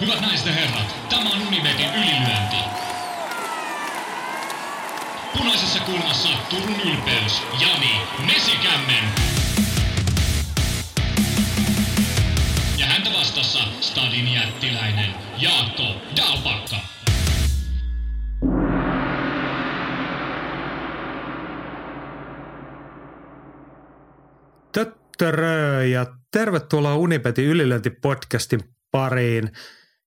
Hyvät naiset ja herrat, tämä on Unibetin ylilyönti. Punaisessa kulmassa Turun ylpeys, Jani Mesikämmen. Ja häntä vastassa Stadin jättiläinen Jaakko Dalpakka. Töttörö ja tervetuloa Unibetin ylilöintipodcastin pariin.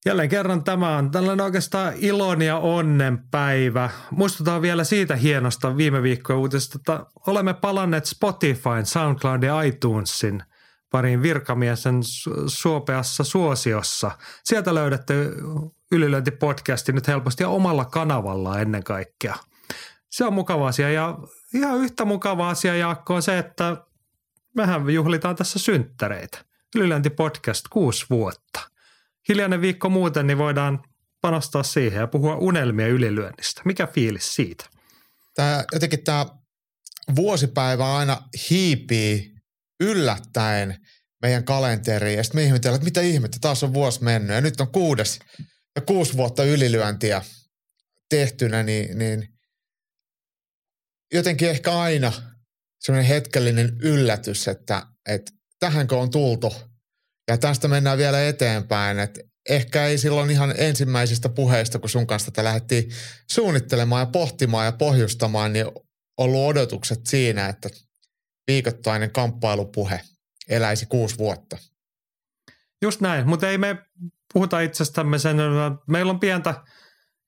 Jälleen kerran tämä on tällainen oikeastaan ilon ja onnen päivä. Muistutaan vielä siitä hienosta viime viikkoa uutisesta, että olemme palanneet Spotifyn, SoundCloud ja iTunesin pariin virkamiesen suopeassa suosiossa. Sieltä löydätte ylilöintipodcastin nyt helposti ja omalla kanavalla ennen kaikkea. Se on mukava asia ja ihan yhtä mukava asia Jaakko on se, että mehän juhlitaan tässä synttäreitä. Ylilöintipodcast kuusi vuotta. Hiljainen viikko muuten, niin voidaan panostaa siihen ja puhua unelmia ylilyönnistä. Mikä fiilis siitä? Tämä, jotenkin tämä vuosipäivä aina hiipii yllättäen meidän kalenteriin. Ja sitten me ihmetellään, että mitä ihmettä, taas on vuosi mennyt. Ja nyt on kuudes ja kuusi vuotta ylilyöntiä tehtynä, niin, niin jotenkin ehkä aina semmoinen hetkellinen yllätys, että, että tähänkö on tultu. Ja tästä mennään vielä eteenpäin, että ehkä ei silloin ihan ensimmäisistä puheista, kun sun kanssa tätä lähdettiin suunnittelemaan ja pohtimaan ja pohjustamaan, niin ollut odotukset siinä, että viikoittainen kamppailupuhe eläisi kuusi vuotta. Just näin, mutta ei me puhuta itsestämme sen, meillä on pientä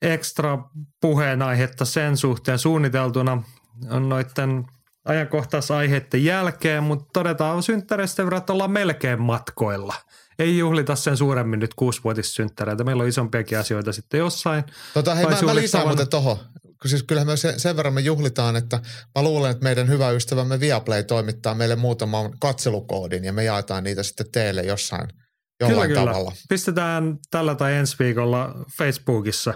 ekstra puheenaihetta sen suhteen suunniteltuna. Noiden ajankohtaisaiheiden jälkeen, mutta todetaan synttäreistä verran, että ollaan melkein matkoilla. Ei juhlita sen suuremmin nyt kuusivuotissynttäreitä. Meillä on isompiakin asioita sitten jossain. Tota, hei, mä, mä lisään muuten tohon. Siis kyllähän me sen, sen verran me juhlitaan, että mä luulen, että meidän hyvä ystävämme Viaplay toimittaa meille muutaman katselukoodin ja me jaetaan niitä sitten teille jossain jollain kyllä, tavalla. Kyllä. Pistetään tällä tai ensi viikolla Facebookissa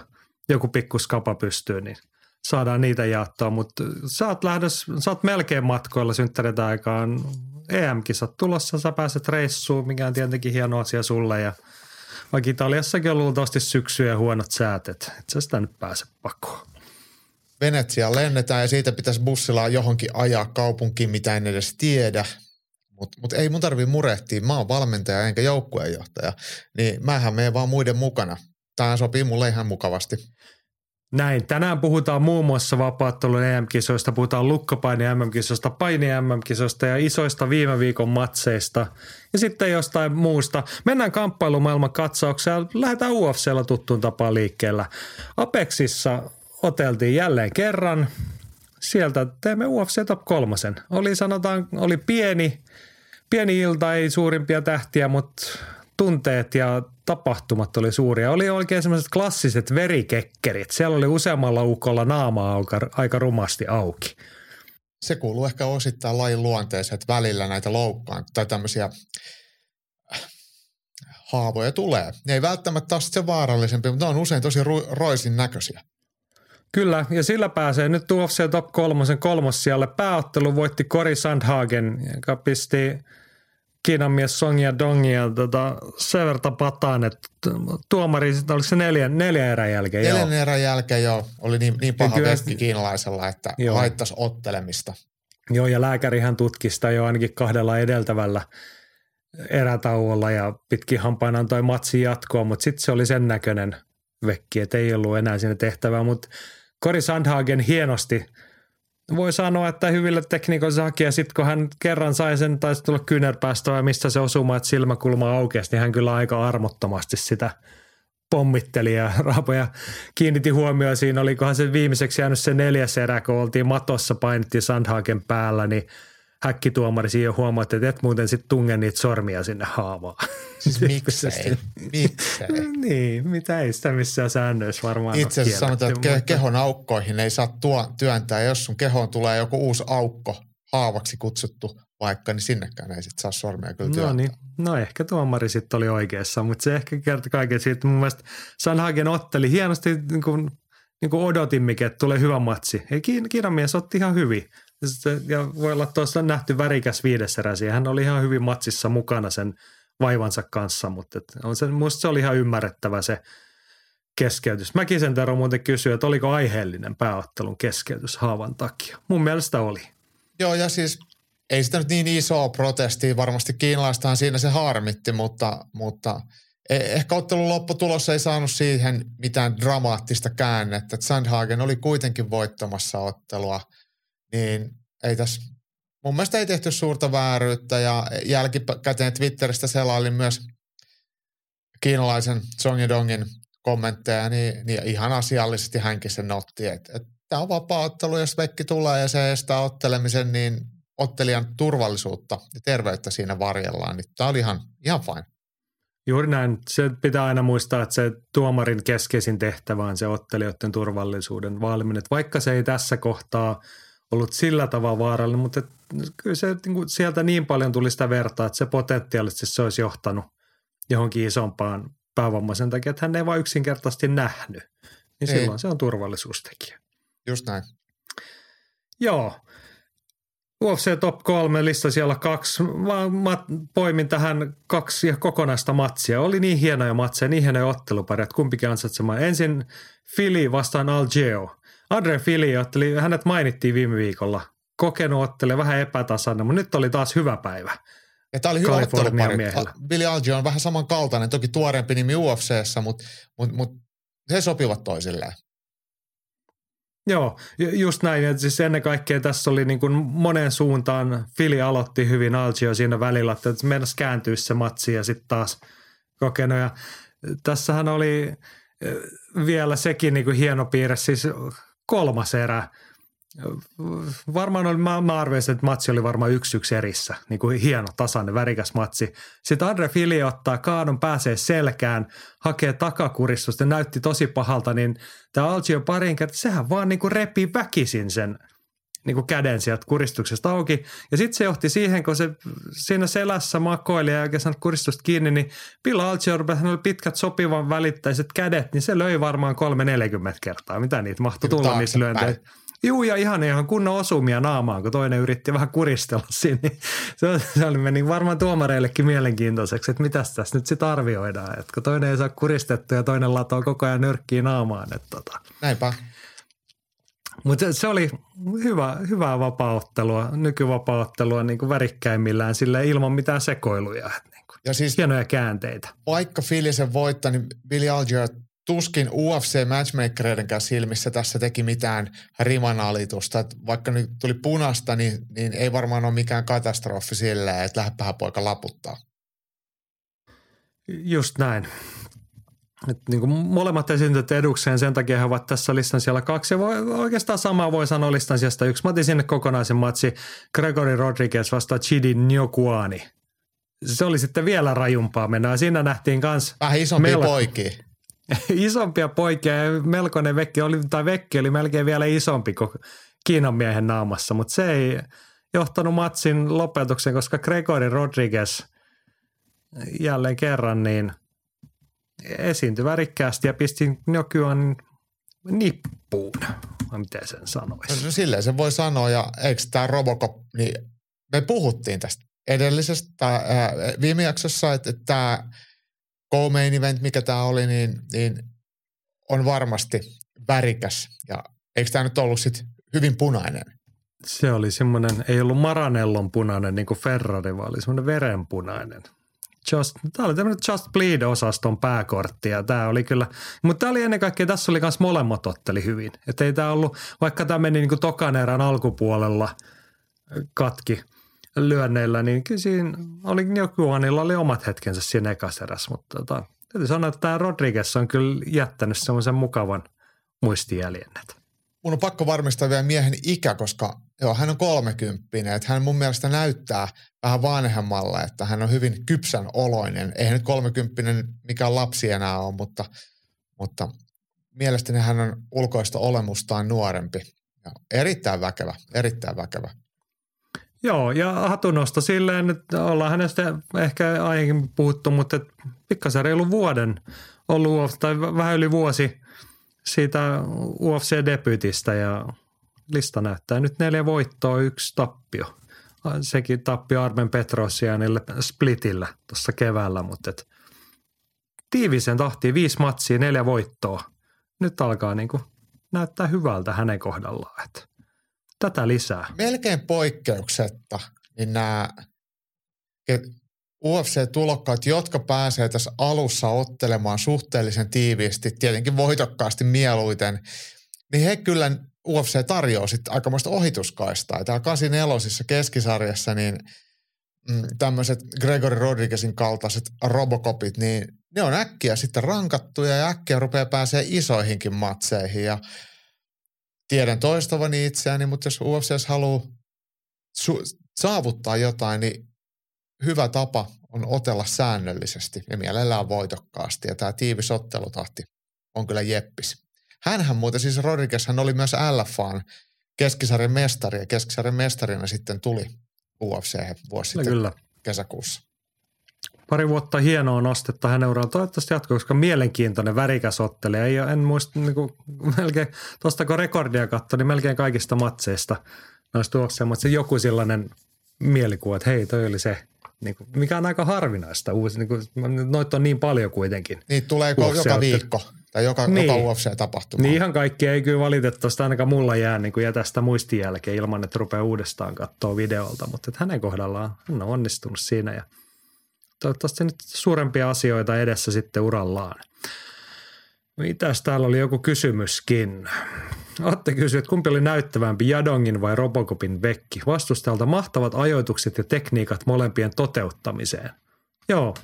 joku pikkuskapa pystyy, niin saadaan niitä jaettua, mutta sä oot, lähdös, sä oot melkein matkoilla synttärit aikaan. EM-kisat tulossa, sä pääset reissuun, mikä on tietenkin hieno asia sulle ja vaikka Italiassakin on luultavasti syksy ja huonot säät, että et sä sitä nyt pääse pakoon. Venetsia lennetään ja siitä pitäisi bussilla johonkin ajaa kaupunkiin, mitä en edes tiedä. Mutta mut ei mun tarvi murehtia, mä oon valmentaja enkä joukkueenjohtaja, niin mähän menen vaan muiden mukana. Tämä sopii mulle ihan mukavasti. Näin. Tänään puhutaan muun muassa vapaattelun EM-kisoista, puhutaan lukkopaini MM-kisoista, paini MM-kisoista ja isoista viime viikon matseista ja sitten jostain muusta. Mennään kamppailumaailman katsaukseen ja lähdetään UFCllä tuttuun tapaan liikkeellä. Apexissa oteltiin jälleen kerran. Sieltä teemme UFC Top kolmosen. Oli sanotaan, oli pieni, pieni ilta, ei suurimpia tähtiä, mutta tunteet ja tapahtumat oli suuria. Oli oikein semmoiset klassiset verikekkerit. Siellä oli useammalla ukolla naama aika, aika rumasti auki. Se kuuluu ehkä osittain lajin luonteeseen, että välillä näitä loukkaan tai tämmöisiä äh, haavoja tulee. Ne ei välttämättä ole se vaarallisempi, mutta ne on usein tosi ru- roisin näköisiä. Kyllä, ja sillä pääsee nyt UFC Top 3 kolmossijalle. Pääottelu voitti Cory Sandhagen, joka pisti Kiinan mies Songia Dongia tota, sen verran pataan, että tuomari, oliko se neljä, neljä erän jälkeen? Neljän joo. erän jälkeen joo, oli niin, niin paha kyllä, vekki kiinalaisella, että joo. haittaisi ottelemista. Joo, ja lääkärihän tutki sitä jo ainakin kahdella edeltävällä erätauolla ja pitkin hampain antoi matsin jatkoa, mutta sitten se oli sen näköinen vekki, että ei ollut enää siinä tehtävää, mutta Kori Sandhagen hienosti – voi sanoa, että hyvillä tekniikoilla hakija, sitten kun hän kerran sai sen, taisi tulla kyynärpäästä vai mistä se osuma, että silmäkulma aukesi, niin hän kyllä aika armottomasti sitä pommitteli ja raapoja kiinnitti huomioon. Siinä, olikohan se viimeiseksi jäänyt se neljäs erä, kun oltiin matossa, painettiin Sandhagen päällä, niin häkkituomari siihen huomautti, että et muuten sitten tunge niitä sormia sinne haavaan. Siis miksei? miksei? niin, mitä ei sitä missään säännöissä varmaan Itse asiassa sanotaan, että mutta... kehon aukkoihin ei saa tuo, työntää. Jos sun kehoon tulee joku uusi aukko, haavaksi kutsuttu vaikka, niin sinnekään ei sitten saa sormia kyllä työntää. No niin, no ehkä tuomari sitten oli oikeassa, mutta se ehkä kertoi kaiken siitä. Mun mielestä Sanhagen otteli hienosti, niin kuin, niin kuin odotimmekin, että tulee hyvä matsi. Ei, Kiinan mies otti ihan hyvin. Ja voi olla tuossa nähty värikäs viideseräsi. Hän oli ihan hyvin matsissa mukana sen vaivansa kanssa, mutta on se, musta se oli ihan ymmärrettävä se keskeytys. Mäkin sen Tero muuten kysyi, että oliko aiheellinen pääottelun keskeytys haavan takia. Mun mielestä oli. Joo, ja siis ei sitä nyt niin isoa protestia, varmasti kiinalaistahan siinä se harmitti, mutta, mutta e, ehkä ottelun lopputulos ei saanut siihen mitään dramaattista käännettä. Sandhagen oli kuitenkin voittamassa ottelua, niin ei tässä, mun mielestä ei tehty suurta vääryyttä ja jälkikäteen Twitteristä selailin myös kiinalaisen Song Dongin kommentteja, niin, niin ihan asiallisesti hänkin sen otti, että, että tämä on vapaa-ottelu, jos vekki tulee ja se estää ottelemisen, niin ottelijan turvallisuutta ja terveyttä siinä varjellaan, niin tämä oli ihan, ihan fine. Juuri näin. Se pitää aina muistaa, että se tuomarin keskeisin tehtävä on se ottelijoiden turvallisuuden vaaliminen. Vaikka se ei tässä kohtaa ollut sillä tavalla vaarallinen, mutta kyllä se, niin kuin sieltä niin paljon tuli sitä vertaa, että se potentiaalisesti se olisi johtanut johonkin isompaan päävammaisen takia, että hän ei vain yksinkertaisesti nähnyt. Niin ei. silloin se on turvallisuustekijä. Just näin. Joo. UFC Top 3 lista siellä kaksi. Mä, mä poimin tähän kaksi kokonaista matsia. Oli niin hienoja matseja, niin hienoja ottelupareja, että kumpikin ansaitsemaan. Ensin Fili vastaan Algeo. Andre Fili otteli, hänet mainittiin viime viikolla. Kokenut otteli vähän epätasainen, mutta nyt oli taas hyvä päivä. Ja tämä oli hyvä ottelupari. Billy Algeo on vähän samankaltainen, toki tuoreempi nimi UFCssä, mutta, mutta, mutta he sopivat toisilleen. Joo, just näin. Ja siis ennen kaikkea tässä oli niin kuin monen suuntaan. Fili aloitti hyvin Algio siinä välillä, että mennessä kääntyä se matsi ja sitten taas kokenut. Ja tässähän oli vielä sekin niin kuin hieno piirre, siis kolmas erä – Varmaan oli, mä, mä arvioisin, että matsi oli varmaan yksi yksi erissä. Niin kuin hieno, tasainen, värikäs matsi. Sitten Andre Fili ottaa kaadon, pääsee selkään, hakee takakuristusta, näytti tosi pahalta, niin tämä Algio parin kertaa, sehän vaan niin kuin repii väkisin sen niin kuin käden sieltä kuristuksesta auki. Ja sitten se johti siihen, kun se siinä selässä makoili ja oikein saanut kuristusta kiinni, niin Bill Algio oli pitkät sopivan välittäiset kädet, niin se löi varmaan 340 kertaa. Mitä niitä mahtoi tulla niissä lyönteissä? Juu, ja ihan ihan kunnon osumia naamaan, kun toinen yritti vähän kuristella siinä. Niin se, se oli meni varmaan tuomareillekin mielenkiintoiseksi, että mitä tässä nyt sitten arvioidaan. Että kun toinen ei saa kuristettua ja toinen latoo koko ajan nyrkkiä naamaan. Että tota. Näinpä. Mutta se oli hyvä, hyvää vapauttelua, nykyvapauttelua niin kuin värikkäimmillään sille ilman mitään sekoiluja. Niin kuin ja siis, hienoja käänteitä. Vaikka Filisen voitti, niin Billy Algier tuskin UFC-matchmakereidenkään silmissä tässä teki mitään rimanalitusta. Että vaikka nyt tuli punasta, niin, niin ei varmaan ole mikään katastrofi silleen, että lähdepähän poika laputtaa. Just näin. Et niin kuin molemmat esiintyvät edukseen, sen takia he ovat tässä listan siellä kaksi. Ja voi, oikeastaan sama voi sanoa listan sijasta yksi. Mä otin sinne kokonaisen matsi Gregory Rodriguez vasta Chidi Nyokuani. Se oli sitten vielä rajumpaa mennä. Siinä nähtiin myös Vähän isompi melko, poikia isompia poikia ja melkoinen vekki oli, tai vekki oli melkein vielä isompi kuin Kiinan miehen naamassa, mutta se ei johtanut matsin lopetukseen, koska Gregory Rodriguez jälleen kerran niin esiintyi värikkäästi ja pisti Nokyan nippuun, vai miten sen sanoisi. No silleen se voi sanoa, ja eikö tämä Robocop, niin me puhuttiin tästä edellisestä ää, viime jaksossa, että, että tämä co-main event, mikä tämä oli, niin, niin on varmasti värikäs. Ja eikö tämä nyt ollut sitten hyvin punainen? Se oli semmoinen, ei ollut Maranellon punainen niin kuin Ferrari, vaan oli semmoinen verenpunainen. Just, tämä oli tämmöinen Just Bleed-osaston pääkortti ja tämä oli kyllä, mutta tämä oli ennen kaikkea, tässä oli myös molemmat otteli hyvin. Että ei tämä ollut, vaikka tämä meni niin kuin tokan erän alkupuolella katki – lyönneillä, niin kyllä siinä oli Njokuanilla oli omat hetkensä siinä ekaserässä, mutta tota, täytyy sanoa, että tämä Rodriguez on kyllä jättänyt semmoisen mukavan muistijäljen. Mun on pakko varmistaa vielä miehen ikä, koska joo, hän on kolmekymppinen. Että hän mun mielestä näyttää vähän vanhemmalle, että hän on hyvin kypsän oloinen. Eihän nyt kolmekymppinen mikään lapsi enää ole, mutta, mutta mielestäni hän on ulkoista olemustaan nuorempi. Ja erittäin väkevä, erittäin väkevä. Joo, ja hatunosto silleen, että ollaan hänestä ehkä aiemmin puhuttu, mutta pikkasen reilu vuoden ollut, tai vähän yli vuosi siitä UFC-debyytistä ja lista näyttää nyt neljä voittoa, yksi tappio. sekin tappi Armen Petrosianille splitillä tuossa keväällä, mutta et tiivisen tahtiin viisi matsia, neljä voittoa. Nyt alkaa niin kuin näyttää hyvältä hänen kohdallaan, että tätä lisää. Melkein poikkeuksetta, niin nämä UFC-tulokkaat, jotka pääsee tässä alussa ottelemaan suhteellisen tiiviisti, tietenkin voitokkaasti mieluiten, niin he kyllä UFC tarjoaa sitten aikamoista ohituskaistaa. Täällä 84 keskisarjassa niin mm, tämmöiset Gregory Rodriguezin kaltaiset robocopit, niin ne on äkkiä sitten rankattuja ja äkkiä rupeaa pääsee isoihinkin matseihin. Ja tiedän toistavani itseäni, mutta jos UFC haluaa su- saavuttaa jotain, niin hyvä tapa on otella säännöllisesti ja mielellään voitokkaasti. Ja tämä tiivis ottelutahti on kyllä jeppis. Hänhän muuten siis Rodriguez, hän oli myös LFAn keskisarjan mestari ja keskisarjan mestarina sitten tuli UFC vuosi sitten kyllä. kesäkuussa. Pari vuotta hienoa nostetta hänen uralla. Toivottavasti jatkuu, koska mielenkiintoinen, värikäs ottelija. Ei en muista, niin kuin, melkein, tuosta kun rekordia katsoi, niin melkein kaikista matseista noista UFC, mutta se joku sellainen mielikuva, että hei, toi oli se, niin kuin, mikä on aika harvinaista. Uusi, niin kuin, noita on niin paljon kuitenkin. Niin tulee joka viikko tai joka, niin. joka UFC-tapahtuma. Niin ihan kaikki ei kyllä valitettavasti ainakaan mulla jää niin kuin jätä sitä muistijälkeen ilman, että rupeaa uudestaan katsoa videolta, mutta että hänen kohdallaan hän on onnistunut siinä ja toivottavasti nyt suurempia asioita edessä sitten urallaan. Mitäs täällä oli joku kysymyskin? Olette kysyneet, kumpi oli näyttävämpi, Jadongin vai Robocopin vekki? Vastustajalta mahtavat ajoitukset ja tekniikat molempien toteuttamiseen. Joo,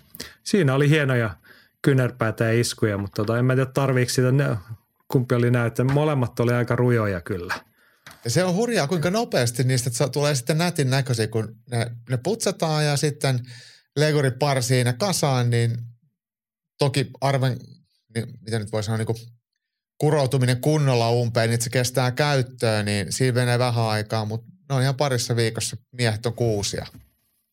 siinä oli hienoja kynerpäitä ja iskuja, mutta tota, en mä tiedä tarviiko sitä, ne, kumpi oli näyttä. Molemmat oli aika rujoja kyllä. Ja se on hurjaa, kuinka nopeasti niistä tulee sitten nätin näköisiä, kun ne, ne putsataan ja sitten leguri parsii ne kasaan, niin toki arven, niin, miten nyt voi sanoa, niin kuin kuroutuminen kunnolla umpeen, niin se kestää käyttöön, niin siinä menee vähän aikaa, mutta no ihan parissa viikossa miehet on kuusia.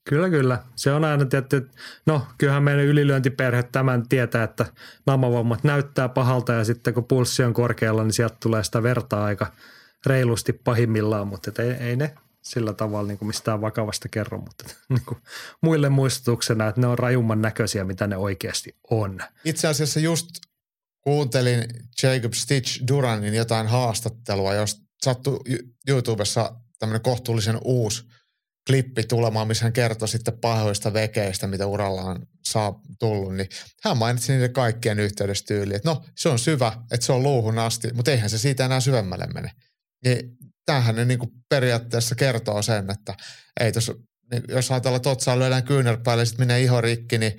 Kyllä, kyllä. Se on aina tietty, no kyllähän meidän ylilyöntiperhe tämän tietää, että naamavammat näyttää pahalta ja sitten kun pulssi on korkealla, niin sieltä tulee sitä vertaa aika reilusti pahimmillaan, mutta ei, ei ne sillä tavalla niin kuin mistään vakavasta kerro, mutta niin kuin muille muistutuksena, että ne on rajumman näköisiä, mitä ne oikeasti on. Itse asiassa just kuuntelin Jacob Stitch Duranin jotain haastattelua, jos sattui YouTubessa tämmöinen kohtuullisen uusi – klippi tulemaan, missä hän kertoi sitten pahoista vekeistä, mitä urallaan saa tullut, niin hän mainitsi niiden kaikkien yhteydessä tyyliin, että no se on syvä, että se on luuhun asti, mutta eihän se siitä enää syvemmälle mene. Niin tämähän ne niin kuin periaatteessa kertoo sen, että ei tos, niin jos ajatellaan, että otsaan lyödään kyynärpäälle ja sitten menee iho rikki, niin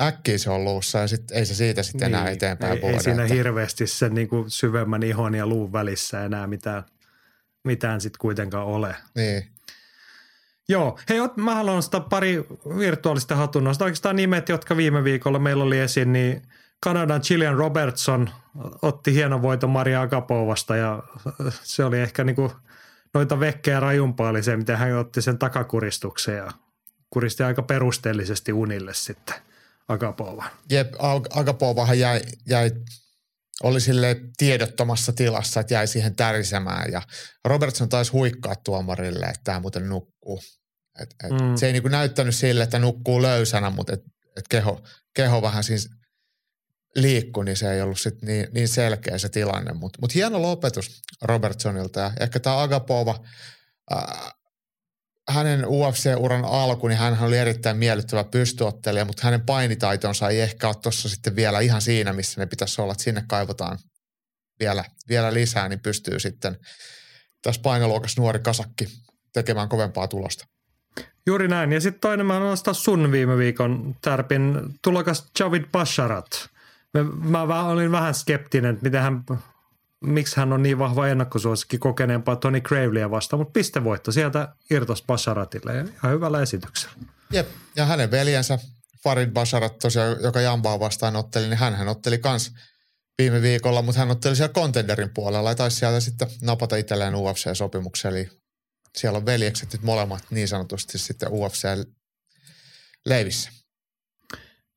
äkkiä se on luussa ja sit, ei se siitä sitten niin, enää eteenpäin ei, ei siinä hirveästi sen niin kuin syvemmän ihon ja luun välissä enää mitään, mitään sitten kuitenkaan ole. Niin. Joo, hei, mä haluan sitä pari virtuaalista hatunnosta. Oikeastaan nimet, jotka viime viikolla meillä oli esiin, niin Kanadan Chilean Robertson otti hienon voiton Maria Agapovasta ja se oli ehkä niinku noita vekkejä rajumpaa oli se, miten hän otti sen takakuristuksen ja kuristi aika perusteellisesti unille sitten Agapovan. Jep, Agapovahan jäi, jäi oli sille tiedottomassa tilassa, että jäi siihen tärisemään ja Robertson taisi huikkaa tuomarille, että tämä muuten nukkuu. Et, et mm. Se ei niinku näyttänyt sille, että nukkuu löysänä, mutta et, et keho, keho vähän siis liikkui, niin se ei ollut sit niin, niin selkeä se tilanne. Mutta mut hieno lopetus Robertsonilta ja ehkä tämä Agapova, äh, hänen UFC-uran alku, niin hän oli erittäin miellyttävä pystyottelija, mutta hänen painitaitonsa ei ehkä ole tuossa sitten vielä ihan siinä, missä ne pitäisi olla, että sinne kaivotaan vielä, vielä lisää, niin pystyy sitten tässä painoluokassa nuori kasakki tekemään kovempaa tulosta. Juuri näin. Ja sitten toinen mä nostaa sun viime viikon tärpin tulokas Javid Basharat. Mä, mä olin vähän skeptinen, että miten hän, miksi hän on niin vahva ennakkosuosikki kokeneempaa Tony Cravelyä vastaan, mutta pistevoitto sieltä irtos Basharatille ja ihan hyvällä esityksellä. Jep, ja hänen veljensä Farid Basharat tosiaan, joka Jambaa vastaan otteli, niin hän otteli kans viime viikolla, mutta hän otteli siellä contenderin puolella ja taisi sieltä sitten napata itselleen UFC-sopimuksen, eli siellä on veljekset nyt molemmat niin sanotusti sitten UFC-leivissä.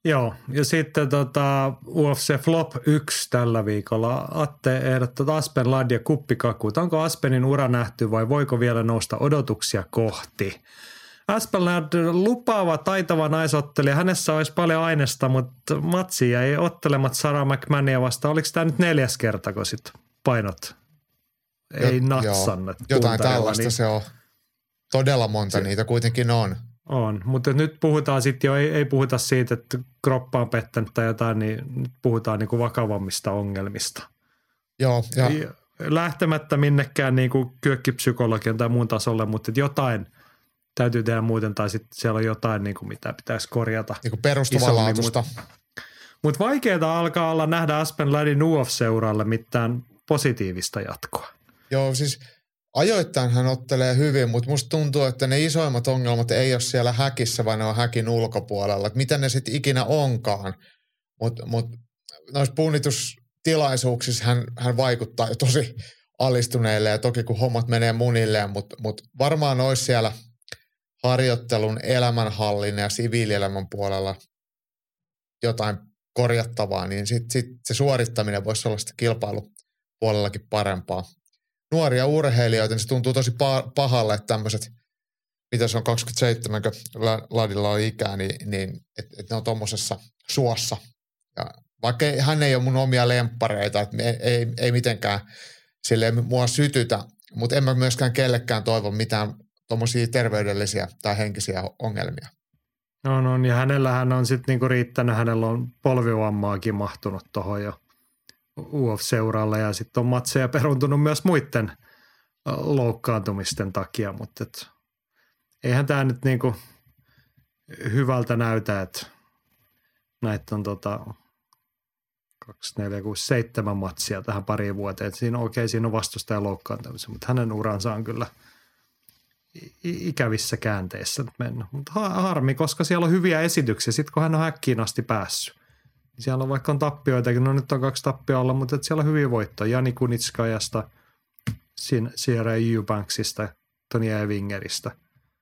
Joo, ja sitten tota, UFC Flop 1 tällä viikolla. Atte ehdottaa että Aspen Ladd ja kuppikakuut. Onko Aspenin ura nähty vai voiko vielä nousta odotuksia kohti? Aspen Ladd lupaava, taitava naisottelija. Hänessä olisi paljon aineesta, mutta matsi jäi ottelemat Sarah McMahania vasta. Oliko tämä nyt neljäs kerta, kun sit painot ei natsannut? Jotain tällaista niin... se on. Todella monta se, niitä kuitenkin on. On, mutta nyt puhutaan sitten jo, ei, ei puhuta siitä, että kroppa on pettänyt tai jotain, niin nyt puhutaan niinku vakavammista ongelmista. Joo, ja. Lähtemättä minnekään niinku kyökkipsykologian tai muun tasolle, mutta jotain täytyy tehdä muuten tai sitten siellä on jotain, niinku, mitä pitäisi korjata. Niinku perustuvanlaatusta. Mutta mut vaikeaa alkaa olla nähdä Aspen Laddin UF-seuralle mitään positiivista jatkoa. Joo, siis – ajoittain hän ottelee hyvin, mutta musta tuntuu, että ne isoimmat ongelmat ei ole siellä häkissä, vaan ne on häkin ulkopuolella. Että mitä ne sitten ikinä onkaan. Mutta mut, noissa punnitustilaisuuksissa hän, hän vaikuttaa jo tosi alistuneille ja toki kun hommat menee munilleen, mutta mut varmaan olisi siellä harjoittelun, elämänhallinnan ja siviilielämän puolella jotain korjattavaa, niin sitten sit se suorittaminen voisi olla sitten kilpailupuolellakin parempaa nuoria urheilijoita, niin se tuntuu tosi pahalle, että tämmöiset, mitä se on 27, kun Ladilla on ikää, niin, niin että et ne on tuommoisessa suossa. Ja vaikka hän ei ole mun omia lemppareita, että ei, ei, ei mitenkään sille mua sytytä, mutta en mä myöskään kellekään toivo mitään tuommoisia terveydellisiä tai henkisiä ongelmia. No, no ja hänellähän on sitten niinku riittänyt, hänellä on polvivammaakin mahtunut tuohon jo – UF-seuralle ja sitten on matseja peruntunut myös muiden loukkaantumisten takia, mutta et, eihän tämä nyt niinku hyvältä näytä, että näitä on tota 2, 4, 6, 7 matsia tähän pariin vuoteen. Siinä okei, okay, siinä on vastustajan loukkaantumisen, mutta hänen uransa on kyllä ikävissä käänteissä mennyt. Mutta harmi, koska siellä on hyviä esityksiä, sitten kun hän on häkkiin asti päässyt. Siellä on vaikka on tappioitakin, no nyt on kaksi tappiolla, mutta siellä on hyviä voittoja. Jani Kunitskajasta, Sierra Eubanksista, Toni Evingeristä.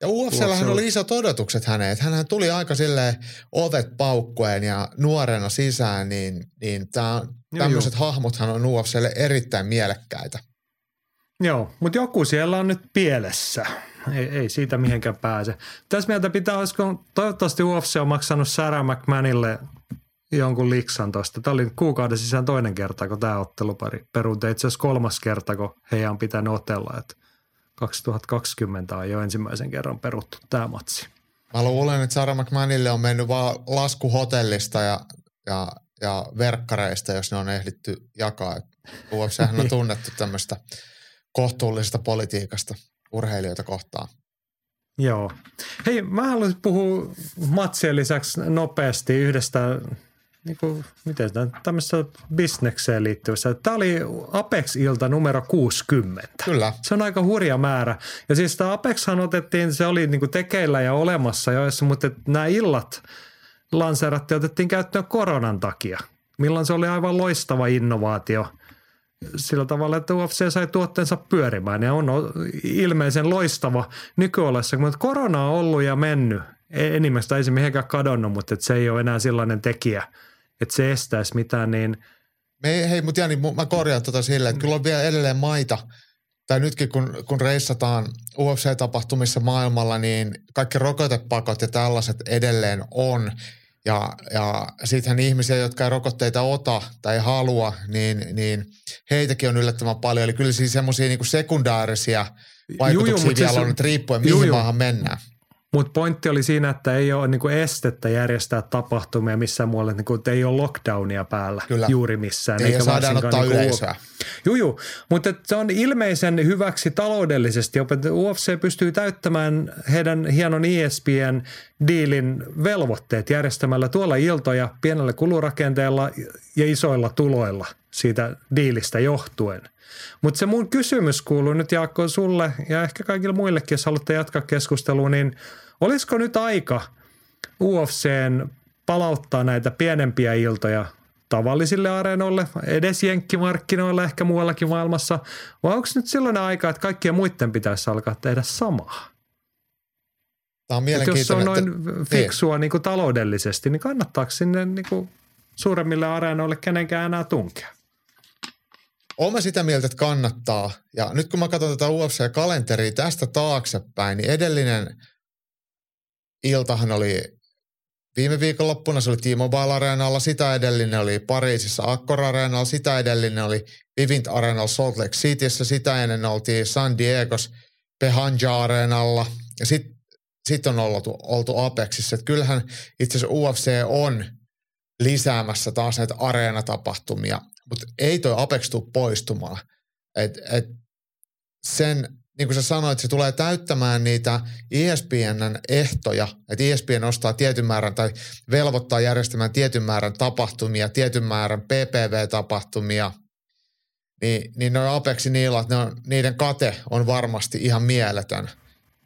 Ja UFCllähän oli isot odotukset häneen, että hän tuli aika silleen ovet paukkuen ja nuorena sisään, niin, niin tämmöiset hahmothan on UFClle erittäin mielekkäitä. Joo, mutta joku siellä on nyt pielessä. Ei, ei siitä mihinkään pääse. Tässä mieltä pitää, olisiko, toivottavasti UFC on maksanut Sarah McMahonille jonkun liksan tuosta. Tämä oli kuukauden sisään toinen kerta, kun tämä ottelupari peruuntui. Itse asiassa kolmas kerta, kun heidän on pitänyt otella. Että 2020 on jo ensimmäisen kerran peruttu tämä matsi. Mä luulen, että Sarah McMahonille on mennyt vaan lasku hotellista ja, ja, ja verkkareista, jos ne on ehditty jakaa. UFChän on tunnettu tämmöistä kohtuullisesta politiikasta urheilijoita kohtaan. Joo. Hei, mä haluaisin puhua matsien lisäksi nopeasti yhdestä niin kuin, miten tämä, tämmöisessä bisnekseen liittyvässä. Tämä oli Apex-ilta numero 60. Kyllä. Se on aika hurja määrä. Ja siis tämä Apexhan otettiin, se oli niin kuin tekeillä ja olemassa jo, mutta nämä illat lanseerattiin otettiin käyttöön koronan takia. Milloin se oli aivan loistava innovaatio sillä tavalla, että UFC sai tuotteensa pyörimään ja on ilmeisen loistava nykyolessa, mutta korona on ollut ja mennyt. Enimmästä ei se mihinkään kadonnut, mutta se ei ole enää sellainen tekijä – että se estäisi mitään, niin me, hei, mutta Jani, mä korjaan tota silleen, että kyllä on vielä edelleen maita, tai nytkin kun, kun reissataan UFC-tapahtumissa maailmalla, niin kaikki rokotepakot ja tällaiset edelleen on. Ja, ja sittenhän ihmisiä, jotka ei rokotteita ota tai halua, niin, niin heitäkin on yllättävän paljon. Eli kyllä siis semmoisia niin sekundaarisia vaikutuksia Juju, vielä siis, on, että riippuen mihin Juju. maahan mennään. Mutta pointti oli siinä, että ei ole niinku estettä järjestää tapahtumia missään muualla, niinku, että ei ole lockdownia päällä Kyllä. juuri missään. Eikä saadaan ottaa niinku, yleisöä. Juju, mutta se on ilmeisen hyväksi taloudellisesti. UFC pystyy täyttämään heidän hienon ESPN diilin velvoitteet järjestämällä tuolla iltoja pienellä kulurakenteella ja isoilla tuloilla siitä diilistä johtuen – mutta se mun kysymys kuuluu nyt Jaakko sulle ja ehkä kaikille muillekin, jos haluatte jatkaa keskustelua, niin olisiko nyt aika UFCn palauttaa näitä pienempiä iltoja tavallisille areenoille, edes jenkkimarkkinoille, ehkä muuallakin maailmassa, vai onko nyt sellainen aika, että kaikkien muiden pitäisi alkaa tehdä samaa? Tämä on Et jos se mielenkiintoinen. on noin fiksua niin kuin taloudellisesti, niin kannattaako sinne niin kuin suuremmille areenoille kenenkään enää tunkea? Olen mä sitä mieltä, että kannattaa. Ja nyt kun mä katson tätä UFC-kalenteria tästä taaksepäin, niin edellinen iltahan oli viime viikonloppuna, se oli T-Mobile Areenalla, sitä edellinen oli Pariisissa Accor Areenalla, sitä edellinen oli Vivint Areenalla Salt Lake Cityssä, sitä ennen oltiin San Diegos Pehanja Areenalla ja sitten sit on oltu, oltu Apexissa. Et kyllähän itse asiassa UFC on lisäämässä taas näitä areenatapahtumia, mutta ei toi Apex tule poistumaan. Et, et sen, niin kuin sä sanoit, se tulee täyttämään niitä ESPNn ehtoja, että ESPN ostaa tietyn määrän tai velvoittaa järjestämään tietyn määrän tapahtumia, tietyn määrän PPV-tapahtumia, niin, niin noin Apexin illat, ne on, niiden kate on varmasti ihan mieletön.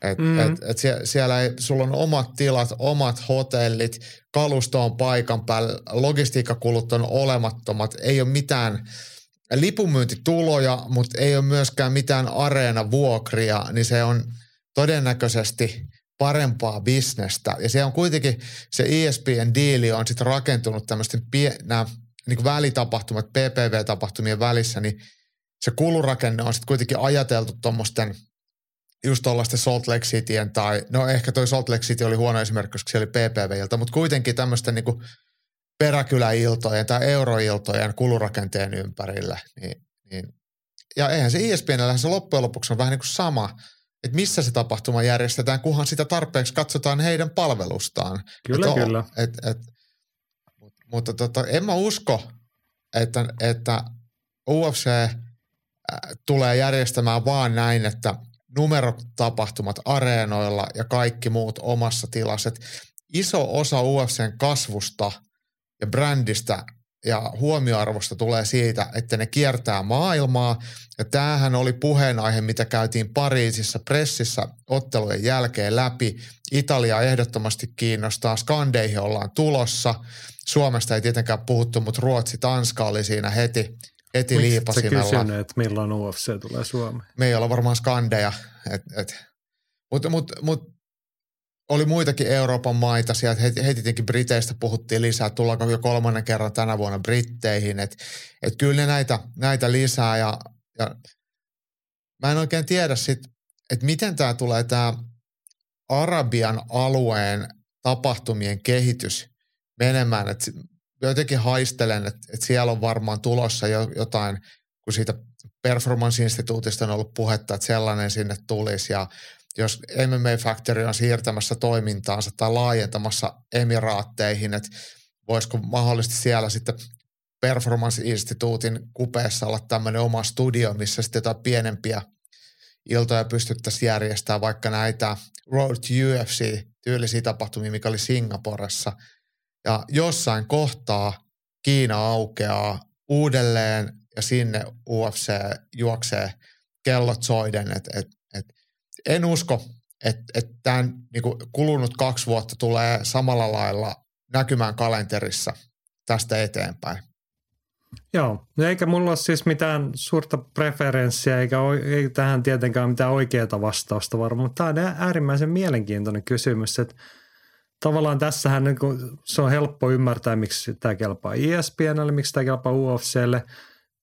Et, Mm. et, et sie, siellä ei, sulla on omat tilat, omat hotellit, kalusto on paikan päällä, logistiikkakulut on olemattomat, ei ole mitään lipunmyyntituloja, mutta ei ole myöskään mitään areenavuokria, niin se on todennäköisesti parempaa bisnestä. Ja se on kuitenkin, se ESPN-diili on sitten rakentunut tämmöisten pie, nämä niin välitapahtumat, PPV-tapahtumien välissä, niin se kulurakenne on sitten kuitenkin ajateltu tuommoisten just tuollaisten Salt Lake Cityen tai, no ehkä toi Salt Lake City oli huono esimerkki, koska se oli PPV-ilta, mutta kuitenkin tämmöisten niin peräkyläiltojen tai euroiltojen kulurakenteen ympärillä. Niin, niin. Ja eihän se ESPNllä se loppujen lopuksi on vähän niin kuin sama, että missä se tapahtuma järjestetään, kunhan sitä tarpeeksi katsotaan heidän palvelustaan. Kyllä, et, kyllä. Et, et, mut- mutta tota, en mä usko, että, että UFC äh, tulee järjestämään vaan näin, että numerotapahtumat areenoilla ja kaikki muut omassa tilassa. Et iso osa UFCn kasvusta ja brändistä ja huomioarvosta tulee siitä, että ne kiertää maailmaa. Ja tämähän oli puheenaihe, mitä käytiin Pariisissa pressissä ottelujen jälkeen läpi. Italia ehdottomasti kiinnostaa, skandeihin ollaan tulossa. Suomesta ei tietenkään puhuttu, mutta Ruotsi, Tanska oli siinä heti, sä liipasimella kysynyt, että milloin UFC tulee Suomeen? me ei olla varmaan skandeja. Et, et. Mutta mut, mut, oli muitakin Euroopan maita sieltä, heti, heti tietenkin Briteistä puhuttiin lisää, tullaanko jo kolmannen kerran tänä vuonna Britteihin, että et kyllä ne näitä, näitä lisää ja, ja mä en oikein tiedä sit, että miten tämä tulee tämä Arabian alueen tapahtumien kehitys menemään, että jotenkin haistelen, että, että siellä on varmaan tulossa jo, jotain, kun siitä Performance-instituutista on ollut puhetta, että sellainen sinne tulisi ja jos MMA Factory on siirtämässä toimintaansa tai laajentamassa emiraatteihin, että voisiko mahdollisesti siellä sitten Performance-instituutin kupeessa olla tämmöinen oma studio, missä sitten jotain pienempiä iltoja pystyttäisiin järjestämään, vaikka näitä Road to UFC-tyylisiä tapahtumia, mikä oli Singaporessa. Ja jossain kohtaa Kiina aukeaa uudelleen ja sinne UFC juoksee kellot soiden. Et, et, et en usko, että et tämän niinku kulunut kaksi vuotta tulee samalla lailla näkymään kalenterissa tästä eteenpäin. Joo, eikä mulla ole siis mitään suurta preferenssiä, eikä o- ei tähän tietenkään mitään oikeaa vastausta varmaan, mutta tämä on äärimmäisen mielenkiintoinen kysymys, että tavallaan tässähän niin kun, se on helppo ymmärtää, miksi tämä kelpaa ESPNlle, miksi tämä kelpaa UFClle,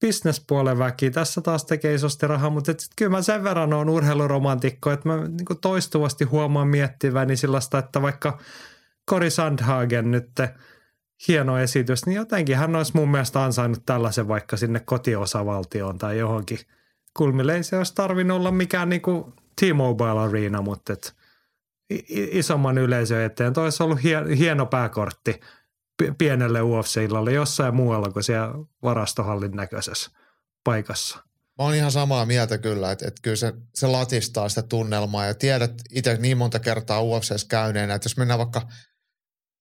bisnespuolen väki, tässä taas tekee isosti rahaa, mutta et kyllä mä sen verran on urheiluromantikko, että mä niin toistuvasti huomaan miettiväni sellaista, että vaikka Cory Sandhagen nyt hieno esitys, niin jotenkin hän olisi mun mielestä ansainnut tällaisen vaikka sinne kotiosavaltioon tai johonkin. Kulmille ei se olisi tarvinnut olla mikään niinku T-Mobile Arena, mutta isomman yleisön eteen. Toi olisi ollut hie- hieno pääkortti pienelle UFC-illalle jossain muualla kuin siellä varastohallin näköisessä paikassa. Mä oon ihan samaa mieltä kyllä, että, että kyllä se, se latistaa sitä tunnelmaa ja tiedät itse niin monta kertaa UFCs käyneenä, että jos mennään vaikka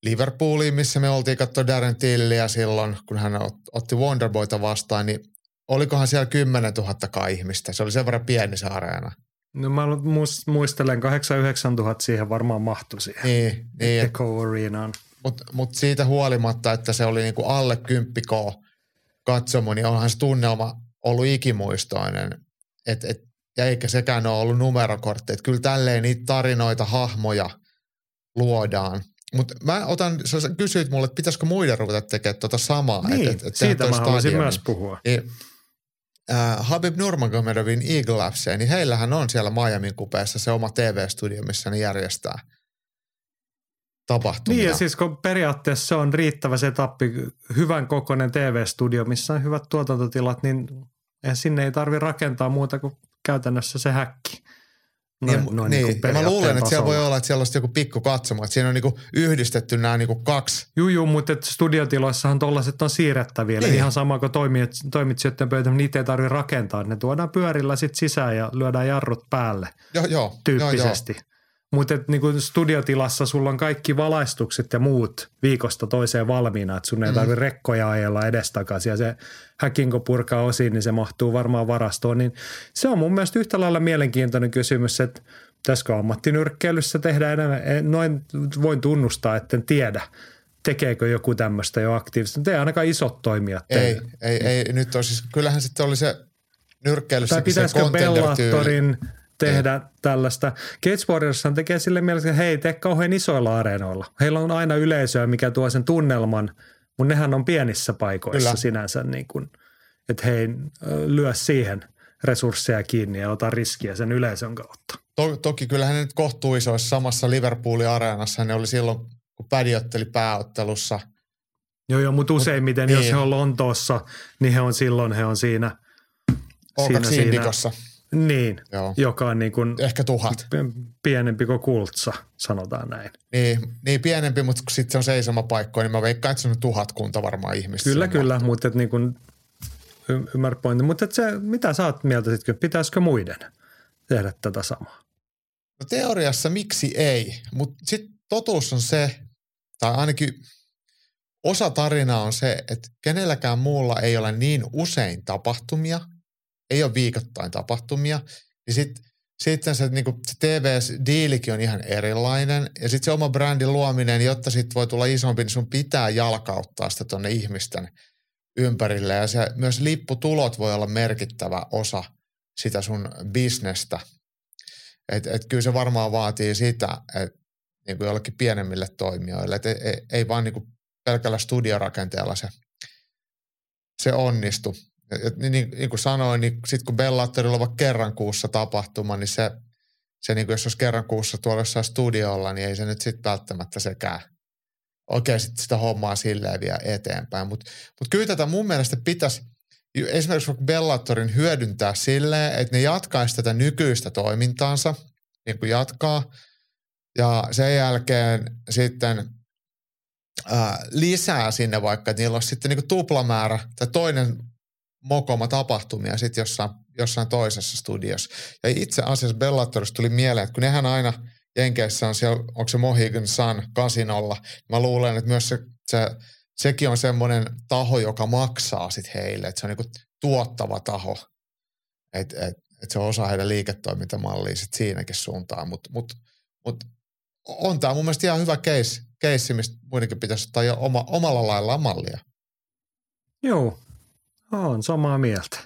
Liverpooliin, missä me oltiin katsoa Darren Tilliä silloin, kun hän ot- otti Wonderboyta vastaan, niin olikohan siellä 10 000 ihmistä. Se oli sen verran pieni se areena. No mä muist- muistelen 8-9 tuhat siihen varmaan mahtui siihen Niin, niin Eco Arenaan. mutta mut siitä huolimatta, että se oli niinku alle 10 k katsomo, niin onhan se tunnelma ollut ikimuistoinen. Et, et, ja eikä sekään ole ollut numerokortti. Et kyllä tälleen niitä tarinoita, hahmoja luodaan. Mutta mä otan, sä kysyit mulle, että pitäisikö muiden ruveta tekemään tuota samaa. Niin, et, et, et siitä mä haluaisin myös puhua. Niin, äh, Habib Nurmagomedovin Eagle Labseen, niin heillähän on siellä Miamin kupeessa se oma TV-studio, missä ne järjestää tapahtumia. Niin ja siis kun periaatteessa se on riittävä se tappi, hyvän kokoinen TV-studio, missä on hyvät tuotantotilat, niin sinne ei tarvi rakentaa muuta kuin käytännössä se häkki. Noin, niin, noin niin, niin ja mä luulen, että siellä voi olla, että siellä on joku pikku katsomo, että siinä on niinku yhdistetty nämä niinku kaksi. Juu, juu, mutta studiotiloissahan tuollaiset on siirrettäviä. Niin. Ihan sama kuin toimit, toimitsijoiden pöytä, niitä ei tarvitse rakentaa. Ne tuodaan pyörillä sitten sisään ja lyödään jarrut päälle. Joo, joo. Tyyppisesti. Joo, joo. Mutta niin studiotilassa sulla on kaikki valaistukset ja muut viikosta toiseen valmiina, että sun ei tarvitse mm. rekkoja ajella edestakaisin ja se häkin kun purkaa osiin, niin se mahtuu varmaan varastoon. Niin se on mun mielestä yhtä lailla mielenkiintoinen kysymys, että pitäisikö ammattinyrkkeilyssä tehdä enemmän. Noin voin tunnustaa, että en tiedä tekeekö joku tämmöistä jo aktiivisesti. Te ei ainakaan isot toimijat Ei, ei, ei, nyt on siis, kyllähän sitten oli se nyrkkeilyssä tai pitäisikö Bellatorin tehdä ei. tällaista. Cage Warriorshan tekee sille mielessä, että hei, tee kauhean isoilla areenoilla. Heillä on aina yleisöä, mikä tuo sen tunnelman, mutta nehän on pienissä paikoissa Kyllä. sinänsä, niin kuin, että hei, lyö siihen resursseja kiinni ja ota riskiä sen yleisön kautta. To, toki kyllähän ne nyt kohtuu isoissa samassa Liverpoolin areenassa, ne oli silloin, kun Pädi otteli pääottelussa. Joo, joo, mutta useimmiten, Mut, jos niin. he on Lontoossa, niin he on silloin, he on siinä. siinä, siinä niin, Joo. joka on niin kuin Ehkä tuhat. Pienempi kuin kultsa, sanotaan näin. Niin, niin pienempi, mutta sitten se on seisomapaikkoja, niin mä veikkaan, että se on tuhat kunta varmaan ihmistä. Kyllä, kyllä, mahtuu. mutta niin kuin, y- ymmärrät pointin. Mutta se, mitä sä oot mieltä sitten, pitäisikö muiden tehdä tätä samaa? No teoriassa miksi ei, mutta sitten totuus on se, tai ainakin osa tarinaa on se, että kenelläkään muulla ei ole niin usein tapahtumia – ei ole viikoittain tapahtumia, niin sitten sitten se, niin se TV-diilikin on ihan erilainen. Ja sitten se oma brändin luominen, jotta sitten voi tulla isompi, niin sun pitää jalkauttaa sitä tuonne ihmisten ympärille. Ja se, myös lipputulot voi olla merkittävä osa sitä sun bisnestä. Et, et kyllä se varmaan vaatii sitä, että niin kuin jollekin pienemmille toimijoille. Et ei, ei, ei vaan niin kuin pelkällä studiorakenteella se, se onnistu. Ja, niin, niin, niin kuin sanoin, niin sitten kun Bellatorilla on vaikka kerran kuussa tapahtuma, niin se, se niin kuin jos olisi kerran kuussa tuolla jossain studiolla, niin ei se nyt sitten välttämättä sekään oikein sit sitä hommaa silleen vielä eteenpäin. Mutta mut kyllä tätä mun mielestä pitäisi esimerkiksi Bellatorin hyödyntää silleen, että ne jatkaisi tätä nykyistä toimintaansa, niin kuin jatkaa, ja sen jälkeen sitten ää, lisää sinne vaikka, että niillä olisi sitten niin tuplamäärä tai toinen mokoma tapahtumia sitten jossain, jossain toisessa studiossa. Ja itse asiassa Bellatorista tuli mieleen, että kun nehän aina Jenkeissä on siellä, onko se Mohegan Sun kasinolla, mä luulen, että myös se, se sekin on semmoinen taho, joka maksaa sitten heille, että se on niinku tuottava taho. Että et, et se on osa heidän liiketoimintamallia sitten siinäkin suuntaan. Mutta mut, mut on tämä mun mielestä ihan hyvä case mistä muidenkin pitäisi ottaa jo oma, omalla laillaan mallia. Joo, on samaa mieltä.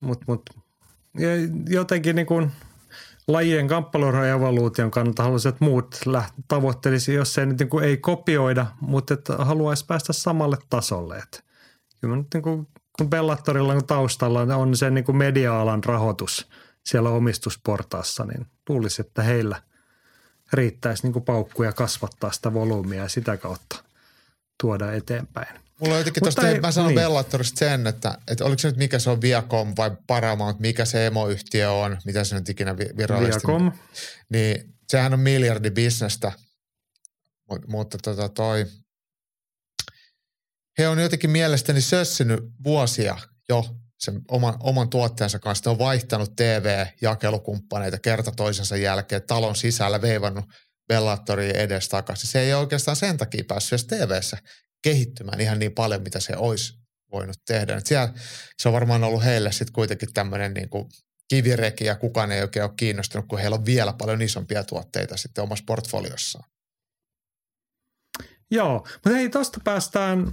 Mutta mut, jotenkin niin kuin lajien kamppailun evoluution kannalta haluaisin, että muut tavoittelisi, jos ei, niin kuin, ei kopioida, mutta että haluaisi päästä samalle tasolle. Että kyllä nyt niin kuin, kun Bellatorilla taustalla on se niin kuin media-alan rahoitus siellä omistusportaassa, niin luulisi, että heillä riittäisi niin kuin paukkuja kasvattaa sitä volyymia ja sitä kautta tuoda eteenpäin. Mulla on jotenkin tuosta, mä sanon niin. Bellatorista sen, että, että oliko se nyt mikä se on Viacom vai Paramount, mikä se emoyhtiö on, mitä se nyt ikinä virallisesti. Viacom. Niin sehän on miljardi bisnestä, mutta, mutta tota toi, he on jotenkin mielestäni sössinyt vuosia jo sen oman, oman tuotteensa kanssa. Ne on vaihtanut TV-jakelukumppaneita kerta toisensa jälkeen, talon sisällä veivannut Bellatoria edes takaisin. Se ei oikeastaan sen takia päässyt edes TV-ssä kehittymään ihan niin paljon, mitä se olisi voinut tehdä. Et siellä, se on varmaan ollut heille sitten kuitenkin tämmöinen niin kuin kivireki ja kukaan ei oikein ole kiinnostunut, kun heillä on vielä paljon isompia tuotteita sitten omassa portfoliossaan. Joo, mutta hei, tuosta päästään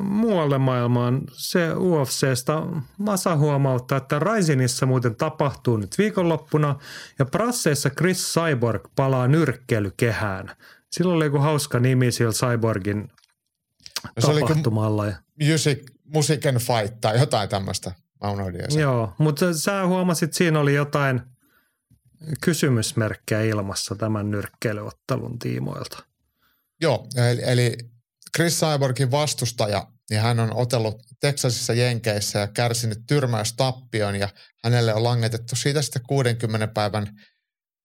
muualle maailmaan. Se UFCstä Masa huomauttaa, että Raisinissa muuten tapahtuu nyt viikonloppuna ja Prasseissa Chris Cyborg palaa nyrkkeilykehään. Silloin oli joku hauska nimi sillä Cyborgin se oli tapahtumalla. ja- music, music and fight tai jotain tämmöistä. Mä unohdin sen. Joo, mutta sä huomasit, siinä oli jotain kysymysmerkkejä ilmassa tämän nyrkkeilyottelun tiimoilta. Joo, eli, eli Chris Cyborgin vastustaja, niin hän on otellut Texasissa Jenkeissä ja kärsinyt tyrmäystappion ja hänelle on langetettu siitä sitten 60 päivän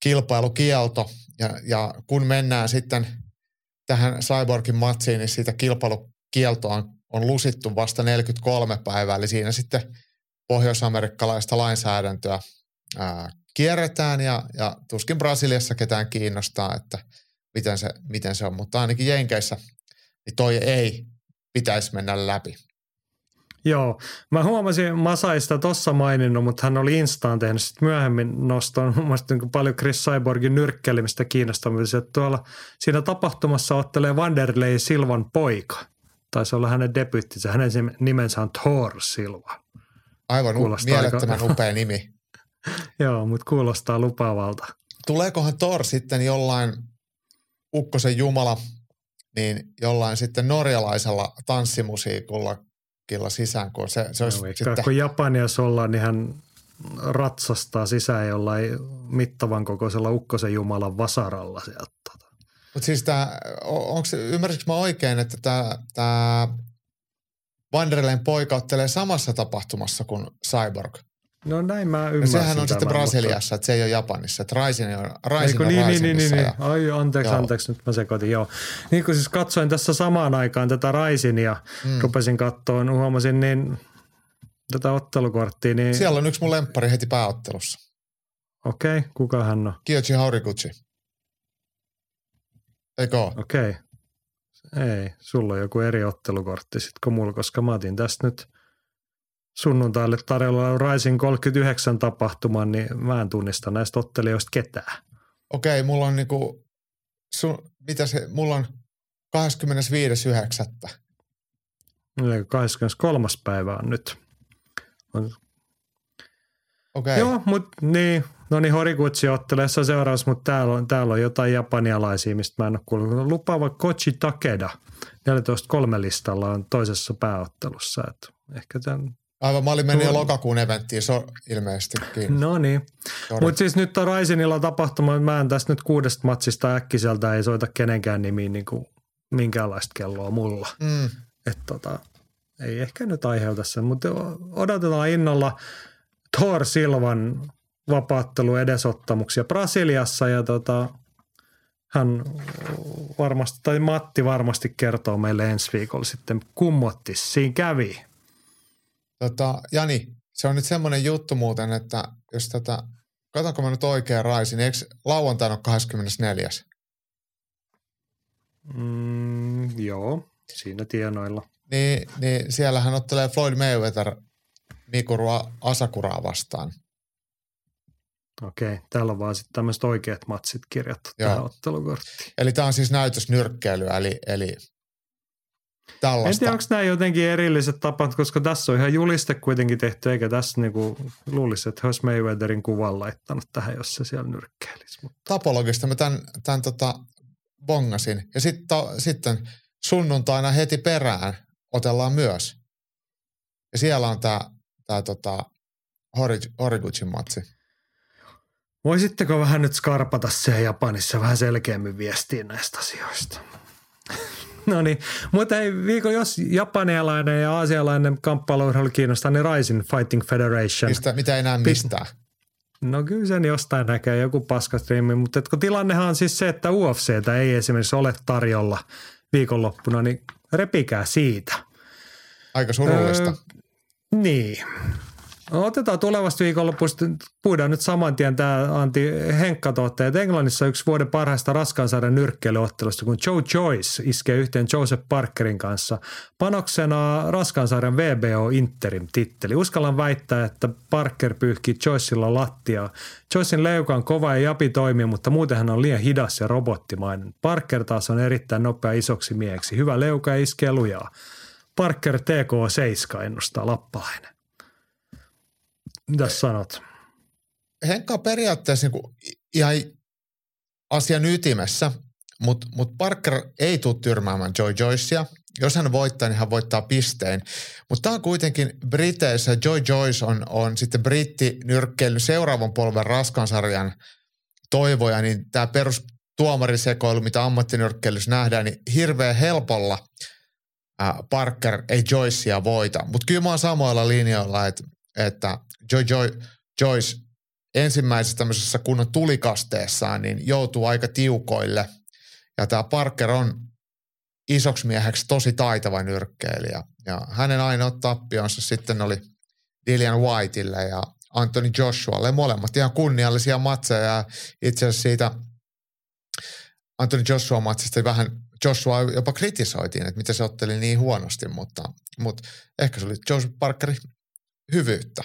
kilpailukielto. Ja, ja kun mennään sitten tähän Cyborgin matsiin, niin siitä kilpailukieltoa on, on lusittu vasta 43 päivää, eli siinä sitten pohjoisamerikkalaista lainsäädäntöä ää, kierretään ja, ja tuskin Brasiliassa ketään kiinnostaa, että miten se, miten se on, mutta ainakin Jenkeissä niin toi ei pitäisi mennä läpi. Joo, mä huomasin Masaista tossa maininnut, mutta hän oli Instaan tehnyt sitten myöhemmin noston mun mielestä niin paljon Chris Cyborgin nyrkkeilemistä kiinnostamista, että tuolla siinä tapahtumassa ottelee Vanderlei Silvan poika. Taisi olla hänen debyyttinsä. Hänen nimensä on Thor Silva. Aivan Kuulostaa mielettömän aika- upea nimi. Joo, mutta kuulostaa lupaavalta. Tuleekohan Thor sitten jollain Ukkosen Jumala, niin jollain sitten norjalaisella tanssimusiikilla killa sisään, kun se, se olisi Joo, sitten, Kun Japaniassa ollaan, niin hän ratsastaa sisään jollain mittavan kokoisella ukkosen jumalan vasaralla sieltä. tota. mutta siis tämä, onko ymmärsikö mä oikein, että tämä, tämä Vanderleen poika ottelee samassa tapahtumassa kuin Cyborg? No näin mä ymmärsin sehän on sitten Brasiliassa, että se ei ole Japanissa. Että Raisin on, Mutta... Raisin Eikö on niin, niin, niin, niin, niin. ja- Ai anteeksi, Joo. anteeksi, nyt mä sekoitin, joo. Niin kun siis katsoin tässä samaan aikaan tätä Raisin ja mm. rupesin kattoon, huomasin niin tätä ottelukorttia, niin Siellä on yksi mun lemppari heti pääottelussa. okei, okay, kuka hän on? Kiyoshi Horiguchi. Eikö? Okei. Okay. Ei, sulla on joku eri ottelukortti sitten kuin mulla, koska mä otin tästä nyt sunnuntaille tarjolla Raisin 39 tapahtuman, niin mä en tunnista näistä ottelijoista ketään. Okei, mulla on niinku, sun, mitä se, mulla on 25.9. Eli 23. päivä on nyt. On Okei, Joo, mutta niin, no niin Horiguchi ottelee seuraavassa, mutta täällä on, täällä on jotain japanialaisia, mistä mä en ole kuullut. Lupaava Kochi Takeda, 14.3 listalla on toisessa pääottelussa. Et ehkä tämän, aivan mä olin mennyt jo lokakuun eventtiin, so, ilmeisestikin. no niin. Mutta siis nyt on Raisinilla tapahtuma, mä en tästä nyt kuudesta matsista äkkiseltä ei soita kenenkään nimiin niin kuin minkäänlaista kelloa mulla. Mm, Että tota, ei ehkä nyt aiheuta sen, mutta odotetaan innolla Thor Silvan vapaattelu edesottamuksia Brasiliassa ja tota, hän varmasti, tai Matti varmasti kertoo meille ensi viikolla sitten kummotti siinä kävi. Tota, Jani, se on nyt semmoinen juttu muuten, että jos tätä, katsonko mä nyt oikein Raisin, niin eikö lauantaina ole 24. Mm, joo, siinä tienoilla. Niin, niin siellähän ottelee Floyd Mayweather Mikuru Asakuraa vastaan. Okei, täällä on vaan sitten tämmöiset oikeat matsit kirjattu Joo. tähän ottelukorttiin. Eli tämä on siis näytösnyrkkeilyä, eli, eli En tällaista. tiedä, onko nämä jotenkin erilliset tapat, koska tässä on ihan juliste kuitenkin tehty, eikä tässä niinku luulisi, että he olisi Mayweatherin kuvan laittanut tähän, jos se siellä nyrkkeilisi. Mutta Tapologista mä tämän, tämän tota bongasin. Ja sit, ta, sitten sunnuntaina heti perään otellaan myös. Ja siellä on tämä tää tota Hori- Horiguchin matsi. voisitteko vähän nyt skarpata se Japanissa vähän selkeämmin viestiin näistä asioista? no niin, mutta ei, viikon, jos japanialainen ja aasialainen kamppailuurheilu kiinnostaa, niin Rising Fighting Federation. Mistä, mitä ei näe mistään. No kyllä sen jostain näkee joku paskastriimi, mutta kun tilannehan on siis se, että UFCtä ei esimerkiksi ole tarjolla viikonloppuna, niin repikää siitä. Aika surullista. Öö, niin. Otetaan tulevasta viikonlopusta, puhutaan nyt saman tien tämä Antti Henkka-tuotteet. Englannissa yksi vuoden parhaista raskaansarjan nyrkkeilyottelusta, kun Joe Joyce iskee yhteen Joseph Parkerin kanssa. Panoksena raskaansarjan VBO Interim titteli. Uskallan väittää, että Parker pyyhkii Joyceilla lattiaa. Joycein leuka on kova ja japi toimii, mutta muuten hän on liian hidas ja robottimainen. Parker taas on erittäin nopea isoksi mieheksi. Hyvä leuka ja iskee lujaa. Parker TK7 ennustaa Lappalainen. Mitäs sanot? Henkka on periaatteessa niin ihan asian ytimessä, mutta mut Parker ei tule tyrmäämään Joy Joycea. Jos hän voittaa, niin hän voittaa pisteen. Mutta tämä on kuitenkin Briteissä, Joy Joyce on, on sitten brittinyrkkeilyn seuraavan polven raskansarjan toivoja, niin tämä perus tuomarisekoilu, mitä ammattinyrkkeilyssä nähdään, niin hirveän helpolla Parker ei Joycea voita. Mutta kyllä mä oon samoilla linjoilla, että, että Joy Joy, Joyce ensimmäisessä tämmöisessä kunnon tulikasteessaan niin joutuu aika tiukoille. Ja tämä Parker on isoksi mieheksi tosi taitava nyrkkeilijä. Ja hänen ainoa tappionsa sitten oli Dillian Whiteille ja Anthony Joshualle. Molemmat ihan kunniallisia matseja ja itse asiassa siitä Anthony Joshua matsista vähän Joshua jopa kritisoitiin, että miten se otteli niin huonosti, mutta, mutta ehkä se oli Joseph Parkerin hyvyyttä.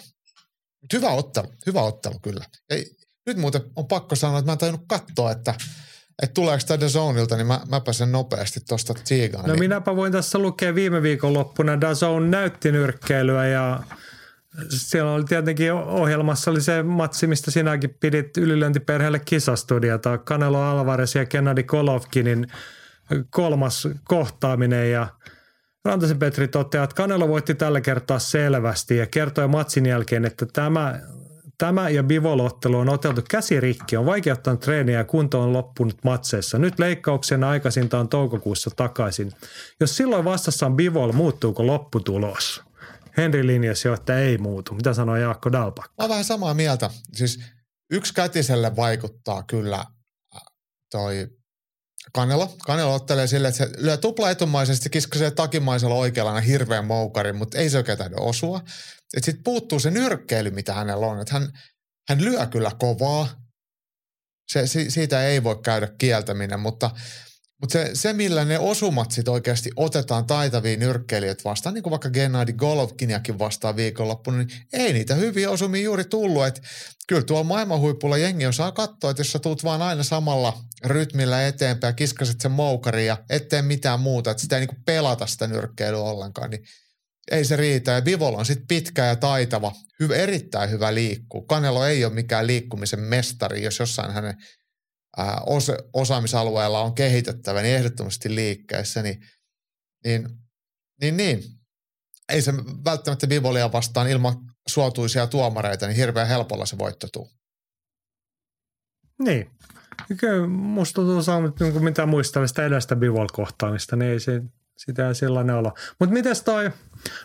Hyvä ottelu, hyvä ottelu kyllä. Ei, nyt muuten on pakko sanoa, että mä en tajunnut katsoa, että että tuleeko tämä Dazonilta, niin mä, mä pääsen nopeasti tuosta Tsigaan. No minäpä voin tässä lukea viime viikon loppuna. Dazone näytti nyrkkeilyä ja siellä oli tietenkin ohjelmassa oli se matsi, mistä sinäkin pidit ylilöntiperheelle kisastudiota. Canelo Alvarez ja Gennady Golovkinin kolmas kohtaaminen ja Rantasen Petri toteaa, että Canelo voitti tällä kertaa selvästi ja kertoi matsin jälkeen, että tämä Tämä ja Bivol-ottelu on oteltu käsirikki, on vaikeuttanut treeniä ja kunto on loppunut matseissa. Nyt leikkauksen aikaisinta on toukokuussa takaisin. Jos silloin vastassa on Bivol, muuttuuko lopputulos? Henri linjasi jo, että ei muutu. Mitä sanoo Jaakko Dalpak? Mä vähän samaa mieltä. Siis yksi kätiselle vaikuttaa kyllä äh, toi Kanelo. Kanelo ottelee sille, että se lyö tupla etumaisesti, kiskasee takimaisella oikealla hirveän moukarin, mutta ei se oikein tahdo osua. Että sitten puuttuu se nyrkkeily, mitä hänellä on. Että hän, hän lyö kyllä kovaa. Se, siitä ei voi käydä kieltäminen, mutta mutta se, se, millä ne osumat sitten oikeasti otetaan taitaviin nyrkkeilijöitä vastaan, niin kuin vaikka Gennady Golovkiniakin vastaan viikonloppuna, niin ei niitä hyviä osumia juuri tullut. Et kyllä tuolla maailman huipulla jengi osaa katsoa, että jos sä tuut vaan aina samalla rytmillä eteenpäin ja kiskaset sen moukari ja ettei mitään muuta, että sitä ei niinku pelata sitä nyrkkeilyä ollenkaan, niin ei se riitä. Ja Vivol on sitten pitkä ja taitava, hyvä, erittäin hyvä liikkuu. Kanelo ei ole mikään liikkumisen mestari, jos jossain hänen osaamisalueella on kehitettävä, niin ehdottomasti liikkeessä, niin, niin, niin, niin. ei se välttämättä Vivolia vastaan ilman suotuisia tuomareita, niin hirveän helpolla se voitto tuu. Niin. Kyllä musta tuntuu saamatta niin muistaa sitä edestä Bivol-kohtaamista, niin ei se sitä sellainen olo. Mutta mites toi,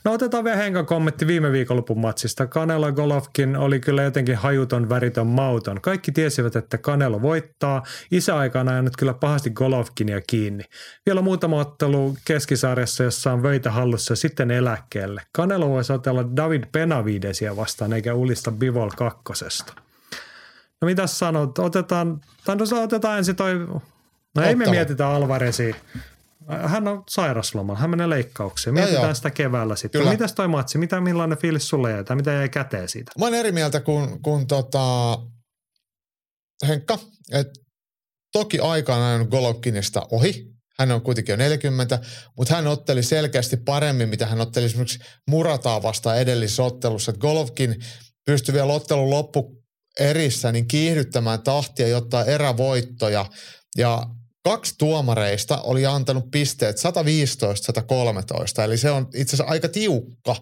no otetaan vielä Henkan kommentti viime viikonlopun matsista. Kanelo Golovkin oli kyllä jotenkin hajuton, väritön, mauton. Kaikki tiesivät, että Kanelo voittaa. Isä aikana ajanut kyllä pahasti Golovkinia kiinni. Vielä muutama ottelu keskisarjassa, jossa on vöitä hallussa sitten eläkkeelle. Kanelo voisi otella David Benavidesia vastaan eikä ulista Bivol kakkosesta. No mitä sanot? Otetaan, tai no otetaan ensin toi No ei me mietitä Alvarezia. Hän on sairaslomalla, hän menee leikkaukseen. Mietitään joo, sitä keväällä sitten. Kyllä. Mitäs toi matsi? Mitä, millainen fiilis sulle jäi tai mitä jäi käteen siitä? Mä oon eri mieltä kuin, kuin tota Henkka. Et toki aikaan ajanut Golovkinista ohi. Hän on kuitenkin jo 40, mutta hän otteli selkeästi paremmin, mitä hän otteli esimerkiksi Murataa vastaan edellisessä ottelussa. Et Golovkin pystyi vielä ottelun loppu erissä niin kiihdyttämään tahtia, jotta erävoittoja. Ja kaksi tuomareista oli antanut pisteet 115-113, eli se on itse asiassa aika tiukka.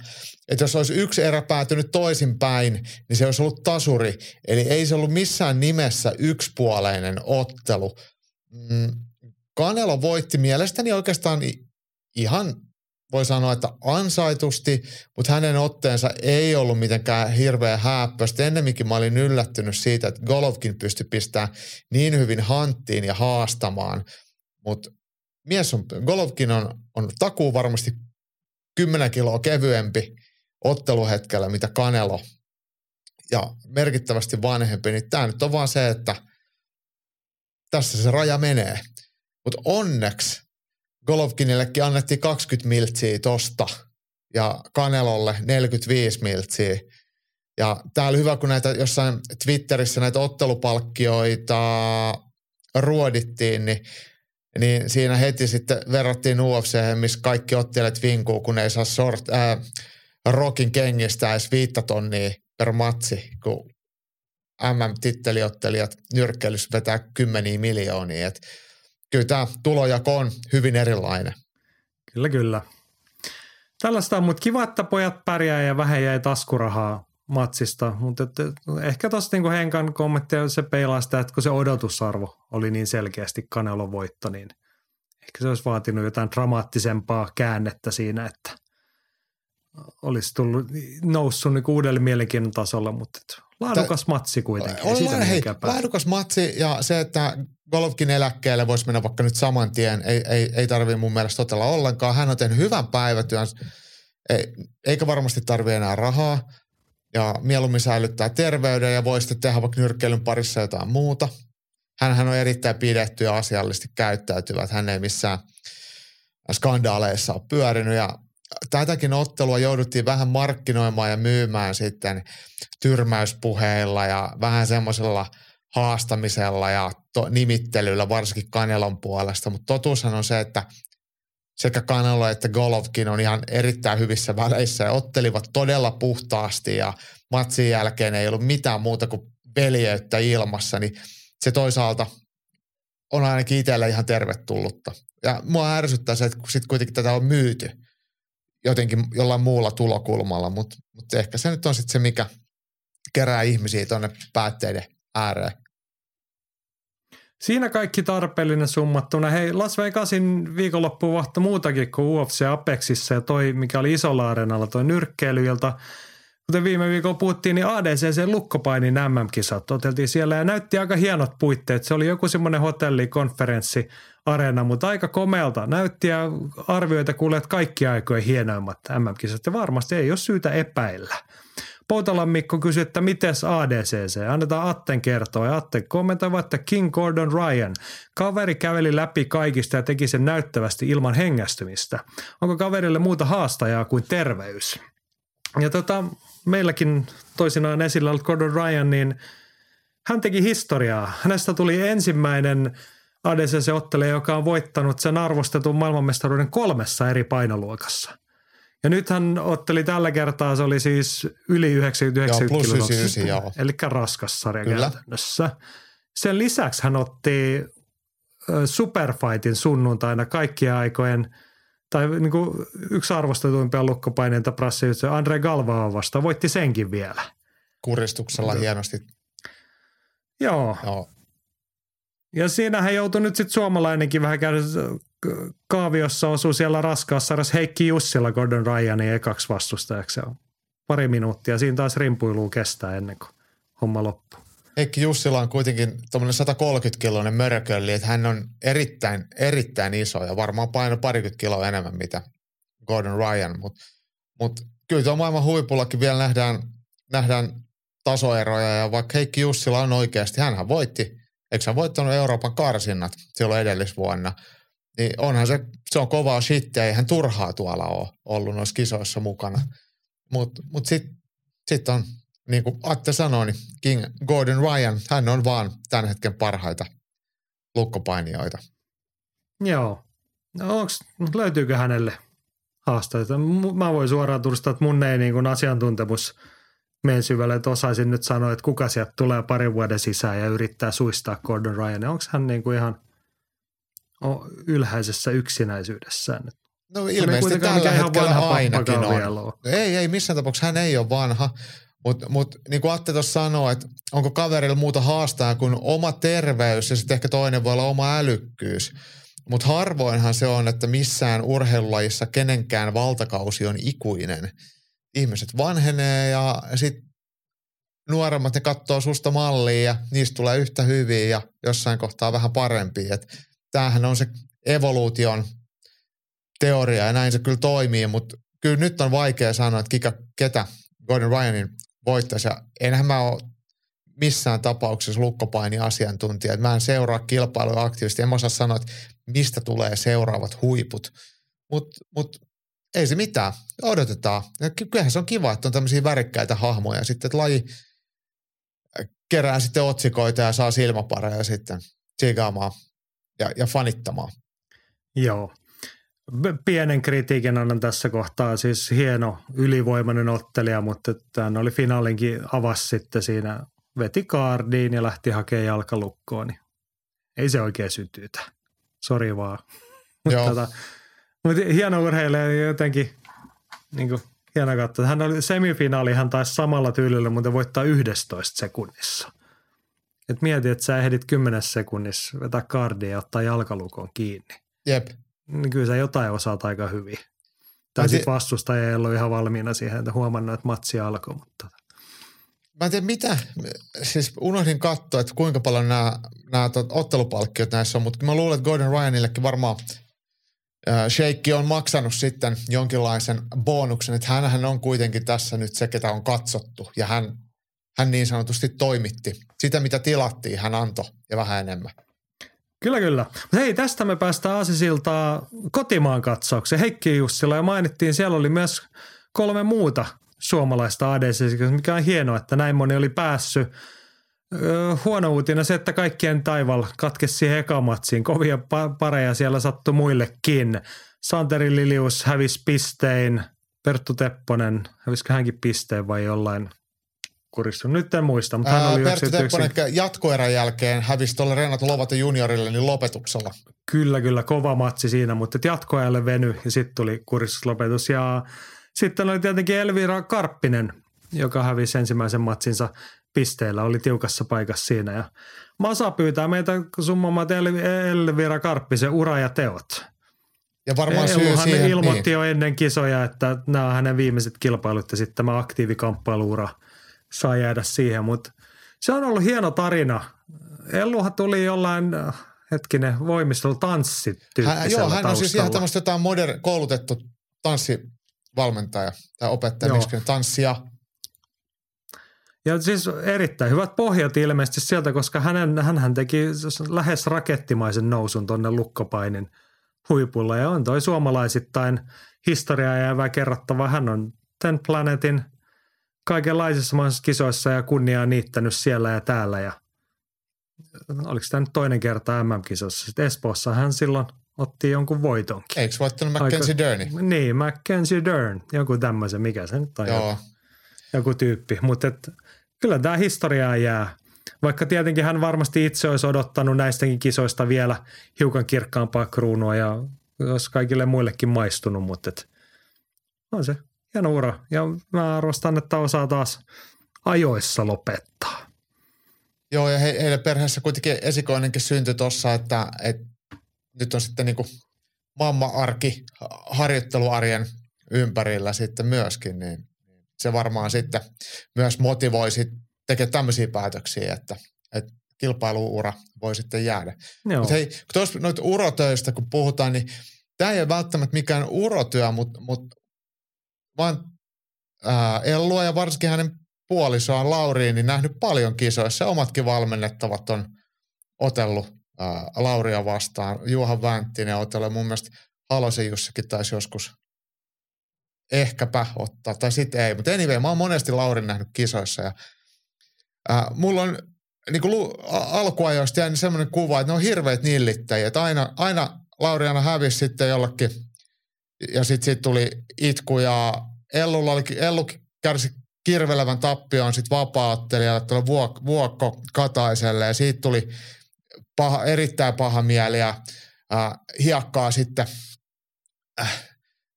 Että jos olisi yksi erä päätynyt toisinpäin, niin se olisi ollut tasuri. Eli ei se ollut missään nimessä yksipuoleinen ottelu. Mm, Kanelo voitti mielestäni oikeastaan ihan voi sanoa, että ansaitusti, mutta hänen otteensa ei ollut mitenkään hirveän hääppöistä. Ennemminkin mä olin yllättynyt siitä, että Golovkin pystyi pistämään niin hyvin hanttiin ja haastamaan. Mutta mies on, Golovkin on, on takuu varmasti 10 kiloa kevyempi otteluhetkellä, mitä Kanelo ja merkittävästi vanhempi, niin tämä nyt on vaan se, että tässä se raja menee. Mutta onneksi Golovkinillekin annettiin 20 miltsiä tosta ja Kanelolle 45 miltsiä. Ja tää oli hyvä, kun näitä jossain Twitterissä näitä ottelupalkkioita ruodittiin, niin niin siinä heti sitten verrattiin UFC, missä kaikki ottelijat vinkuu, kun ei saa sort, ää, Rokin kengistä edes viittä tonnia per matsi, kun MM-titteliottelijat nyrkkeilyssä vetää kymmeniä miljoonia. Et kyllä tämä tulojako on hyvin erilainen. Kyllä, kyllä. Tällaista on, mutta kiva, että pojat pärjää ja vähän jäi taskurahaa matsista, mutta että, ehkä tuossa niin Henkan kommentti se peilaa sitä, että kun se odotusarvo oli niin selkeästi Kanelon voitto, niin ehkä se olisi vaatinut jotain dramaattisempaa käännettä siinä, että olisi tullut, noussut niin uudelle mielenkiinnon tasolla, mutta laadukas matsi kuitenkin. On, hei, laadukas matsi ja se, että Golovkin eläkkeelle voisi mennä vaikka nyt saman tien, ei, ei, ei tarvitse mun mielestä totella ollenkaan. Hän on tehnyt hyvän päivätyön, ei, eikä varmasti tarvi enää rahaa ja mieluummin säilyttää terveyden ja voi sitten tehdä vaikka nyrkkeilyn parissa jotain muuta. Hänhän on erittäin pidetty ja asiallisesti käyttäytyvä, hän ei missään skandaaleissa ole pyörinyt ja tätäkin ottelua jouduttiin vähän markkinoimaan ja myymään sitten tyrmäyspuheilla ja vähän semmoisella haastamisella ja to, nimittelyllä, varsinkin Kanelon puolesta. Mutta totuushan on se, että sekä Kanelo että Golovkin on ihan erittäin hyvissä väleissä ja ottelivat todella puhtaasti ja matsin jälkeen ei ollut mitään muuta kuin veljeyttä ilmassa, niin se toisaalta on ainakin itselle ihan tervetullutta. Ja mua ärsyttää se, että sitten kuitenkin tätä on myyty jotenkin jollain muulla tulokulmalla, mutta, mutta ehkä se nyt on sitten se, mikä kerää ihmisiä tuonne päätteiden ääreen. Siinä kaikki tarpeellinen summattuna. Hei, Las Vegasin viikonloppu vahto muutakin kuin UFC Apexissa ja toi, mikä oli isolla areenalla, toi nyrkkeily, jolta kuten viime viikolla puhuttiin, niin ADCC lukkopainin MM-kisat oteltiin siellä ja näytti aika hienot puitteet. Se oli joku semmoinen hotelli, konferenssi, areena, mutta aika komealta. Näytti ja arvioita kuulet kaikki aikojen hienoimmat MM-kisat ja varmasti ei ole syytä epäillä. Poutalan Mikko kysyi, että miten ADCC? Annetaan Atten kertoa ja Atten kommentoi, että King Gordon Ryan. Kaveri käveli läpi kaikista ja teki sen näyttävästi ilman hengästymistä. Onko kaverille muuta haastajaa kuin terveys? Ja tota, meilläkin toisinaan esillä ollut Gordon Ryan, niin hän teki historiaa. Hänestä tuli ensimmäinen ADCC-ottelija, joka on voittanut sen arvostetun maailmanmestaruuden kolmessa eri painoluokassa – ja nyt hän otteli tällä kertaa, se oli siis yli 90 joo, plus 99, joo. eli raskas sarja Kyllä. käytännössä. Sen lisäksi hän otti Superfightin sunnuntaina kaikkien aikojen, tai niin kuin yksi arvostetuimpia lukkopaineita prassi, Andre Galvaa vasta, voitti senkin vielä. Kuristuksella no. hienosti. Joo. joo. Ja siinä hän joutui nyt sitten suomalainenkin vähän käydä kaaviossa osuu siellä raskaassa sarjassa Heikki Jussila Gordon Ryanin ekaksi vastustajaksi. Pari minuuttia. Siinä taas rimpuilua kestää ennen kuin homma loppuu. Heikki Jussila on kuitenkin tuommoinen 130-kiloinen mörkölli, että hän on erittäin, erittäin iso ja varmaan paino parikymmentä kiloa enemmän mitä Gordon Ryan, mutta mut kyllä tuo maailman huipullakin vielä nähdään, nähdään tasoeroja ja vaikka Heikki Jussila on oikeasti, hän voitti, eikö hän voittanut Euroopan karsinnat silloin edellisvuonna – niin onhan se, se on kovaa shittiä, ei hän turhaa tuolla ole ollut noissa kisoissa mukana. Mutta mut, mut sitten sit on, niin kuin Atte sanoi, niin King Gordon Ryan, hän on vaan tämän hetken parhaita lukkopainijoita. Joo. No onks, löytyykö hänelle haasteita? Mä voin suoraan tunnustaa, että mun ei niin kuin asiantuntemus mene syvälle, että osaisin nyt sanoa, että kuka sieltä tulee parin vuoden sisään ja yrittää suistaa Gordon Ryan. Onko hän niin kuin ihan ylhäisessä yksinäisyydessään. No ilmeisesti tällä hetkellä ainakin on. Ei, ei, missään tapauksessa hän ei ole vanha. Mutta mut, niin kuin Atte tuossa sanoo, että onko kaverilla muuta haastaa kuin oma terveys ja sitten ehkä toinen voi olla oma älykkyys. Mutta harvoinhan se on, että missään urheilulajissa kenenkään valtakausi on ikuinen. Ihmiset vanhenee ja sitten nuoremmat ne katsoo susta mallia ja niistä tulee yhtä hyviä ja jossain kohtaa vähän parempia. Et tämähän on se evoluution teoria ja näin se kyllä toimii, mutta kyllä nyt on vaikea sanoa, että ketä Gordon Ryanin voittaisi. Ja enhän mä ole missään tapauksessa lukkopaini asiantuntija. Mä en seuraa kilpailua aktiivisesti. En osaa sanoa, että mistä tulee seuraavat huiput. Mutta mut, ei se mitään. Odotetaan. Ja kyllähän se on kiva, että on tämmöisiä värikkäitä hahmoja. Sitten, että laji kerää sitten otsikoita ja saa silmäpareja sitten tsigaamaan ja, ja fanittamaan. Joo. Pienen kritiikin annan tässä kohtaa, siis hieno ylivoimainen ottelija, mutta tämä oli finaalinkin avas sitten siinä, veti kaardiin ja lähti hakemaan jalkalukkoon, niin ei se oikein sytytä. Sori vaan. Mutta tota, mut hieno urheilija jotenkin, niin kuin, hieno katsoa. Hän oli semifinaali, hän taisi samalla tyylillä, mutta voittaa 11 sekunnissa. Et mieti, että sä ehdit 10 sekunnissa vetää kardia ja ottaa jalkalukon kiinni. Jep. Niin kyllä sä jotain osaat aika hyvin. Tai sitten vastustaja ei ollut ihan valmiina siihen, että huomannut, että matsi alkoi. Mutta... Mä en tiedä mitä, siis unohdin katsoa, että kuinka paljon nämä, nämä ottelupalkkiot näissä on, mutta mä luulen, että Gordon Ryanillekin varmaan äh, Sheikki on maksanut sitten jonkinlaisen bonuksen, että hänhän on kuitenkin tässä nyt se, ketä on katsottu ja hän, hän niin sanotusti toimitti. Sitä, mitä tilattiin, hän antoi ja vähän enemmän. Kyllä, kyllä. Hei, tästä me päästään Aasisiltaa kotimaan katsaukseen. Heikki Jussila ja mainittiin, siellä oli myös kolme muuta suomalaista ADC, mikä on hienoa, että näin moni oli päässyt. huono uutinen se, että kaikkien taival katkesi siihen ekamatsiin. Kovia pareja siellä sattui muillekin. Santeri Lilius hävisi pistein. Perttu Tepponen, hävisikö hänkin pisteen vai jollain kuristunut. Nyt en muista, mutta hän oli Perttu Tepponen jatkoerän jälkeen hävisi tuolle Renato Lovato juniorille niin lopetuksella. Kyllä, kyllä, kova matsi siinä, mutta jatkoajalle veny ja sitten tuli kuristuslopetus. Ja sitten oli tietenkin Elvira Karppinen, joka hävisi ensimmäisen matsinsa pisteellä, oli tiukassa paikassa siinä. Ja Masa pyytää meitä summamaan Elvira Karppisen ura ja teot. Ja varmaan syy siihen, ilmoitti niin. jo ennen kisoja, että nämä on hänen viimeiset kilpailut ja sitten tämä aktiivikamppailuura – saa jäädä siihen, mutta se on ollut hieno tarina. Elluhan tuli jollain hetkinen voimistelu tanssi hän, Joo, hän on siis ihan tämmöistä jotain moder, koulutettu tanssivalmentaja tai opettaja, miksi tanssia. Ja siis erittäin hyvät pohjat ilmeisesti sieltä, koska hänen, hän teki lähes rakettimaisen nousun tuonne lukkopainin huipulla. Ja on toi suomalaisittain historiaa jäävää kerrottava. Hän on Ten Planetin – kaikenlaisissa mahdollisissa kisoissa ja kunniaa niittänyt siellä ja täällä. Ja oliko tämä nyt toinen kerta MM-kisossa? Sitten Espoossa hän silloin otti jonkun voitonkin. Eikö voittanut Mackenzie Derni? Niin, Mackenzie Dern. Joku tämmöisen, mikä se nyt on? Joo. Joku, joku tyyppi. Mutta kyllä tämä historiaa jää. Vaikka tietenkin hän varmasti itse olisi odottanut näistäkin kisoista vielä hiukan kirkkaampaa kruunua ja olisi kaikille muillekin maistunut, mutta et on se hieno ura. Ja mä arvostan, että osaa taas ajoissa lopettaa. Joo, ja he, heille perheessä kuitenkin esikoinenkin syntyi tuossa, että, että nyt on sitten niin kuin mamma-arki harjoitteluarjen ympärillä sitten myöskin, niin se varmaan sitten myös motivoi sitten tekemään tämmöisiä päätöksiä, että, että kilpailuura voi sitten jäädä. Mutta hei, kun tuossa noita urotöistä kun puhutaan, niin tämä ei ole välttämättä mikään urotyö, mutta, mutta vaan ää, Ellua ja varsinkin hänen puolisoaan Lauriin niin nähnyt paljon kisoissa. Omatkin valmennettavat on otellut ää, Lauria vastaan. Juha Vänttinen otellut. Mun mielestä Halosen Jussakin taisi joskus ehkäpä ottaa, tai sitten ei. Mutta anyway, mä oon monesti Laurin nähnyt kisoissa ja ää, mulla on niin kuin lu, alkuajoista jäänyt semmoinen kuva, että ne on hirveät nillittäjiä. Että aina, aina Lauri aina hävisi sitten jollakin – ja sitten sit tuli itku ja Ellulla oli, Ellu kärsi kirvelevän tappioon sitten vapaattelijalle tuolle Vuok, Vuokko Kataiselle ja siitä tuli paha, erittäin paha mieli ja äh, hiekkaa sitten äh,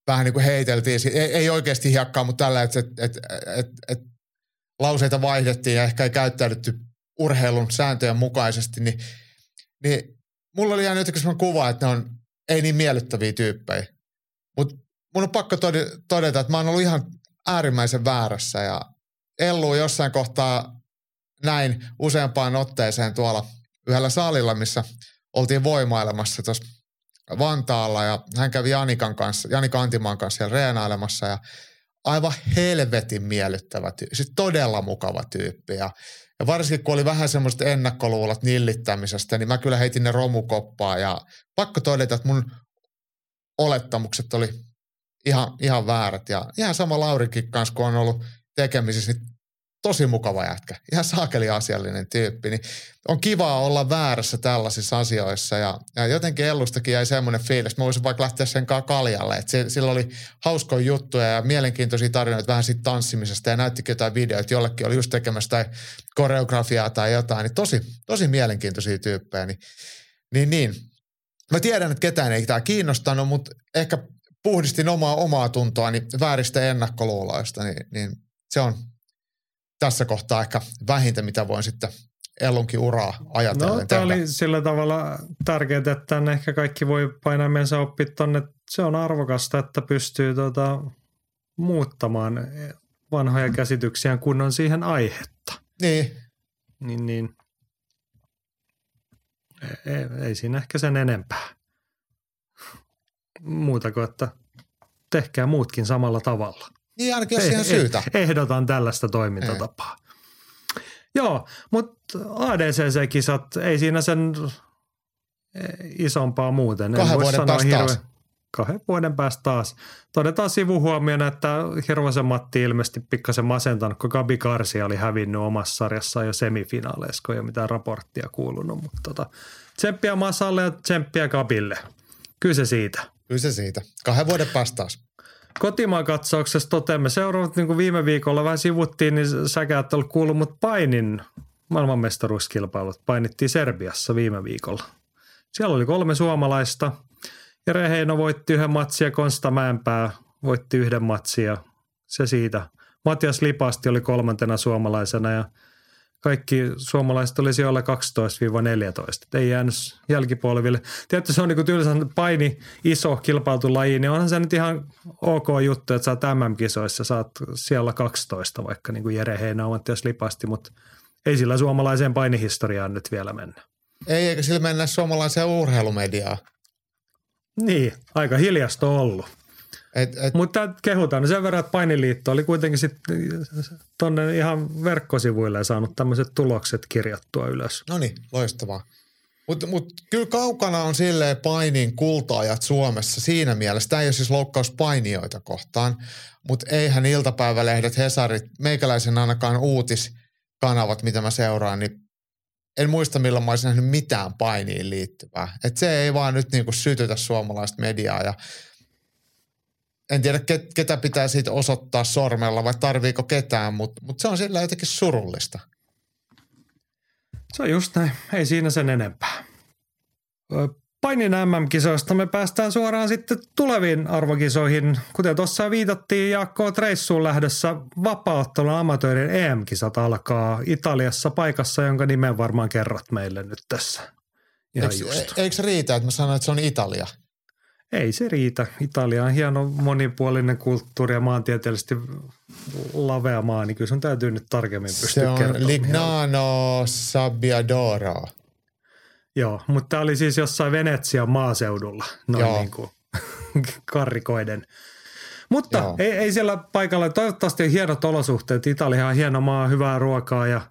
vähän niin kuin heiteltiin. Ei, ei oikeasti hiekkaa, mutta tällä, että et, et, et, et, lauseita vaihdettiin ja ehkä ei käyttäydytty urheilun sääntöjen mukaisesti, niin, niin mulla oli jäänyt jotenkin sellainen kuva, että ne on ei niin miellyttäviä tyyppejä. Mutta mun on pakko todeta, että mä oon ollut ihan äärimmäisen väärässä ja Ellu jossain kohtaa näin useampaan otteeseen tuolla yhdellä salilla, missä oltiin voimailemassa tuossa Vantaalla ja hän kävi Janikan kanssa, Janika Antimaan kanssa siellä reenailemassa ja aivan helvetin miellyttävä tyyppi, siis todella mukava tyyppi ja, ja varsinkin kun oli vähän semmoiset ennakkoluulot nillittämisestä, niin mä kyllä heitin ne romukoppaa ja pakko todeta, että mun olettamukset oli ihan, ihan väärät. Ja ihan sama Laurikin kanssa, kun on ollut tekemisissä, niin tosi mukava jätkä, ihan saakeli asiallinen tyyppi, niin on kiva olla väärässä tällaisissa asioissa. Ja, ja jotenkin Ellustakin jäi semmoinen fiilis, että mä voisin vaikka lähteä sen kanssa kaljalle, että sillä oli hauskoja juttuja ja mielenkiintoisia tarinoita vähän siitä tanssimisesta ja näyttikin jotain videoita, jollekin oli just tekemässä tai koreografiaa tai jotain, niin tosi, tosi mielenkiintoisia tyyppejä, niin, niin, niin. Mä tiedän, että ketään ei tämä kiinnostanut, mutta ehkä puhdistin omaa omaa tuntoa niin vääristä ennakkoluuloista, niin, niin se on tässä kohtaa ehkä vähintä, mitä voin sitten Ellunkin uraa ajatellen No, tämä oli sillä tavalla tärkeää, että tänne ehkä kaikki voi painaa mielensä oppia tonne. Se on arvokasta, että pystyy tota, muuttamaan vanhoja käsityksiä, kun on siihen aihetta. Niin. Niin, niin. Ei, ei siinä ehkä sen enempää. Muuta kuin, että tehkää muutkin samalla tavalla. Niin ainakin jos siihen syytä. Ehdotan tällaista toimintatapaa. Ei. Joo, mutta ADCC-kisat, ei siinä sen isompaa muuten. Kahden vuoden päästä hirve... taas. Kahden vuoden päästä taas. Todetaan sivuhuomiona, että Hirvosen Matti ilmeisesti pikkasen masentanut, kun Gabi Karsi oli hävinnyt omassa sarjassaan jo semifinaaleissa, kun ei ole mitään raporttia kuulunut. Mutta tota, tsemppiä Masalle ja tsemppiä Gabille. Kyllä se siitä. Kyllä se siitä. Kahden vuoden päästä taas kotimaan katsauksessa toteamme seuraavat, niin kuin viime viikolla vähän sivuttiin, niin säkään et ollut kuullut, mutta painin maailmanmestaruuskilpailut painittiin Serbiassa viime viikolla. Siellä oli kolme suomalaista ja Reheino voitti yhden matsin ja Konsta Mäenpää voitti yhden matsin ja se siitä. Matias Lipasti oli kolmantena suomalaisena ja – kaikki suomalaiset oli siellä 12-14. ei jäänyt jälkipolville. Tiedätkö, se on niin tylsä paini iso kilpailtu laji, niin onhan se nyt ihan ok juttu, että sä oot MM-kisoissa, saat siellä 12 vaikka niin kuin Jere Heinä jos lipasti, mutta ei sillä suomalaiseen painihistoriaan nyt vielä mennä. Ei, eikä sillä mennä suomalaiseen urheilumediaan. Niin, aika hiljasta ollut. Et, et, Mutta kehutaan sen verran, että painiliitto oli kuitenkin sitten tuonne ihan verkkosivuille saanut tämmöiset tulokset kirjattua ylös. No niin, loistavaa. Mutta mut, kyllä kaukana on silleen painin kultaajat Suomessa siinä mielessä. Tämä ei ole siis loukkaus painijoita kohtaan, mutta eihän iltapäivälehdet, Hesarit, meikäläisen ainakaan uutiskanavat, mitä mä seuraan, niin en muista milloin mä olisin nähnyt mitään painiin liittyvää. Et se ei vaan nyt niinku sytytä suomalaista mediaa ja – en tiedä ketä pitää siitä osoittaa sormella vai tarviiko ketään, mutta, mutta se on sillä jotenkin surullista. Se on just näin, ei siinä sen enempää. Painin MM-kisoista me päästään suoraan sitten tuleviin arvokisoihin. Kuten tuossa viitattiin, Jaakko Treissuun lähdössä vapauttelun amatöörin EM-kisat alkaa Italiassa paikassa, jonka nimen varmaan kerrot meille nyt tässä. Ihan eikö, just. eikö riitä, että mä sanon, että se on Italia? Ei se riitä. Italia on hieno monipuolinen kulttuuri ja maantieteellisesti lavea maa, niin kyllä sun täytyy nyt tarkemmin pystyä Se on Lignano Sabbiadoro. Joo, mutta tämä oli siis jossain Venetsian maaseudulla, noin Joo. niin kuin karrikoiden. Mutta ei, ei siellä paikalla, toivottavasti on hienot olosuhteet. Italia on hieno maa, hyvää ruokaa ja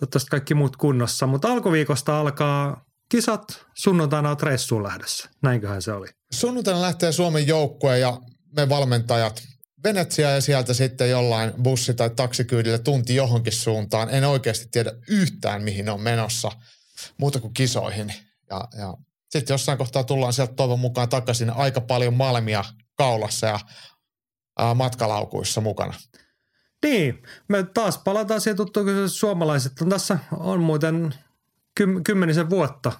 toivottavasti kaikki muut kunnossa. Mutta alkuviikosta alkaa kisat, sunnuntaina olet reissuun lähdössä. Näinköhän se oli. Sunnuntaina lähtee Suomen joukkue ja me valmentajat Venetsia ja sieltä sitten jollain bussi- tai taksikyydillä tunti johonkin suuntaan. En oikeasti tiedä yhtään, mihin on menossa muuta kuin kisoihin. Ja, ja sitten jossain kohtaa tullaan sieltä toivon mukaan takaisin aika paljon malmia kaulassa ja ää, matkalaukuissa mukana. Niin, me taas palataan siihen tuttuun, kun suomalaiset on tässä on muuten kym, kymmenisen vuotta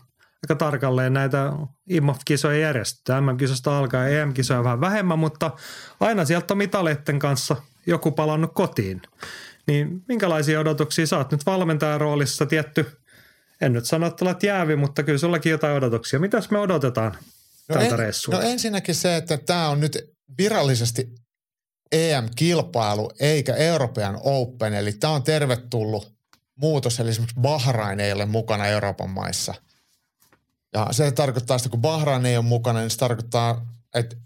aika tarkalleen näitä IMAF-kisoja järjestetään. MM-kisosta alkaa ja EM-kisoja vähän vähemmän, mutta aina sieltä on mitaleiden kanssa joku palannut kotiin. Niin minkälaisia odotuksia oot nyt valmentajan roolissa tietty? En nyt sano, että olet jäävi, mutta kyllä sullakin jotain odotuksia. Mitäs me odotetaan no tältä en, reissulta? No ensinnäkin se, että tämä on nyt virallisesti EM-kilpailu eikä European Open, eli tämä on tervetullut muutos, eli esimerkiksi Bahrain ei ole mukana Euroopan maissa. Ja se tarkoittaa että kun Bahrain ei ole mukana, niin se tarkoittaa, että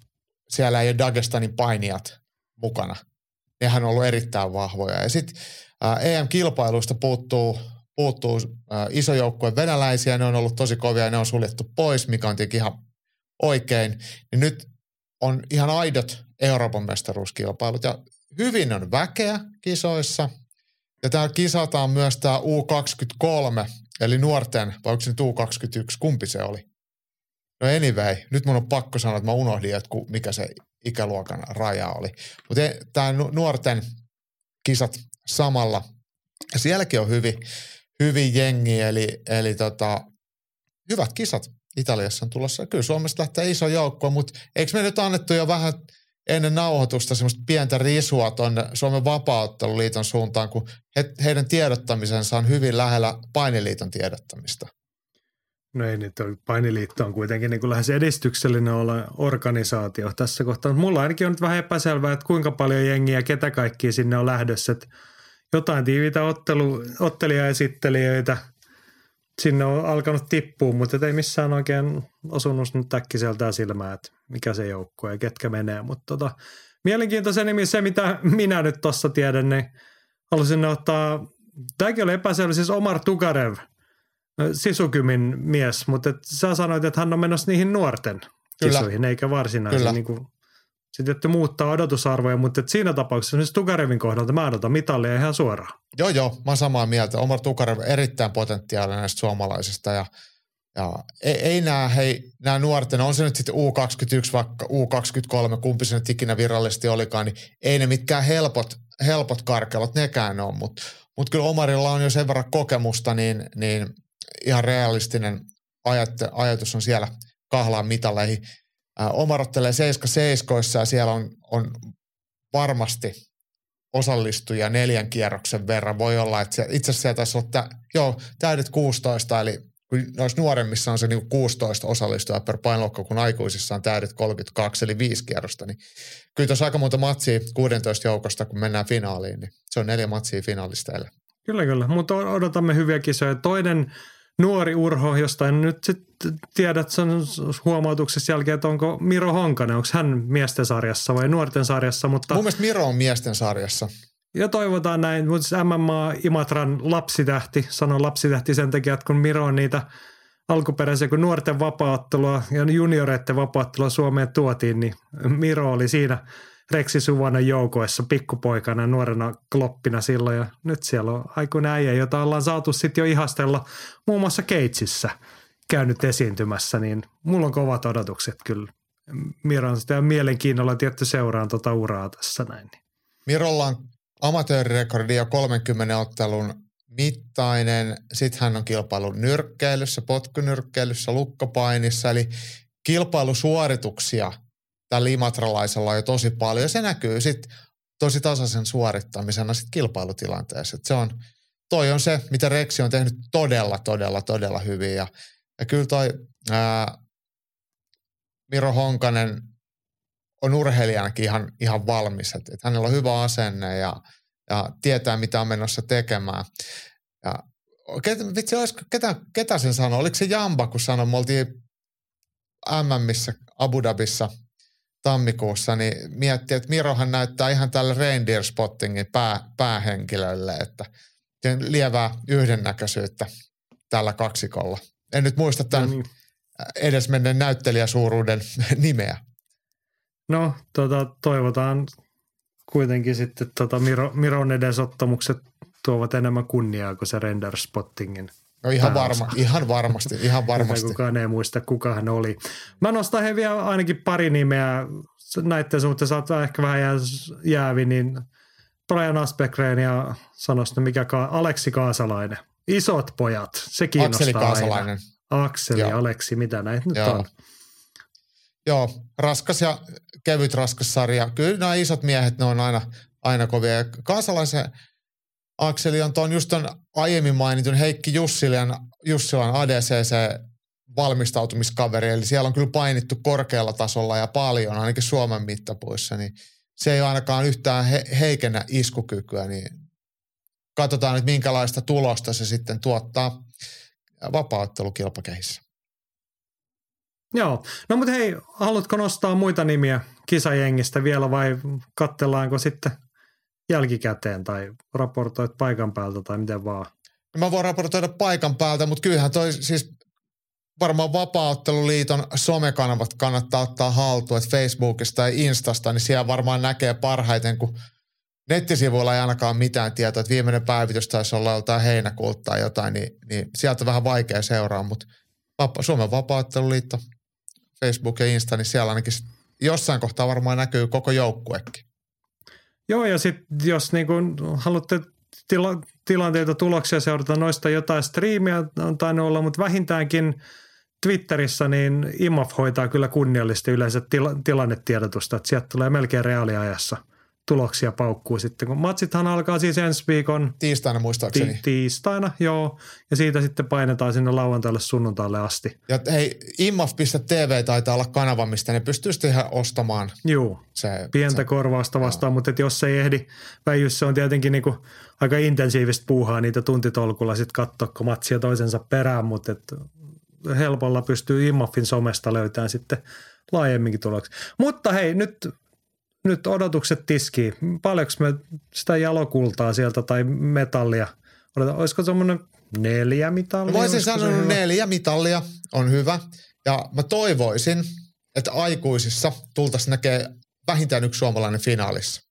siellä ei ole Dagestanin painijat mukana. Nehän on ollut erittäin vahvoja. Ja sitten EM-kilpailuista puuttuu, puuttuu iso joukkue venäläisiä, ne on ollut tosi kovia ja ne on suljettu pois, mikä on tietenkin ihan oikein. Niin nyt on ihan aidot Euroopan mestaruuskilpailut ja hyvin on väkeä kisoissa – Ja täällä kisataan myös tämä U23, eli nuorten, vai onko se nyt U21, kumpi se oli? No anyway, nyt mun on pakko sanoa, että mä unohdin, että mikä se ikäluokan raja oli. Mutta tämä nuorten kisat samalla. Sielläkin on hyvin, hyvin jengi, eli, eli tota, hyvät kisat Italiassa on tulossa. Kyllä Suomesta lähtee iso joukko, mutta eikö me nyt annettu jo vähän ennen nauhoitusta semmoista pientä risua tuonne Suomen vapautteluliiton suuntaan, kun he, heidän tiedottamisensa on hyvin lähellä painiliiton tiedottamista. No ei nyt, painiliitto on kuitenkin niin kuin lähes edistyksellinen olla organisaatio tässä kohtaa. Mulla ainakin on nyt vähän epäselvää, että kuinka paljon jengiä, ketä kaikki sinne on lähdössä. Että jotain tiiviitä ottelu, ottelijaesittelijöitä sinne on alkanut tippua, mutta ei missään oikein osunut nyt äkkiseltään silmään, että mikä se joukko ja ketkä menee. Mutta tota, mielenkiintoisen nimi se, mitä minä nyt tuossa tiedän, niin halusin ottaa, tämäkin oli epäselvä, siis Omar Tukarev – Sisukymin mies, mutta et sä sanoit, että hän on menossa niihin nuorten Kyllä. kisoihin, eikä varsinaisesti niin kuin, sitten että muuttaa odotusarvoja, mutta et siinä tapauksessa esimerkiksi Tukarevin kohdalta mä odotan mitalia ihan suoraan. Joo, joo, mä samaa mieltä. Omar Tukarev erittäin potentiaalinen näistä suomalaisista ja, ja ei, ei nämä, hei, nämä nuorten, on se nyt sitten U21 vaikka U23, kumpi se nyt ikinä virallisesti olikaan, niin ei ne mitkään helpot, helpot karkelot nekään on, mutta mut kyllä Omarilla on jo sen verran kokemusta, niin, niin ihan realistinen ajat, ajatus on siellä kahlaan mitaleihin. Omar ottelee 7 ja siellä on, on varmasti osallistujia neljän kierroksen verran. Voi olla, että se, itse asiassa taisi olla tä, joo, täydet 16, eli noissa nuoremmissa on se niin 16 osallistujaa per painoluokka, kun aikuisissa on täydet 32, eli viisi kierrosta. Niin kyllä tuossa aika monta matsia 16 joukosta, kun mennään finaaliin, niin se on neljä matsia finalisteille. Kyllä, kyllä, mutta odotamme hyviä kisoja. Toinen nuori Urho, josta en nyt sitten tiedä sen huomautuksessa jälkeen, että onko Miro Honkanen, onko hän miesten sarjassa vai nuorten sarjassa. Mutta Mun mielestä Miro on miesten sarjassa. Ja toivotaan näin, mutta siis MMA Imatran lapsitähti, sanon lapsitähti sen takia, että kun Miro on niitä alkuperäisiä, kun nuorten vapaattelua ja junioreiden vapaattelua Suomeen tuotiin, niin Miro oli siinä – Reksi Suvanen joukoissa pikkupoikana nuorena kloppina silloin ja nyt siellä on aikuinen äijä, jota ollaan saatu sitten jo ihastella muun muassa Keitsissä käynyt esiintymässä, niin mulla on kovat odotukset kyllä. Miran sitä mielenkiinnolla tietty seuraan tuota uraa tässä näin. Mirolla on amatöörirekordi jo 30 ottelun mittainen. Sitten hän on kilpailu nyrkkeilyssä, potkunyrkkeilyssä, lukkopainissa, eli kilpailusuorituksia – tällä limatralaisella on jo tosi paljon. Ja se näkyy sitten tosi tasaisen suorittamisena sit kilpailutilanteessa. Et se on, toi on se, mitä Reksi on tehnyt todella, todella, todella hyvin. Ja, ja kyllä toi ää, Miro Honkanen on urheilijanakin ihan, ihan valmis. Et, et hänellä on hyvä asenne ja, ja tietää, mitä on menossa tekemään. Ja ketä, vitsi, olisiko, ketä, ketä sen sanoi? Oliko se Jamba, kun sanoi, me oltiin MMissä Abu Dhabissa – tammikuussa, niin miettii, että Mirohan näyttää ihan tälle reindeer spottingin pää, päähenkilölle, että lievää yhdennäköisyyttä tällä kaksikolla. En nyt muista tämän no niin. edesmenneen näyttelijäsuuruuden nimeä. No, tota, toivotaan kuitenkin sitten tota Miro, Miron edesottamukset tuovat enemmän kunniaa kuin se render spottingin – No ihan, varma, ihan varmasti, ihan varmasti. Kukaan ei muista, kuka hän oli. Mä nostan he vielä ainakin pari nimeä näiden suhteen, saattaa ehkä vähän jää, jäävi, niin Brian Aspegren ja sanoisi, mikä ka- Aleksi Kaasalainen. Isot pojat, se kiinnostaa Akseli Kaasalainen. Aina. Akseli, Joo. Aleksi, mitä näitä nyt Joo. on? Joo, raskas ja kevyt raskas sarja. Kyllä nämä isot miehet, ne on aina, aina kovia. Ja kaasalaisen Akseli on tuon just ton aiemmin mainitun Heikki Jussilan, Jussilan ADCC valmistautumiskaveri, eli siellä on kyllä painittu korkealla tasolla ja paljon, ainakin Suomen mittapuissa, niin se ei ainakaan yhtään he, heikennä iskukykyä, niin katsotaan nyt minkälaista tulosta se sitten tuottaa vapauttelukilpakehissä. Joo, no mutta hei, haluatko nostaa muita nimiä kisajengistä vielä vai kattellaanko sitten jälkikäteen tai raportoit paikan päältä tai miten vaan? Mä voin raportoida paikan päältä, mutta kyllähän toi siis varmaan Vapaaotteluliiton somekanavat kannattaa ottaa haltuun, että Facebookista tai Instasta, niin siellä varmaan näkee parhaiten, kun nettisivuilla ei ainakaan mitään tietoa, että viimeinen päivitys taisi olla joltain heinäkuulta tai jotain, niin, niin sieltä on vähän vaikea seuraa, mutta Suomen vapaatteluliitto, Facebook ja Insta, niin siellä ainakin jossain kohtaa varmaan näkyy koko joukkuekin. Joo, ja sitten jos niin kun haluatte tila, tilanteita, tuloksia seurata noista jotain striimiä on tainnut olla, mutta vähintäänkin Twitterissä niin IMAF hoitaa kyllä kunniallisesti yleensä tila, tilannetiedotusta, että sieltä tulee melkein reaaliajassa – tuloksia paukkuu sitten, kun matsithan alkaa siis ensi viikon. Tiistaina muistaakseni. Ti- tiistaina, joo. Ja siitä sitten painetaan sinne lauantaille sunnuntaille asti. Ja hei, immaf.tv taitaa olla kanava, mistä ne pystyy sitten ihan ostamaan. Joo, se, pientä se, korvausta vastaan, joo. mutta et jos ei ehdi, väijys se on tietenkin niinku aika intensiivistä puuhaa niitä tuntitolkulla sitten katsoa, kun matsia toisensa perään, mutta et helpolla pystyy Immafin somesta löytämään sitten laajemminkin tuloksia. Mutta hei, nyt nyt odotukset tiskii. Paljonko me sitä jalokultaa sieltä tai metallia? Olisiko semmoinen neljä mitallia? Mä olisin sanonut neljä mitallia on hyvä. Ja mä toivoisin, että aikuisissa tultaisiin näkee vähintään yksi suomalainen finaalissa.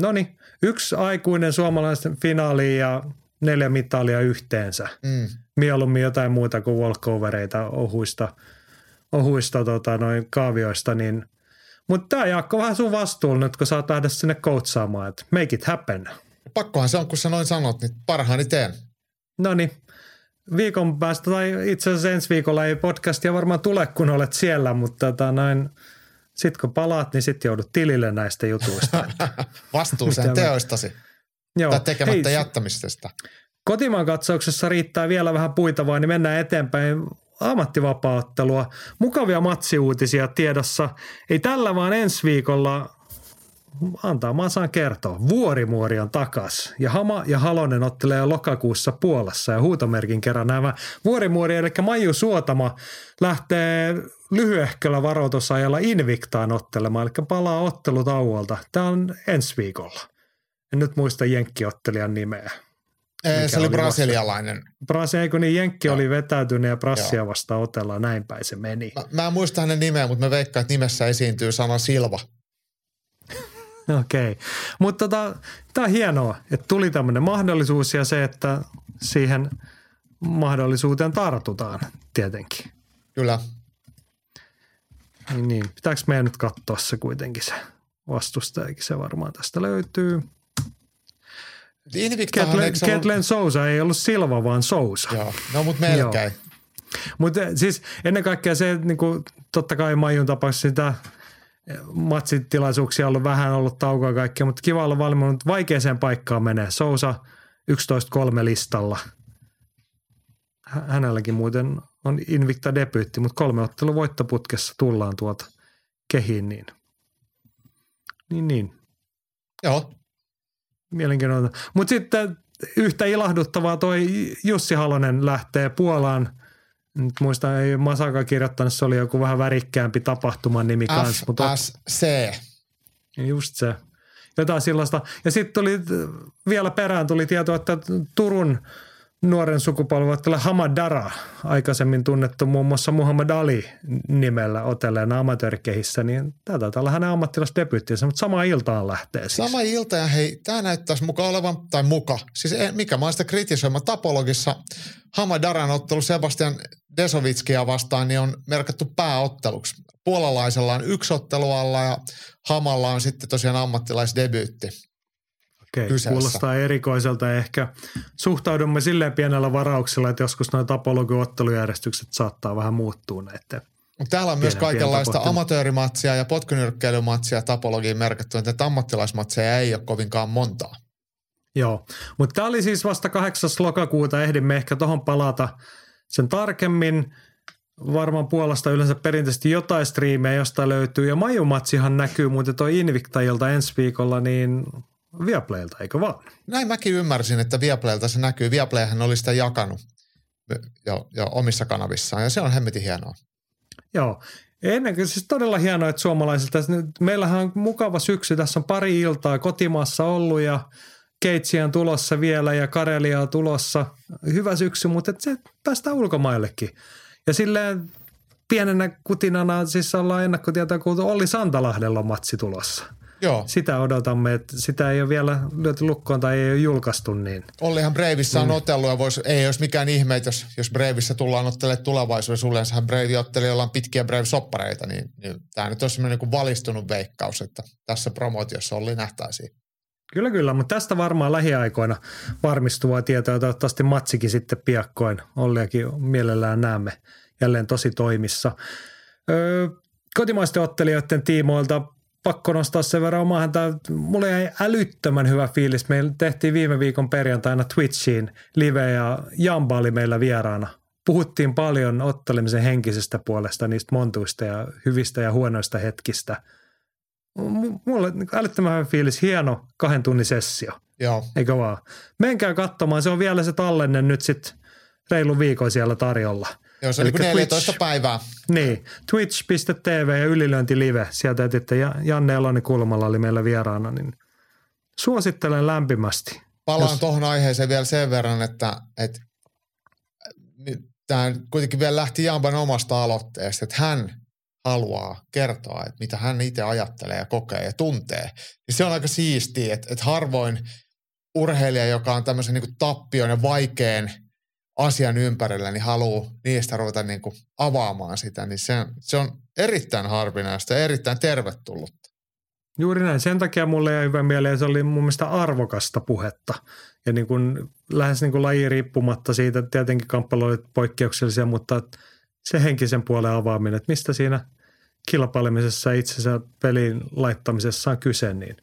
No niin, yksi aikuinen suomalainen finaali ja neljä mitalia yhteensä. Mm. Mieluummin jotain muuta kuin walkovereita ohuista, ohuista tota, noin kaavioista, niin – mutta tämä Jaakko vähän sun vastuulla nyt, kun saat lähteä sinne koutsaamaan, että make it happen. Pakkohan se on, kun sä noin sanot, niin parhaani teen. No niin, viikon päästä tai itse asiassa ensi viikolla ei podcastia varmaan tule, kun olet siellä, mutta tota noin, sitten kun palaat, niin sitten joudut tilille näistä jutuista. Vastuuseen teoistasi. Joo. Tai tekemättä Hei, jättämisestä. Kotimaan katsauksessa riittää vielä vähän puitavaa, niin mennään eteenpäin ammattivapaattelua. Mukavia matsiuutisia tiedossa. Ei tällä vaan ensi viikolla antaa mä saan kertoa. Vuorimuori on takas ja Hama ja Halonen ottelee lokakuussa Puolassa ja huutomerkin kerran nämä. Vuorimuori eli Maiju Suotama lähtee lyhyehköllä varoitusajalla Invictaan ottelemaan, eli palaa ottelutauolta. Tämä on ensi viikolla. En nyt muista jenkkiottelijan nimeä. Ei, se oli, oli brasilialainen. Brasi, eikö niin Jenkki Joo. oli vetäytynyt ja Brassia vasta otella, näin päin se meni. Mä, mä en muista hänen nimeä, mutta me veikkaan, että nimessä esiintyy sana Silva. Okei, okay. mutta tota, tämä on hienoa, että tuli tämmöinen mahdollisuus ja se, että siihen mahdollisuuteen tartutaan tietenkin. Kyllä. Niin, niin. pitääkö meidän nyt katsoa se kuitenkin se vastustajakin, se varmaan tästä löytyy. Ketlen, Ketlen Sousa ei ollut Silva, vaan Sousa. Joo, no mutta melkein. Mutta eh, siis ennen kaikkea se, että niinku, totta kai Maijun tapauksessa sitä eh, matsitilaisuuksia on ollut vähän ollut taukoa kaikkea, mutta kiva olla valmiinut. Vaikeaseen paikkaan menee. Sousa 11-3 listalla. Hänelläkin muuten on Invicta debyytti, mutta kolme ottelu voittoputkessa tullaan tuolta kehiin. Niin, niin. niin. Joo, Mielenkiintoista. Mutta sitten yhtä ilahduttavaa toi Jussi Halonen lähtee Puolaan. Nyt muista, ei Masaka kirjoittanut, se oli joku vähän värikkäämpi tapahtuman nimi kanssa. FSC. Just se. Jotain sellaista. Ja sitten tuli vielä perään tuli tieto, että Turun – nuoren sukupolven Hamad Dara, aikaisemmin tunnettu muun muassa Muhammad Ali nimellä otelleena amatöörikehissä, niin tämä taitaa olla hänen ammattilaisdebyyttinsä, mutta sama iltaan lähtee siis. Sama ilta ja hei, tämä näyttäisi muka olevan, tai muka, siis mikä mä sitä kritisoima tapologissa Hamad Daran ottelu Sebastian Desovitskia vastaan, niin on merkattu pääotteluksi. Puolalaisella on yksi ottelu alla ja Hamalla on sitten tosiaan ammattilaisdebyytti. Okei, kyseessä. kuulostaa erikoiselta. Ehkä suhtaudumme silleen pienellä varauksella, että joskus nämä tapologiottelujärjestykset saattaa vähän muuttua näiden Täällä on myös kaikenlaista amatöörimatsia ja potkunyrkkeilymatsia tapologiin merkitty, että ammattilaismatseja ei ole kovinkaan montaa. Joo, mutta tämä oli siis vasta 8. lokakuuta, ehdimme ehkä tuohon palata sen tarkemmin. Varmaan Puolasta yleensä perinteisesti jotain striimejä, josta löytyy. Ja Majumatsihan näkyy muuten tuo Invictajilta ensi viikolla, niin Viaplaylta, eikö vaan? Näin mäkin ymmärsin, että Viaplaylta se näkyy. Viaplayhän oli sitä jakanut jo, jo omissa kanavissaan ja se on hemmetin hienoa. Joo. Ennen kuin siis todella hienoa, että suomalaisilta, meillähän on mukava syksy, tässä on pari iltaa kotimaassa ollut ja Keitsiä on tulossa vielä ja Karelia on tulossa. Hyvä syksy, mutta että se päästään ulkomaillekin. Ja silleen pienenä kutinana siis ollaan ennakkotietoa kuultu Olli Santalahdella matsi tulossa – Joo. Sitä odotamme, että sitä ei ole vielä lyöty lukkoon tai ei ole julkaistu. Niin. Ollihan Breivissä on mm. otellut ja vois, ei olisi mikään ihme, että jos, jos Breivissä tullaan ottelemaan tulevaisuudessa, yleensähän Breivi otteli jollain pitkiä Brave-soppareita, niin, niin tämä nyt on semmoinen niin valistunut veikkaus, että tässä promootiossa Olli nähtäisiin. Kyllä, kyllä, mutta tästä varmaan lähiaikoina varmistuvaa tietoa. Toivottavasti matsikin sitten piakkoin. Olliakin mielellään näemme jälleen tosi toimissa. Öö, kotimaisten ottelijoiden tiimoilta pakko nostaa sen verran omahan. Tämä, mulle jäi älyttömän hyvä fiilis. Meillä tehtiin viime viikon perjantaina Twitchiin live ja Jamba oli meillä vieraana. Puhuttiin paljon ottelemisen henkisestä puolesta, niistä montuista ja hyvistä ja huonoista hetkistä – mulla on älyttömän hyvä fiilis, hieno kahden tunnin sessio. Joo. Eikö vaan? Menkää katsomaan, se on vielä se tallenne nyt sitten reilu viikon siellä tarjolla. Joo, se on niin 14 Twitch, päivää. Niin, twitch.tv ja ylilöinti live. Sieltä että Janne Eloni Kulmalla oli meillä vieraana, niin suosittelen lämpimästi. Palaan jos... tuohon aiheeseen vielä sen verran, että, että tämä kuitenkin vielä lähti Jamban omasta aloitteesta, että hän haluaa kertoa, että mitä hän itse ajattelee ja kokee ja tuntee. Ja se on aika siistiä, että, että harvoin urheilija, joka on tämmöisen niin tappion ja vaikean asian ympärillä, niin haluaa niistä ruveta niin kuin avaamaan sitä, niin se, se on erittäin harvinaista ja erittäin tervetullutta. Juuri näin. Sen takia mulle jäi hyvä mieleen, se oli mun mielestä arvokasta puhetta. Ja niin kuin, lähes niin kuin laji riippumatta siitä, tietenkin kamppailu oli poikkeuksellisia, mutta se henkisen puolen avaaminen, että mistä siinä kilpailemisessa itsensä pelin laittamisessa on kyse, niin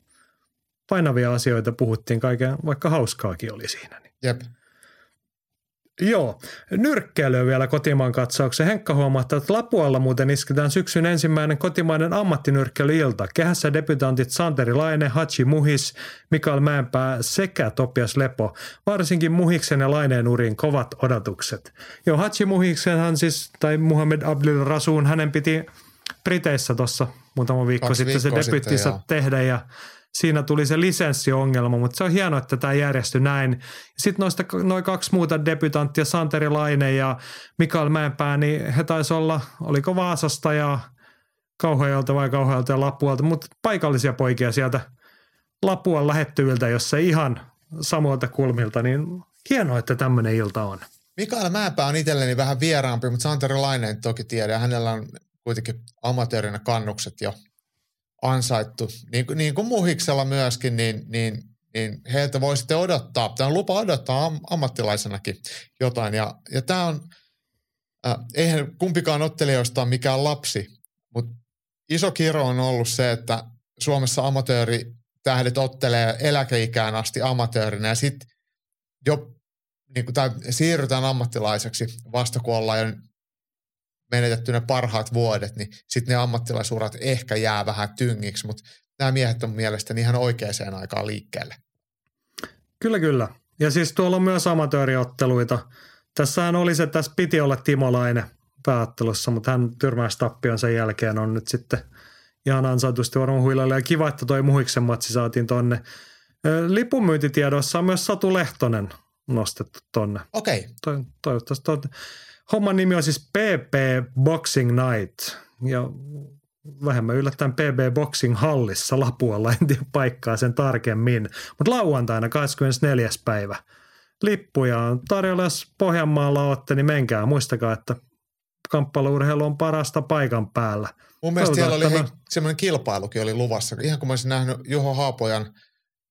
painavia asioita puhuttiin kaiken, vaikka hauskaakin oli siinä. Niin. Jep. Joo, nyrkkeilyä vielä kotimaan katsauksen. Henkka huomauttaa, että Lapualla muuten isketään syksyn ensimmäinen kotimainen ammattinyrkkeilyilta. Kehässä debutantit Santeri Laine, Hachi Muhis, Mikael Mäenpää sekä Topias Lepo. Varsinkin Muhiksen ja Laineen uriin kovat odotukset. Joo, Hachi Muhiksenhan siis, tai Muhammed Abdul Rasuun, hänen piti Briteissä tuossa muutama viikko Kaksi sitten se debyttissä tehdä ja – siinä tuli se lisenssiongelma, mutta se on hienoa, että tämä järjestyi näin. Sitten noista noin kaksi muuta debytanttia, Santeri Laine ja Mikael Mäenpää, niin he taisi olla, oliko Vaasasta ja Kauhajalta vai Kauhajalta ja Lapualta, mutta paikallisia poikia sieltä Lapuan lähettyviltä, jos se ihan samoilta kulmilta, niin hienoa, että tämmöinen ilta on. Mikael Mäenpää on itselleni vähän vieraampi, mutta Santeri Laineen toki tiedä. Hänellä on kuitenkin amatöörinä kannukset jo ansaittu, niin, niin kuin Muhiksella myöskin, niin, niin, niin heiltä voi sitten odottaa, tämä on lupa odottaa am, ammattilaisenakin jotain. Ja, ja tämä on, äh, eihän kumpikaan ottelijoista ole mikään lapsi, mutta iso kiro on ollut se, että Suomessa amatööri tähdet ottelee eläkeikään asti amatöörinä ja sitten jo niin kuin, tai siirrytään ammattilaiseksi vasta kun ollaan jo menetetty ne parhaat vuodet, niin sitten ne ammattilaisurat ehkä jää vähän tyngiksi, mutta nämä miehet on mielestäni ihan oikeaan aikaan liikkeelle. Kyllä, kyllä. Ja siis tuolla on myös amatööriotteluita. Tässähän oli se, että tässä piti olla Timolainen pääottelussa, mutta hän tyrmäystappion sen jälkeen on nyt sitten ihan ansaitusti varmaan huilalla. Ja kiva, että toi Muhiksen matsi saatiin tonne. Lipunmyyntitiedoissa on myös Satu Lehtonen nostettu tonne. Okei. Okay. toivottavasti tonne. Homman nimi on siis PP Boxing Night ja vähemmän yllättäen PB Boxing Hallissa Lapualla, en tiedä paikkaa sen tarkemmin. Mutta lauantaina 24. päivä. Lippuja on tarjolla, jos Pohjanmaalla olette, niin menkää. Muistakaa, että kamppailuurheilu on parasta paikan päällä. Mun mielestä siellä oli hei, semmoinen kilpailukin oli luvassa. Ihan kun mä olisin nähnyt Juho Haapojan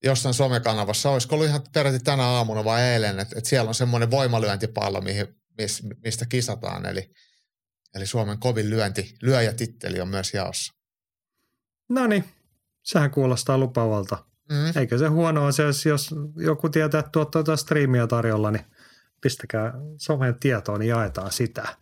jossain somekanavassa, olisiko ollut ihan peräti tänä aamuna vai eilen, että, että siellä on semmoinen voimalyöntipallo, mihin mis, mistä kisataan. Eli, eli Suomen kovin lyönti, lyöjätitteli on myös jaossa. No niin, sehän kuulostaa lupavalta. Mm. Eikä se huonoa se, jos, jos joku tietää, että tuottaa jotain striimiä tarjolla, niin pistäkää somen tietoon, niin jaetaan sitä.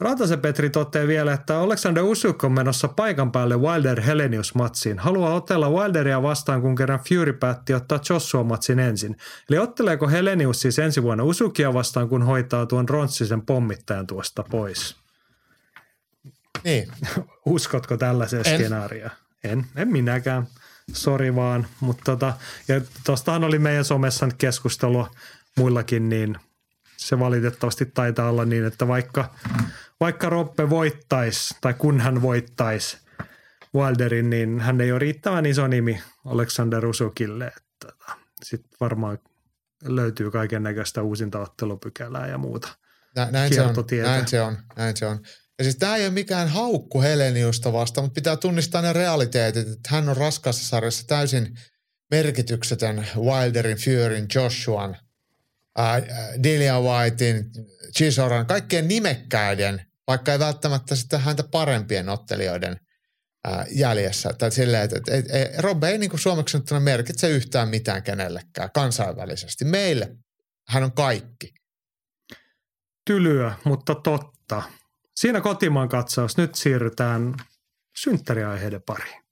Ratasen Petri toteaa vielä, että Alexander Usuk on menossa paikan päälle Wilder Helenius-matsiin. Haluaa otella Wilderia vastaan, kun kerran Fury päätti ottaa Joshua-matsin ensin. Eli otteleeko Helenius siis ensi vuonna Usukia vastaan, kun hoitaa tuon Ronssisen pommittajan tuosta pois? Niin. Uskotko tällaiseen skenaarioon? En, en minäkään. Sori vaan. Mutta tota, ja tostahan oli meidän somessa nyt keskustelua muillakin, niin se valitettavasti taitaa olla niin, että vaikka – vaikka Roppe voittaisi tai kun hän voittaisi Wilderin, niin hän ei ole riittävän iso nimi Alexander Usukille. Sitten varmaan löytyy kaiken näköistä uusinta ottelupykälää ja muuta. Nä, näin, se on, näin se on, näin se on. Ja siis tämä ei ole mikään haukku Heleniusta vasta, mutta pitää tunnistaa ne realiteetit, että hän on raskassa sarjassa täysin merkityksetön Wilderin, Furyn, Joshuan, äh, Delia Whitein, Chisoran, kaikkien nimekkäiden, vaikka ei välttämättä sitten häntä parempien ottelijoiden äh, jäljessä. Tai silleen, että, että, että, että Rob ei niin kuin suomeksi merkitse yhtään mitään kenellekään kansainvälisesti. Meille hän on kaikki. Tylyä, mutta totta. Siinä kotimaan katsaus. Nyt siirrytään synttäriaiheiden pariin.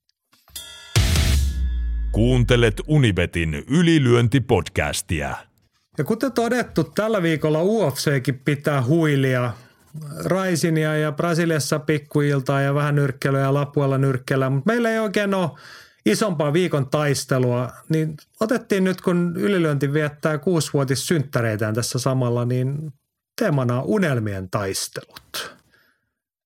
Kuuntelet Unibetin ylilyöntipodcastia. Ja kuten todettu, tällä viikolla UFCkin pitää huilia Raisinia ja Brasiliassa pikkuiltaa ja vähän nyrkkelyä ja Lapualla nyrkkellä, mutta meillä ei oikein ole isompaa viikon taistelua, niin otettiin nyt kun ylilyönti viettää kuusivuotissynttäreitään tässä samalla, niin teemana on unelmien taistelut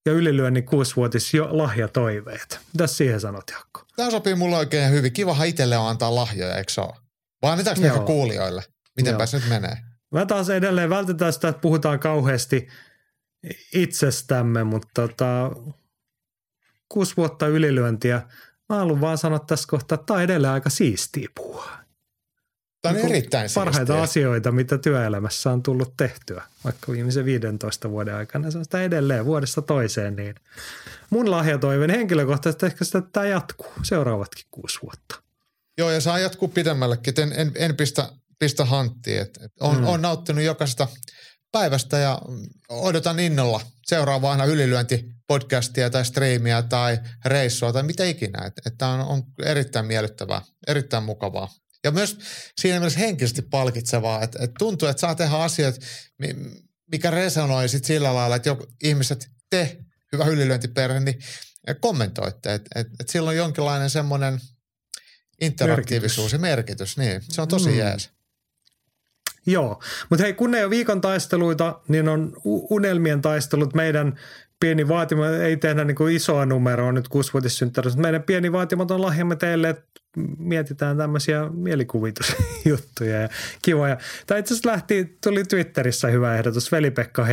ja ylilyönnin kuusivuotis jo lahjatoiveet. Mitä siihen sanot, Jakko? Tämä sopii mulle oikein hyvin. Kivahan itselle on antaa lahjoja, eikö se ole? Vai annetaanko ne kuulijoille? Mitenpä se nyt menee? Mä taas edelleen vältetään sitä, että puhutaan kauheasti itsestämme, mutta tota, kuusi vuotta ylilyöntiä. Mä haluan vaan sanoa tässä kohtaa, että tämä on edelleen aika siistiä puhua. Tämä on niin erittäin Parhaita siistiä. asioita, mitä työelämässä on tullut tehtyä, vaikka viimeisen 15 vuoden aikana. Se on sitä edelleen vuodesta toiseen. Niin mun lahjatoiveen henkilökohtaisesti ehkä sitä, että tämä jatkuu seuraavatkin kuusi vuotta. Joo, ja saa jatkuu pidemmällekin. En, en, en pistä, pistä hanttiin. Et, et on, mm. on nauttinut jokaisesta päivästä ja odotan innolla seuraavaa aina ylilyöntipodcastia tai striimiä tai reissua tai mitä ikinä. Että et tämä on, on erittäin miellyttävää, erittäin mukavaa. Ja myös siinä mielessä henkisesti palkitsevaa, että, että tuntuu, että saa tehdä asioita, mikä resonoi sit sillä lailla, että joku, ihmiset, te, hyvä ylilyöntiperhe, niin kommentoitte, että, että, että sillä on jonkinlainen semmoinen interaktiivisuus merkitys. ja merkitys. Niin, se on tosi mm. jees. Joo, mutta hei, kun ei ole viikon taisteluita, niin on unelmien taistelut meidän pieni vaatima, ei tehdä niin kuin isoa numeroa nyt kuusivuotissynttärissä. Meidän pieni vaatimaton lahjamme teille, että mietitään tämmöisiä mielikuvitusjuttuja ja kivoja. Tämä itse asiassa lähti, tuli Twitterissä hyvä ehdotus, Veli-Pekka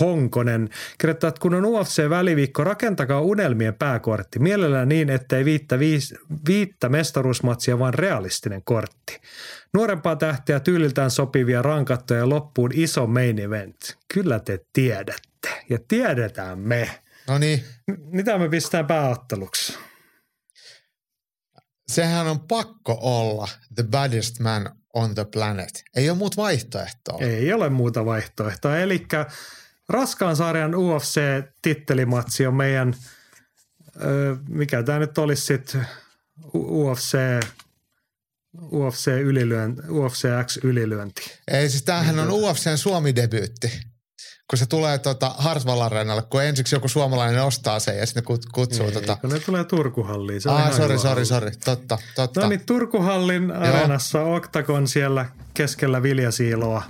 Honkonen kirjoittaa, että kun on UFC-väliviikko, rakentakaa unelmien pääkortti. Mielellään niin, ettei viittä, viis, viittä mestaruusmatsia, vaan realistinen kortti. Nuorempaa tähtiä tyyliltään sopivia rankattoja ja loppuun iso main event. Kyllä te tiedätte ja tiedetään me. No niin. Mitä me pistää pääotteluksi? sehän on pakko olla the baddest man on the planet. Ei ole muuta vaihtoehtoa. Ei ole muuta vaihtoehtoa. Eli raskaan sarjan UFC-tittelimatsi on meidän, mikä tämä nyt olisi sitten, UFC, UFC, ylilyönti, UFC X ylilyönti. Ei siis tämähän on UFCn Suomi-debyytti kun se tulee tota Hartwall Areenalle, kun ensiksi joku suomalainen ostaa sen ja sitten kutsuu Ei, tota. kun ne tulee Turkuhalliin. Se ah, sori, sori, sori. Totta, totta. No niin, Turkuhallin areenassa Octagon siellä keskellä viljasiiloa.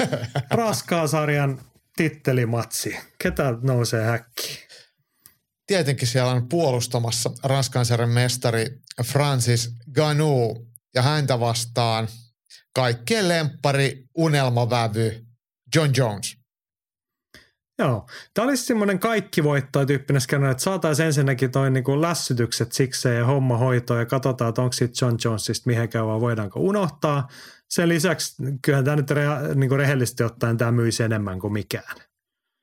Raskaa sarjan tittelimatsi. Ketä nousee häkkiin? Tietenkin siellä on puolustamassa Ranskan sarjan mestari Francis Ganou ja häntä vastaan kaikkien lemppari unelmavävy John Jones. Joo. Tämä olisi semmoinen kaikki voittaa tyyppinen skenaario, että saataisiin ensinnäkin toi niinku lässytykset sikseen ja homma hoitoon ja katsotaan, että onko siitä John Jonesista mihinkään vai voidaanko unohtaa. Sen lisäksi kyllähän tämä nyt rea, niinku rehellisesti ottaen tämä myisi enemmän kuin mikään.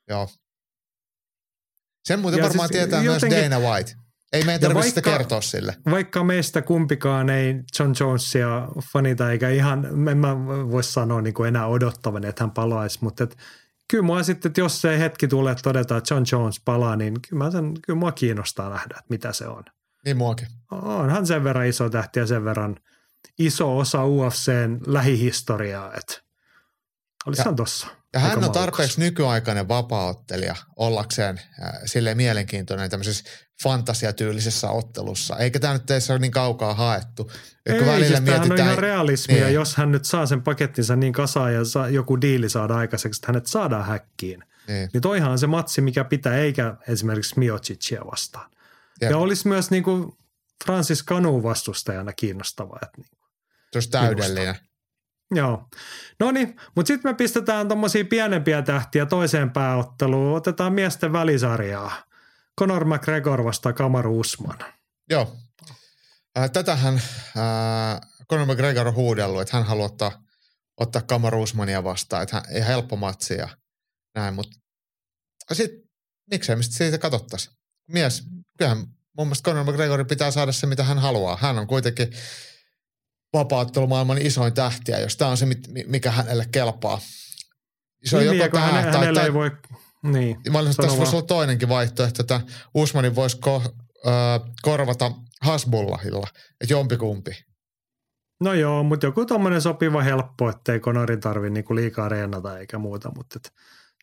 Joo. Sen muuten ja varmaan siis tietää jotenkin, myös Dana White. Ei meidän tarvitse sitä kertoa sille. Vaikka meistä kumpikaan ei John Jonesia fanita eikä ihan, en mä voi sanoa niin kuin enää odottavan, että hän palaisi, mutta että kyllä mua sitten, että jos se hetki tulee, että todetaan, että John Jones palaa, niin kyllä, mä sen, kyllä mua kiinnostaa nähdä, että mitä se on. Niin muakin. Onhan sen verran iso tähti ja sen verran iso osa UFCn lähihistoriaa, että olisihan tossa. Ja hän on tarpeeksi nykyaikainen vapaaottelija ollakseen äh, sille mielenkiintoinen tämmöisessä fantasiatyylisessä ottelussa. Eikä tämä nyt teissä ole niin kaukaa haettu. Ei, kun välillä siis mietitään, on ihan realismia, niin. jos hän nyt saa sen pakettinsa niin kasaan ja saa, joku diili saada aikaiseksi, että hänet saadaan häkkiin. Niin. niin toihan on se matsi, mikä pitää, eikä esimerkiksi Miocicia vastaan. Jep. Ja olisi myös niin kuin Francis Canu vastustajana kiinnostavaa. Että niin. Se olisi täydellinen. Joo. No niin, mutta sitten me pistetään tuommoisia pienempiä tähtiä toiseen pääotteluun. Otetaan miesten välisarjaa. Conor McGregor vastaa Kamaru Usman. Joo. Äh, tätähän äh, Conor McGregor on huudellut, että hän haluaa ottaa, ottaa Kamaru Usmania vastaan, että hän, ei helppo matsi ja näin, mutta sitten miksei mistä siitä katsottaisiin. Mies, kyllähän mun mielestä Conor McGregorin pitää saada se, mitä hän haluaa. Hän on kuitenkin vapaattelumaailman isoin tähtiä, jos tämä on se, mikä hänelle kelpaa. Se on niin, joko häne, tähän tai, hänelle tai, ei voi, niin, Mä olisin, sano tässä voisi olla toinenkin vaihtoehto, että Usmanin voisi ko, ö, korvata Hasbullahilla, että jompikumpi. No joo, mutta joku tommonen sopiva helppo, ettei Conorin tarvi niinku liikaa reenata eikä muuta, mutta et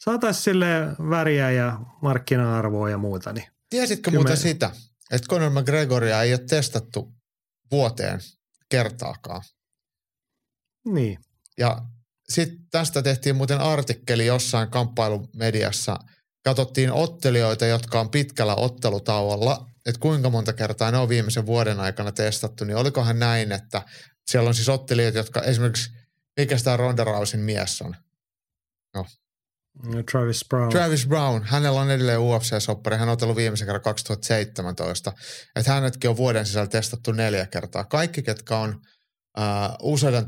saataisiin sille väriä ja markkina-arvoa ja muuta, niin Tiesitkö muuten me- sitä, että Conor McGregoria ei ole testattu vuoteen kertaakaan? niin. Ja sitten tästä tehtiin muuten artikkeli jossain kamppailumediassa. Katsottiin ottelijoita, jotka on pitkällä ottelutauolla, että kuinka monta kertaa ne on viimeisen vuoden aikana testattu, niin olikohan näin, että siellä on siis ottelijoita, jotka esimerkiksi, mikä sitä Ronda Rousin mies on? Travis Brown. Travis Brown, hänellä on edelleen UFC-soppari, hän on otellut viimeisen kerran 2017. Että hänetkin on vuoden sisällä testattu neljä kertaa. Kaikki, ketkä on äh, useiden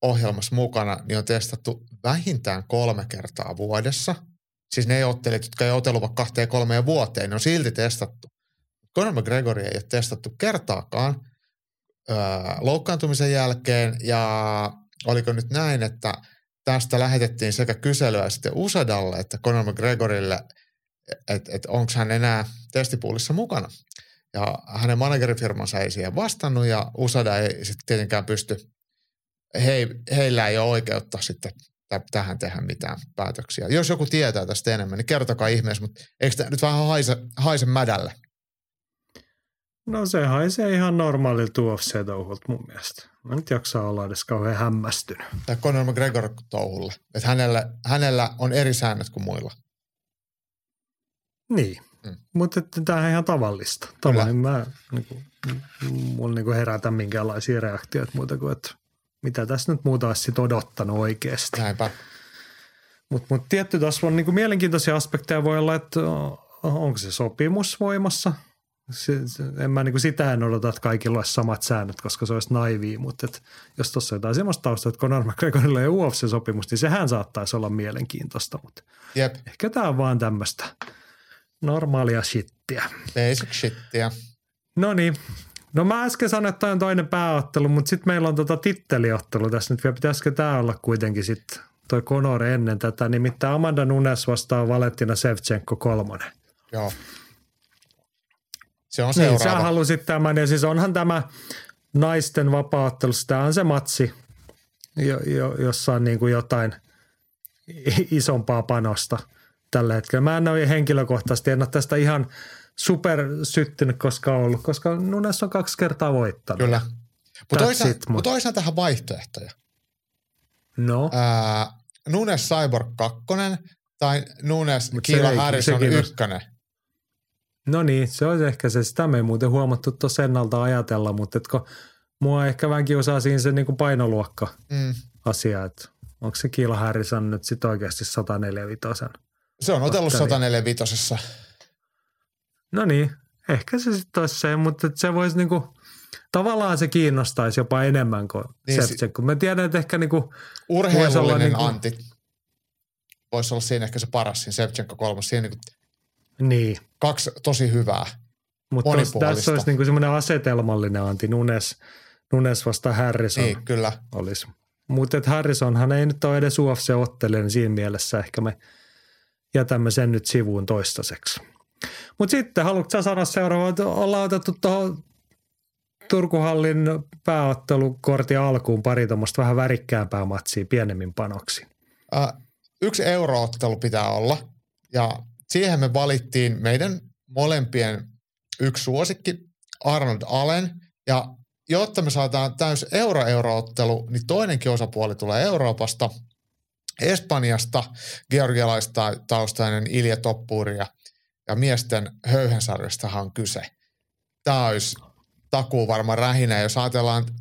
testiohjelmassa mukana, niin on testattu vähintään kolme kertaa vuodessa. Siis ne ottelijat, jotka ei otellut vaikka kahteen kolmeen vuoteen, ne on silti testattu. Conor McGregor ei ole testattu kertaakaan äh, loukkaantumisen jälkeen ja oliko nyt näin, että tästä lähetettiin sekä kyselyä sitten Usadalle että Conor McGregorille, että et onko hän enää testipuulissa mukana. Ja hänen managerifirmansa ei siihen vastannut ja Usada ei sitten tietenkään pysty, he, heillä ei ole oikeutta sitten tä- tähän tehdä mitään päätöksiä. Jos joku tietää tästä enemmän, niin kertokaa ihmeessä, mutta eikö tämä nyt vähän haise, haise mädälle? No se haisee ihan normaalilta UFC-touhulta mun mielestä. Mä nyt jaksaa olla edes kauhean hämmästynyt. Tai Conor McGregor touhulle. Että hänellä, hänellä on eri säännöt kuin muilla. Niin, Mm. mutta tämähän on ihan tavallista. Tavallinen mä, niinku, mulla niinku herätä minkäänlaisia reaktioita muuta kuin, että mitä tässä nyt muuta olisi sit odottanut oikeasti. Näinpä. Mutta mut tietty tässä on niinku mielenkiintoisia aspekteja voi olla, että onko se sopimus voimassa. En mä niinku sitä en odota, että kaikilla olisi samat säännöt, koska se olisi naivia, mutta et, jos tuossa on jotain sellaista taustaa, että Conor McGregorilla ei ole UFC-sopimus, niin sehän saattaisi olla mielenkiintoista, mutta Jep, ehkä tämä on vaan tämmöistä normaalia shittiä. basic shittiä. No niin. No mä äsken sanoin, että toi on toinen pääottelu, mutta sitten meillä on tota titteliottelu tässä nyt vielä. Pitäisikö tämä olla kuitenkin sitten toi Conor ennen tätä, nimittäin Amanda Nunes vastaa Valentina Sevchenko kolmonen. Joo. Se on Niin, seuraava. sä halusit tämän, ja siis onhan tämä naisten vapaaottelussa, tämä on se matsi, jo, jo, jossa on niin kuin jotain isompaa panosta tällä hetkellä. Mä en ole henkilökohtaisesti, en ole tästä ihan super syttynyt koskaan ollut, koska Nunes on kaksi kertaa voittanut. Kyllä. Mutta it, mut- mut toisaan tähän vaihtoehtoja. No, Ää, Nunes Cyborg 2 tai Nunes Mut Kiila Harrison sekin on- 1. no niin, se olisi ehkä se. Sitä me ei muuten huomattu tuossa ennalta ajatella, mutta et kun mua ehkä vähän kiusaa siinä se niin kuin painoluokka Mm. asia, että onko se Kiila Harrison nyt sitten oikeasti 145 Se on otellut Ottelija. 145. No niin, ehkä se sitten olisi se, mutta se voisi niinku, tavallaan se kiinnostaisi jopa enemmän kuin Niin, si- Sevchenko. Mä tiedän, että ehkä niinku, Voisi olla Urheilullinen niinku- anti. Voisi olla siinä ehkä se paras, siinä Sevchenko kolmas. Siinä niinku niin, kaksi tosi hyvää. mutta tässä olisi niinku semmoinen asetelmallinen anti. Nunes, Nunes vasta Harrison Niin, kyllä. olisi. Mutta Harrisonhan ei nyt ole edes UFC-ottelija, niin siinä mielessä ehkä me jätämme sen nyt sivuun toistaiseksi. Mutta sitten, haluatko sä sanoa seuraava, että ollaan otettu tuohon Turkuhallin pääottelukortin alkuun pari tuommoista vähän värikkäämpää matsia pienemmin panoksi. Äh, yksi euroottelu pitää olla ja siihen me valittiin meidän molempien yksi suosikki Arnold Allen ja jotta me saadaan täys euro-euroottelu, niin toinenkin osapuoli tulee Euroopasta, Espanjasta, georgialaistaustainen Ilja Toppuri ja ja miesten höyhensarjastahan on kyse. Tämä olisi takuu varma rähinä, jos ajatellaan, että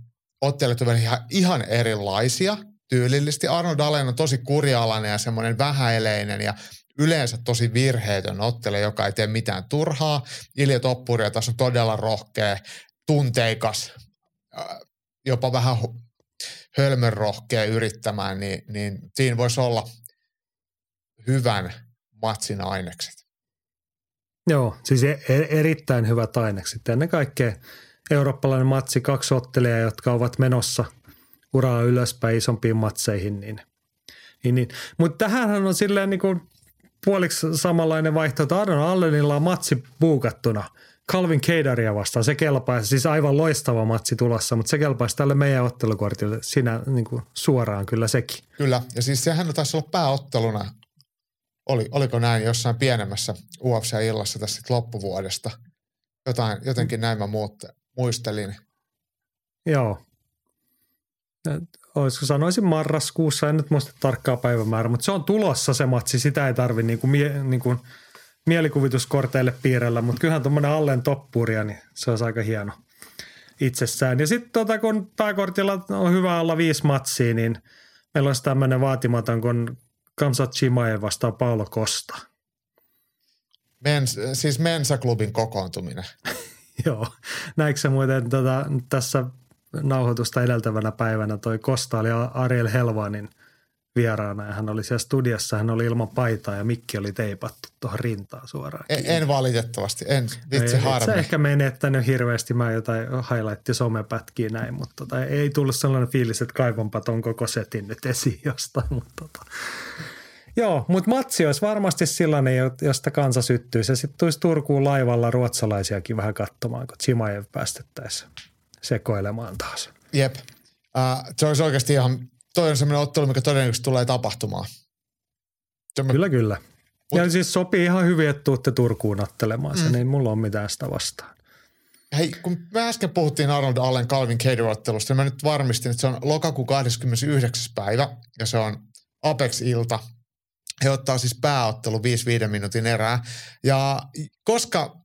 ottelut ovat ihan, ihan erilaisia tyylillisesti. Arnold Allen on tosi kurjalainen ja semmoinen vähäileinen ja yleensä tosi virheetön ottele, joka ei tee mitään turhaa. Ilja Toppuria taas on todella rohkea, tunteikas, jopa vähän hölmön rohkea yrittämään, niin, niin siinä voisi olla hyvän matsin ainekset. Joo, siis e- e- erittäin hyvät ainekset. Ennen kaikkea eurooppalainen matsi, kaksi ottelijaa, jotka ovat menossa uraa ylöspäin isompiin matseihin. Niin, niin, niin. Mutta tähänhän on silleen niin kuin puoliksi samanlainen vaihtoehto. Arnon Allenilla on matsi buukattuna – Calvin Keidaria vastaan. Se kelpaisi, siis aivan loistava matsi tulossa, mutta se kelpaisi tälle meidän ottelukortille sinä niin kuin suoraan kyllä sekin. Kyllä, ja siis sehän taisi olla pääotteluna, oli, oliko näin jossain pienemmässä UFC-illassa tässä loppuvuodesta. Jotain, jotenkin näin mä muut, muistelin. Joo. Olisiko sanoisin marraskuussa, en nyt muista tarkkaa päivämäärää, mutta se on tulossa se matsi, sitä ei tarvi niin kuin, niin kuin – mielikuvituskorteille piirrellä, mutta kyllähän tuommoinen Allen toppuria, niin se olisi aika hieno itsessään. Ja sitten tota, kun pääkortilla on hyvä olla viisi matsia, niin meillä olisi tämmöinen vaatimaton kuin Kamsat Chimae vastaan Paulo Costa. Mens, siis Mensa-klubin kokoontuminen. Joo. Näikö se muuten tota, tässä nauhoitusta edeltävänä päivänä toi Kosta oli Ariel Helvanin – vieraana ja hän oli siellä studiossa, hän oli ilman paitaa ja mikki oli teipattu tuohon rintaan suoraan. En, en valitettavasti, en vitsi ei, harmi. Se ehkä menettänyt hirveästi, mä jotain highlightti somepätkiä näin, mutta tota, ei tullut sellainen fiilis, että kaivanpa ton koko setin nyt esiin jostain, mutta tota. Joo, mutta matsi olisi varmasti sellainen, josta kansa syttyy. Se sitten tulisi Turkuun laivalla ruotsalaisiakin vähän katsomaan, kun Chimaev päästettäisiin sekoilemaan taas. Jep. Uh, se olisi oikeasti ihan toi on semmoinen ottelu, mikä todennäköisesti tulee tapahtumaan. Tämä... Kyllä, kyllä. Mut... Ja siis sopii ihan hyvin, että tuutte Turkuun ottelemaan mm. niin mulla on mitään sitä vastaan. Hei, kun me äsken puhuttiin Arnold Allen Calvin Cater-ottelusta, niin mä nyt varmistin, että se on lokakuun 29. päivä ja se on Apex-ilta. He ottaa siis pääottelu 5-5 minuutin erää. Ja koska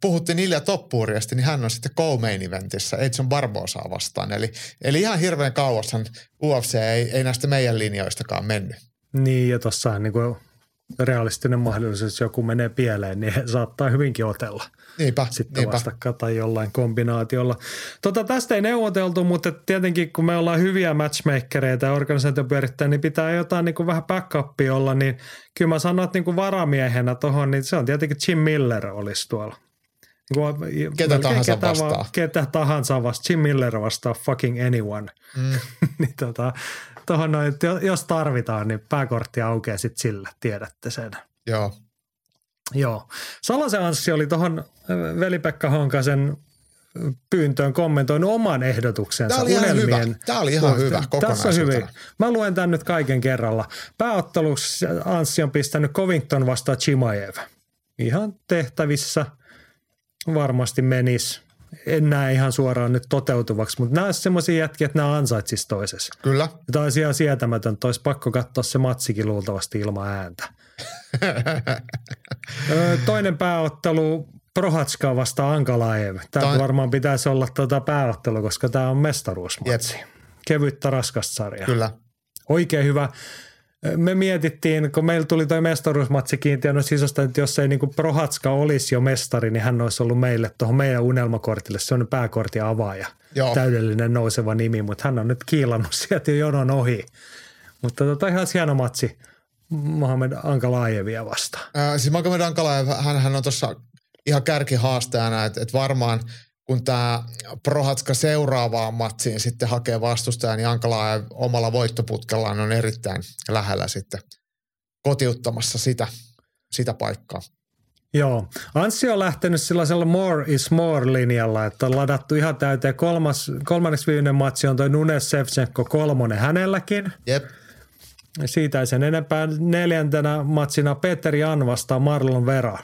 puhuttiin Ilja Toppuuriasta, niin hän on sitten co-main eventissä Edson Barbosaa vastaan. Eli, eli ihan hirveän kauashan UFC ei, ei näistä meidän linjoistakaan mennyt. Niin, ja tuossa niin kuin realistinen mahdollisuus, jos joku menee pieleen, niin saattaa hyvinkin otella. Niinpä, Sitten niinpä. vastakkain tai jollain kombinaatiolla. Tota, tästä ei neuvoteltu, mutta tietenkin kun me ollaan hyviä matchmakereita ja organisaatiopyörittäjiä, niin pitää jotain niin kuin vähän backupia olla, niin kyllä mä sanon, että niin kuin varamiehenä tuohon, niin se on tietenkin Jim Miller olisi tuolla. Niin ketä tahansa ketä vastaa. Va, ketä tahansa vastaa. Jim Miller vastaa fucking anyone. Mm. niin tota, tohon noin, jos tarvitaan, niin pääkortti aukeaa sitten sillä, tiedätte sen. Joo. Joo. Salosen Anssi oli tuohon Veli-Pekka Honkasen pyyntöön kommentoinut oman ehdotuksensa. Tämä oli ihan hyvä. Tämä oli ihan hyvä Tässä on hyvin. Mä luen tämän nyt kaiken kerralla. Pääotteluksi Anssi on pistänyt Covington vastaan Chimaev. Ihan tehtävissä – varmasti menisi. En näe ihan suoraan nyt toteutuvaksi, mutta nämä semmoisia jätkiä, että nämä ansaitsisi toisessa. Kyllä. Tämä olisi ihan sietämätöntä. Olisi pakko katsoa se matsikin luultavasti ilman ääntä. Toinen pääottelu Prohatska vastaan Ankalaev. Tämä Tain... varmaan pitäisi olla tuota pääottelu, koska tämä on mestaruusmatsi. Jep. Kevyttä raskasta sarjaa. Kyllä. Oikein hyvä me mietittiin, kun meillä tuli toi mestaruusmatsi kiintiön sisästä, että jos ei niinku Prohatska olisi jo mestari, niin hän olisi ollut meille tuohon meidän unelmakortille. Se on pääkortin avaaja. Joo. Täydellinen nouseva nimi, mutta hän on nyt kiilannut sieltä jo jonon ohi. Mutta tota ihan hieno matsi Mohamed Ankalaevia vastaan. Äh, siis Mohamed Ankalaev, hän, hän on tuossa ihan kärkihaastajana, että, että varmaan – kun tämä Prohatska seuraavaan matsiin sitten hakee vastustajan, niin Ankala omalla voittoputkellaan on erittäin lähellä sitten kotiuttamassa sitä, sitä paikkaa. Joo. Anssi on lähtenyt sellaisella more is more linjalla, että on ladattu ihan täyteen. Kolmas, kolmanneksi viimeinen matsi on toi Nunes Sevchenko kolmonen hänelläkin. Jep. Siitä ei sen enempää. Neljäntenä matsina Peter Jan vastaa Marlon Vera.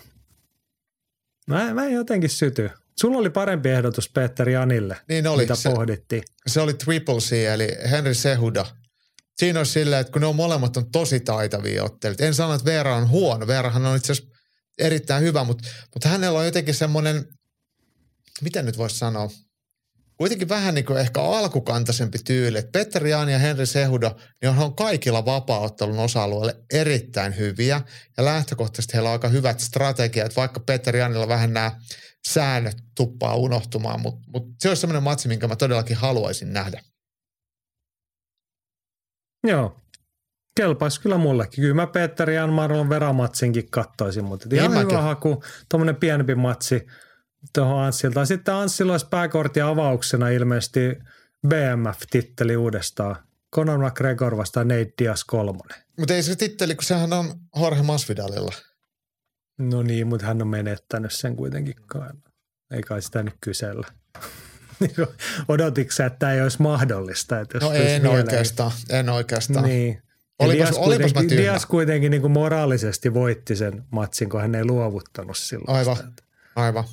Mä, mä en jotenkin syty. Sulla oli parempi ehdotus Peter Janille, niin oli. mitä se, pohdittiin. Se oli Triple C, eli Henry Sehuda. Siinä olisi silleen, että kun ne on molemmat on tosi taitavia ottelijat. En sano, että Veera on huono. Veerahan on itse asiassa erittäin hyvä, mutta, mutta hänellä on jotenkin semmoinen, miten nyt voisi sanoa, kuitenkin vähän niin kuin ehkä alkukantaisempi tyyli. Että Petteri Jaan ja Henri Sehudo, niin on kaikilla vapaaottelun osa-alueille erittäin hyviä. Ja lähtökohtaisesti heillä on aika hyvät strategiat, vaikka Petteri Jaanilla vähän nämä säännöt tuppaa unohtumaan. Mutta mut se olisi semmoinen matsi, minkä mä todellakin haluaisin nähdä. Joo, kelpaisi kyllä mullekin. Kyllä mä Petteri ja Marlon Veramatsinkin kattoisin, mutta ihan Niin mäkin. hyvä haku, tuommoinen pienempi matsi tuohon Anssilta. Sitten Anssilla olisi pääkortin avauksena ilmeisesti BMF-titteli uudestaan. Conor McGregor vastaan Nate Diaz kolmonen. Mutta ei se titteli, kun sehän on Jorge Masvidalilla. No niin, mutta hän on menettänyt sen kuitenkin kai. Ei kai sitä nyt kysellä. Odotitko sä, että tämä ei olisi mahdollista? Että jos No en mieleen- oikeastaan, en oikeastaan. Niin. Olipas- Diaz olipas kuitenkin. Diaz kuitenkin niin kuin moraalisesti voitti sen matsin, kun hän ei luovuttanut silloin. Aivan, sitä. aivan.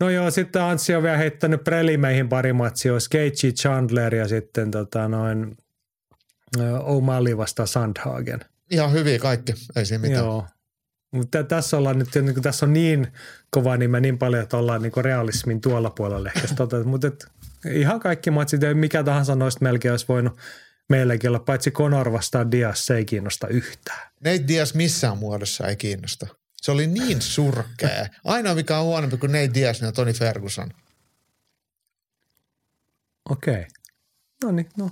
No joo, sitten Anssi on vielä heittänyt prelimeihin pari matsia, olisi Keiji Chandler ja sitten tota noin O'Malley vastaan Sandhagen. Ihan hyviä kaikki, ei siinä mitään. Joo. Mutta tässä ollaan nyt, niin kuin tässä on niin kova nime niin paljon, että ollaan niin realismin tuolla puolella ehkä tota, mutta et, ihan kaikki matsit, mikä tahansa noista melkein olisi voinut meillekin olla, paitsi Conor vastaan Diaz, se ei kiinnosta yhtään. Nate Diaz missään muodossa ei kiinnosta. Se oli niin surkea. Ainoa mikä on huonompi kuin Nate Diaz, niin on Tony Ferguson. Okei. No niin, no.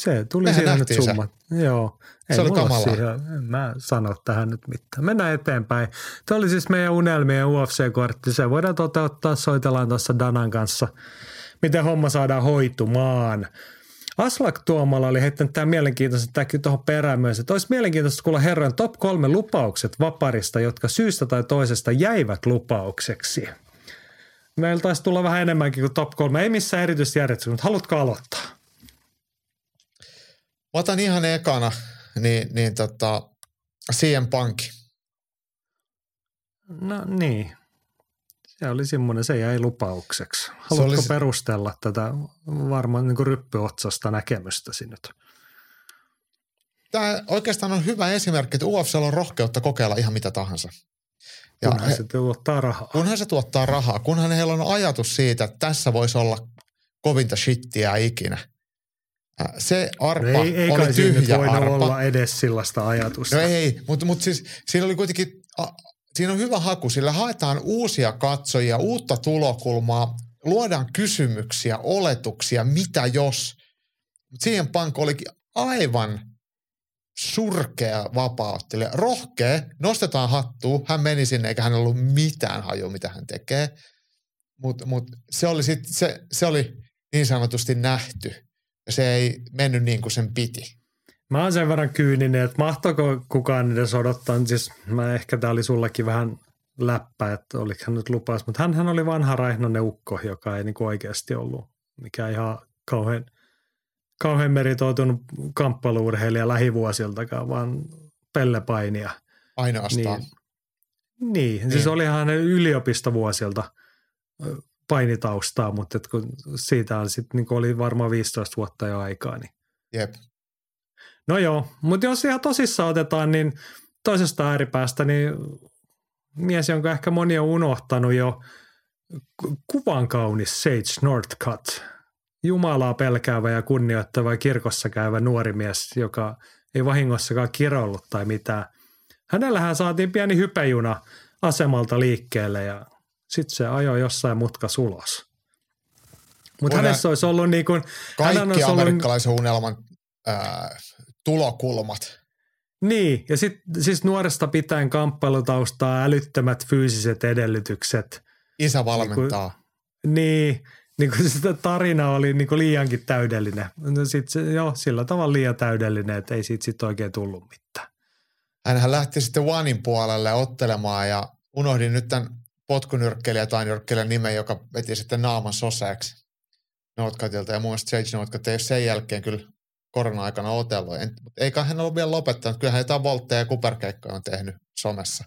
Se tuli Mehän siinä nyt nähtiin se. summat. Joo. Ei Se oli kamalaa. siihen, en mä sano tähän nyt mitään. Mennään eteenpäin. Tämä oli siis meidän unelmien UFC-kortti. Se voidaan toteuttaa, soitellaan tuossa Danan kanssa, miten homma saadaan hoitumaan. Aslak Tuomala oli heittänyt tämän mielenkiintoisen, tämäkin tuohon perään myös, että olisi mielenkiintoista kuulla herran top kolme lupaukset vaparista, jotka syystä tai toisesta jäivät lupaukseksi. Meillä taisi tulla vähän enemmänkin kuin top kolme, ei missään erityisjärjestyksessä, mutta haluatko aloittaa? Mä otan ihan ekana, niin, niin tota, CM Punk. No niin. Se oli semmoinen, se jäi lupaukseksi. Haluatko oli se... se- perustella tätä varmaan niin ryppyotsasta näkemystäsi nyt? Tämä oikeastaan on hyvä esimerkki, että UFC on rohkeutta kokeilla ihan mitä tahansa. Ja Kunhan he, se tuottaa rahaa. kunhan se tuottaa rahaa, kunhan heillä on ajatus siitä, että tässä voisi olla kovinta shittiä ikinä. Se arpa ei, ei oli tyhjä arpa. olla edes sellaista ajatusta. No ei, mutta, mutta siis siinä oli kuitenkin, siinä on hyvä haku, sillä haetaan uusia katsojia, uutta tulokulmaa, luodaan kysymyksiä, oletuksia, mitä jos. Mutta siihen Punk olikin aivan surkea vapauttelija. Rohkea, nostetaan hattua, hän meni sinne eikä hän ollut mitään hajua, mitä hän tekee. Mutta mut se, oli sit, se, se oli niin sanotusti nähty. Ja se ei mennyt niin kuin sen piti. Mä oon sen verran kyyninen, että mahtoiko kukaan edes odottaa. Siis mä ehkä tää oli sullekin vähän läppä, että oliko hän nyt lupaus. Mutta hän oli vanha raihnainen ukko, joka ei niinku oikeasti ollut mikä ihan kauhean, kauhean meritoitunut kamppailuurheilija lähivuosiltakaan, vaan pellepainia. Ainoastaan. Niin, niin. siis Niin. olihan hänen yliopistovuosilta painitaustaa, mutta et kun siitä on sit, niin oli varmaan 15 vuotta jo aikaa, niin Jep. No joo, mutta jos ihan tosissaan otetaan, niin toisesta ääripäästä, niin mies, jonka ehkä moni on unohtanut jo, ku- kuvan kaunis Sage Northcutt. Jumalaa pelkäävä ja kunnioittava kirkossa käyvä nuori mies, joka ei vahingossakaan kirollut tai mitään. Hänellähän saatiin pieni hypejuna asemalta liikkeelle ja sitten se ajoi jossain mutka sulos. Mutta hänessä olisi ollut niin kuin, Kaikki olisi ollut amerikkalaisen unelman ää, tulokulmat. Niin, ja sitten siis nuoresta pitäen kamppailutaustaa, älyttömät fyysiset edellytykset. Isä valmentaa. Niin, niin kuin sitä tarina oli niin kuin liiankin täydellinen. No sit se, joo, sillä tavalla liian täydellinen, että ei siitä sitten oikein tullut mitään. Hänhän lähti sitten Onein puolelle ottelemaan ja unohdin nyt tämän potkunyrkkeilijä tai nyrkkeilijän nimen, joka veti sitten naaman soseeksi Notkatilta. Ja mun mielestä Sage Notkat ei sen jälkeen kyllä korona-aikana mutta eikä hän ole vielä lopettanut. Kyllähän jotain voltteja ja kuperkeikkoja on tehnyt somessa.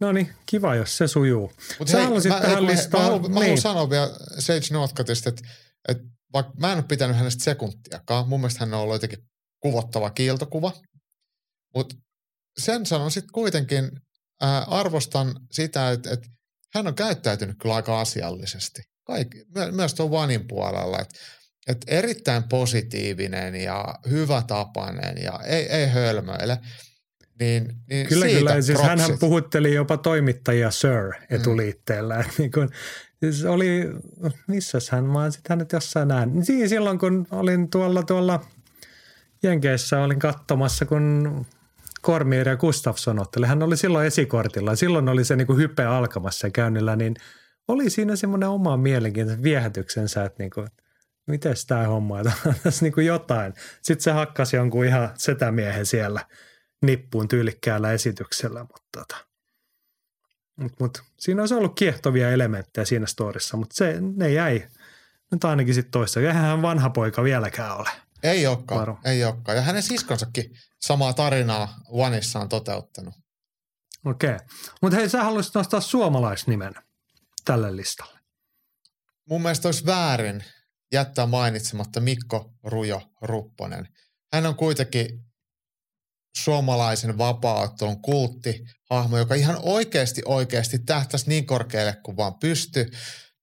No niin, kiva, jos se sujuu. Mutta hei, halusit mä, tähän listaan- mä, haluan, mä niin. haluan sanoa vielä Sage Northcutista, että, että vaikka mä en ole pitänyt hänestä sekuntiakaan, mun mielestä hän on ollut jotenkin kuvottava kiiltokuva, mutta sen sanon sitten kuitenkin ää, arvostan sitä, että, että hän on käyttäytynyt kyllä aika asiallisesti. Kaikki, my, myös tuon Vanin puolella, että, että erittäin positiivinen ja hyvä tapainen ja ei, ei hölmöile. Niin, niin Kyllä, siitä kyllä. Siis propsit. hänhän puhutteli jopa toimittajia Sir etuliitteellä. Mm. Niin kun, siis oli, missäs hän, mä sitten hänet jossain nähnyt. Siinä silloin, kun olin tuolla, tuolla Jenkeissä, olin katsomassa, kun Kormier ja Gustafsson otteli. Hän oli silloin esikortilla. Silloin oli se niin kuin hype alkamassa käynnillä, niin oli siinä semmoinen oma mielenkiintoinen viehätyksensä, että niin kuin, miten tämä homma, tässä niin kuin jotain. Sitten se hakkasi jonkun ihan setämiehen siellä nippuun tyylikkäällä esityksellä, mutta tota. mut, mut, siinä olisi ollut kiehtovia elementtejä siinä storissa, mutta se, ne jäi nyt ainakin sitten toista. Eihän hän vanha poika vieläkään ole. Ei olekaan, Varo. ei olekaan. Ja hänen siskonsakin samaa tarinaa Vanissa on toteuttanut. Okei. Mutta hei, sä haluaisit nostaa suomalaisnimen tälle listalle. Mun mielestä olisi väärin jättää mainitsematta Mikko Rujo Rupponen. Hän on kuitenkin suomalaisen vapaaottelun kulttihahmo, joka ihan oikeasti oikeasti tähtäisi niin korkealle kuin vaan pysty.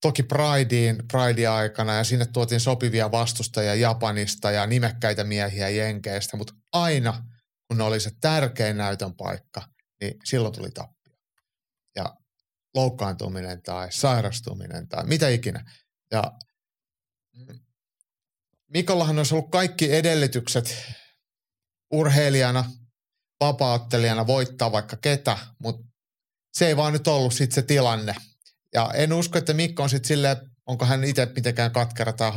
Toki Prideen, Prideen aikana ja sinne tuotiin sopivia vastustajia Japanista ja nimekkäitä miehiä Jenkeistä, mutta aina kun oli se tärkein näytön paikka, niin silloin tuli tappio. Ja loukkaantuminen tai sairastuminen tai mitä ikinä. Ja Mikollahan olisi ollut kaikki edellytykset urheilijana, vapauttelijana voittaa vaikka ketä, mutta se ei vaan nyt ollut sitten se tilanne. Ja en usko, että Mikko on sitten silleen, onko hän itse mitenkään katkera tai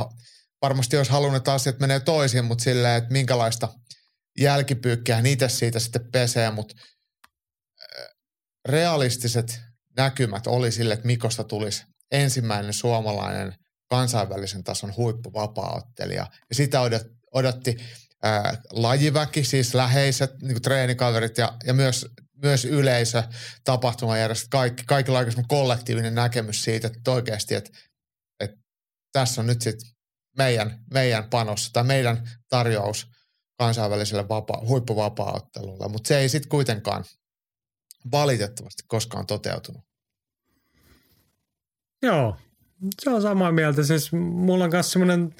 varmasti olisi halunnut, että asiat menee toisin, mutta silleen, että minkälaista jälkipyykkiä hän itse siitä sitten pesee, mutta äh, realistiset näkymät oli sille, että Mikosta tulisi ensimmäinen suomalainen kansainvälisen tason huippuvapaaottelija. Ja sitä odot, odotti ää, lajiväki, siis läheiset niin kuin treenikaverit ja, ja myös, myös yleisö, tapahtumajärjestöt, kaikki, kaikilla on aika kollektiivinen näkemys siitä, että oikeasti, että, että tässä on nyt sitten meidän, meidän panos tai meidän tarjous kansainväliselle vapa, huippuvapaaottelulle, mutta se ei sitten kuitenkaan valitettavasti koskaan toteutunut. Joo, se on samaa mieltä. Siis mulla on myös semmoinen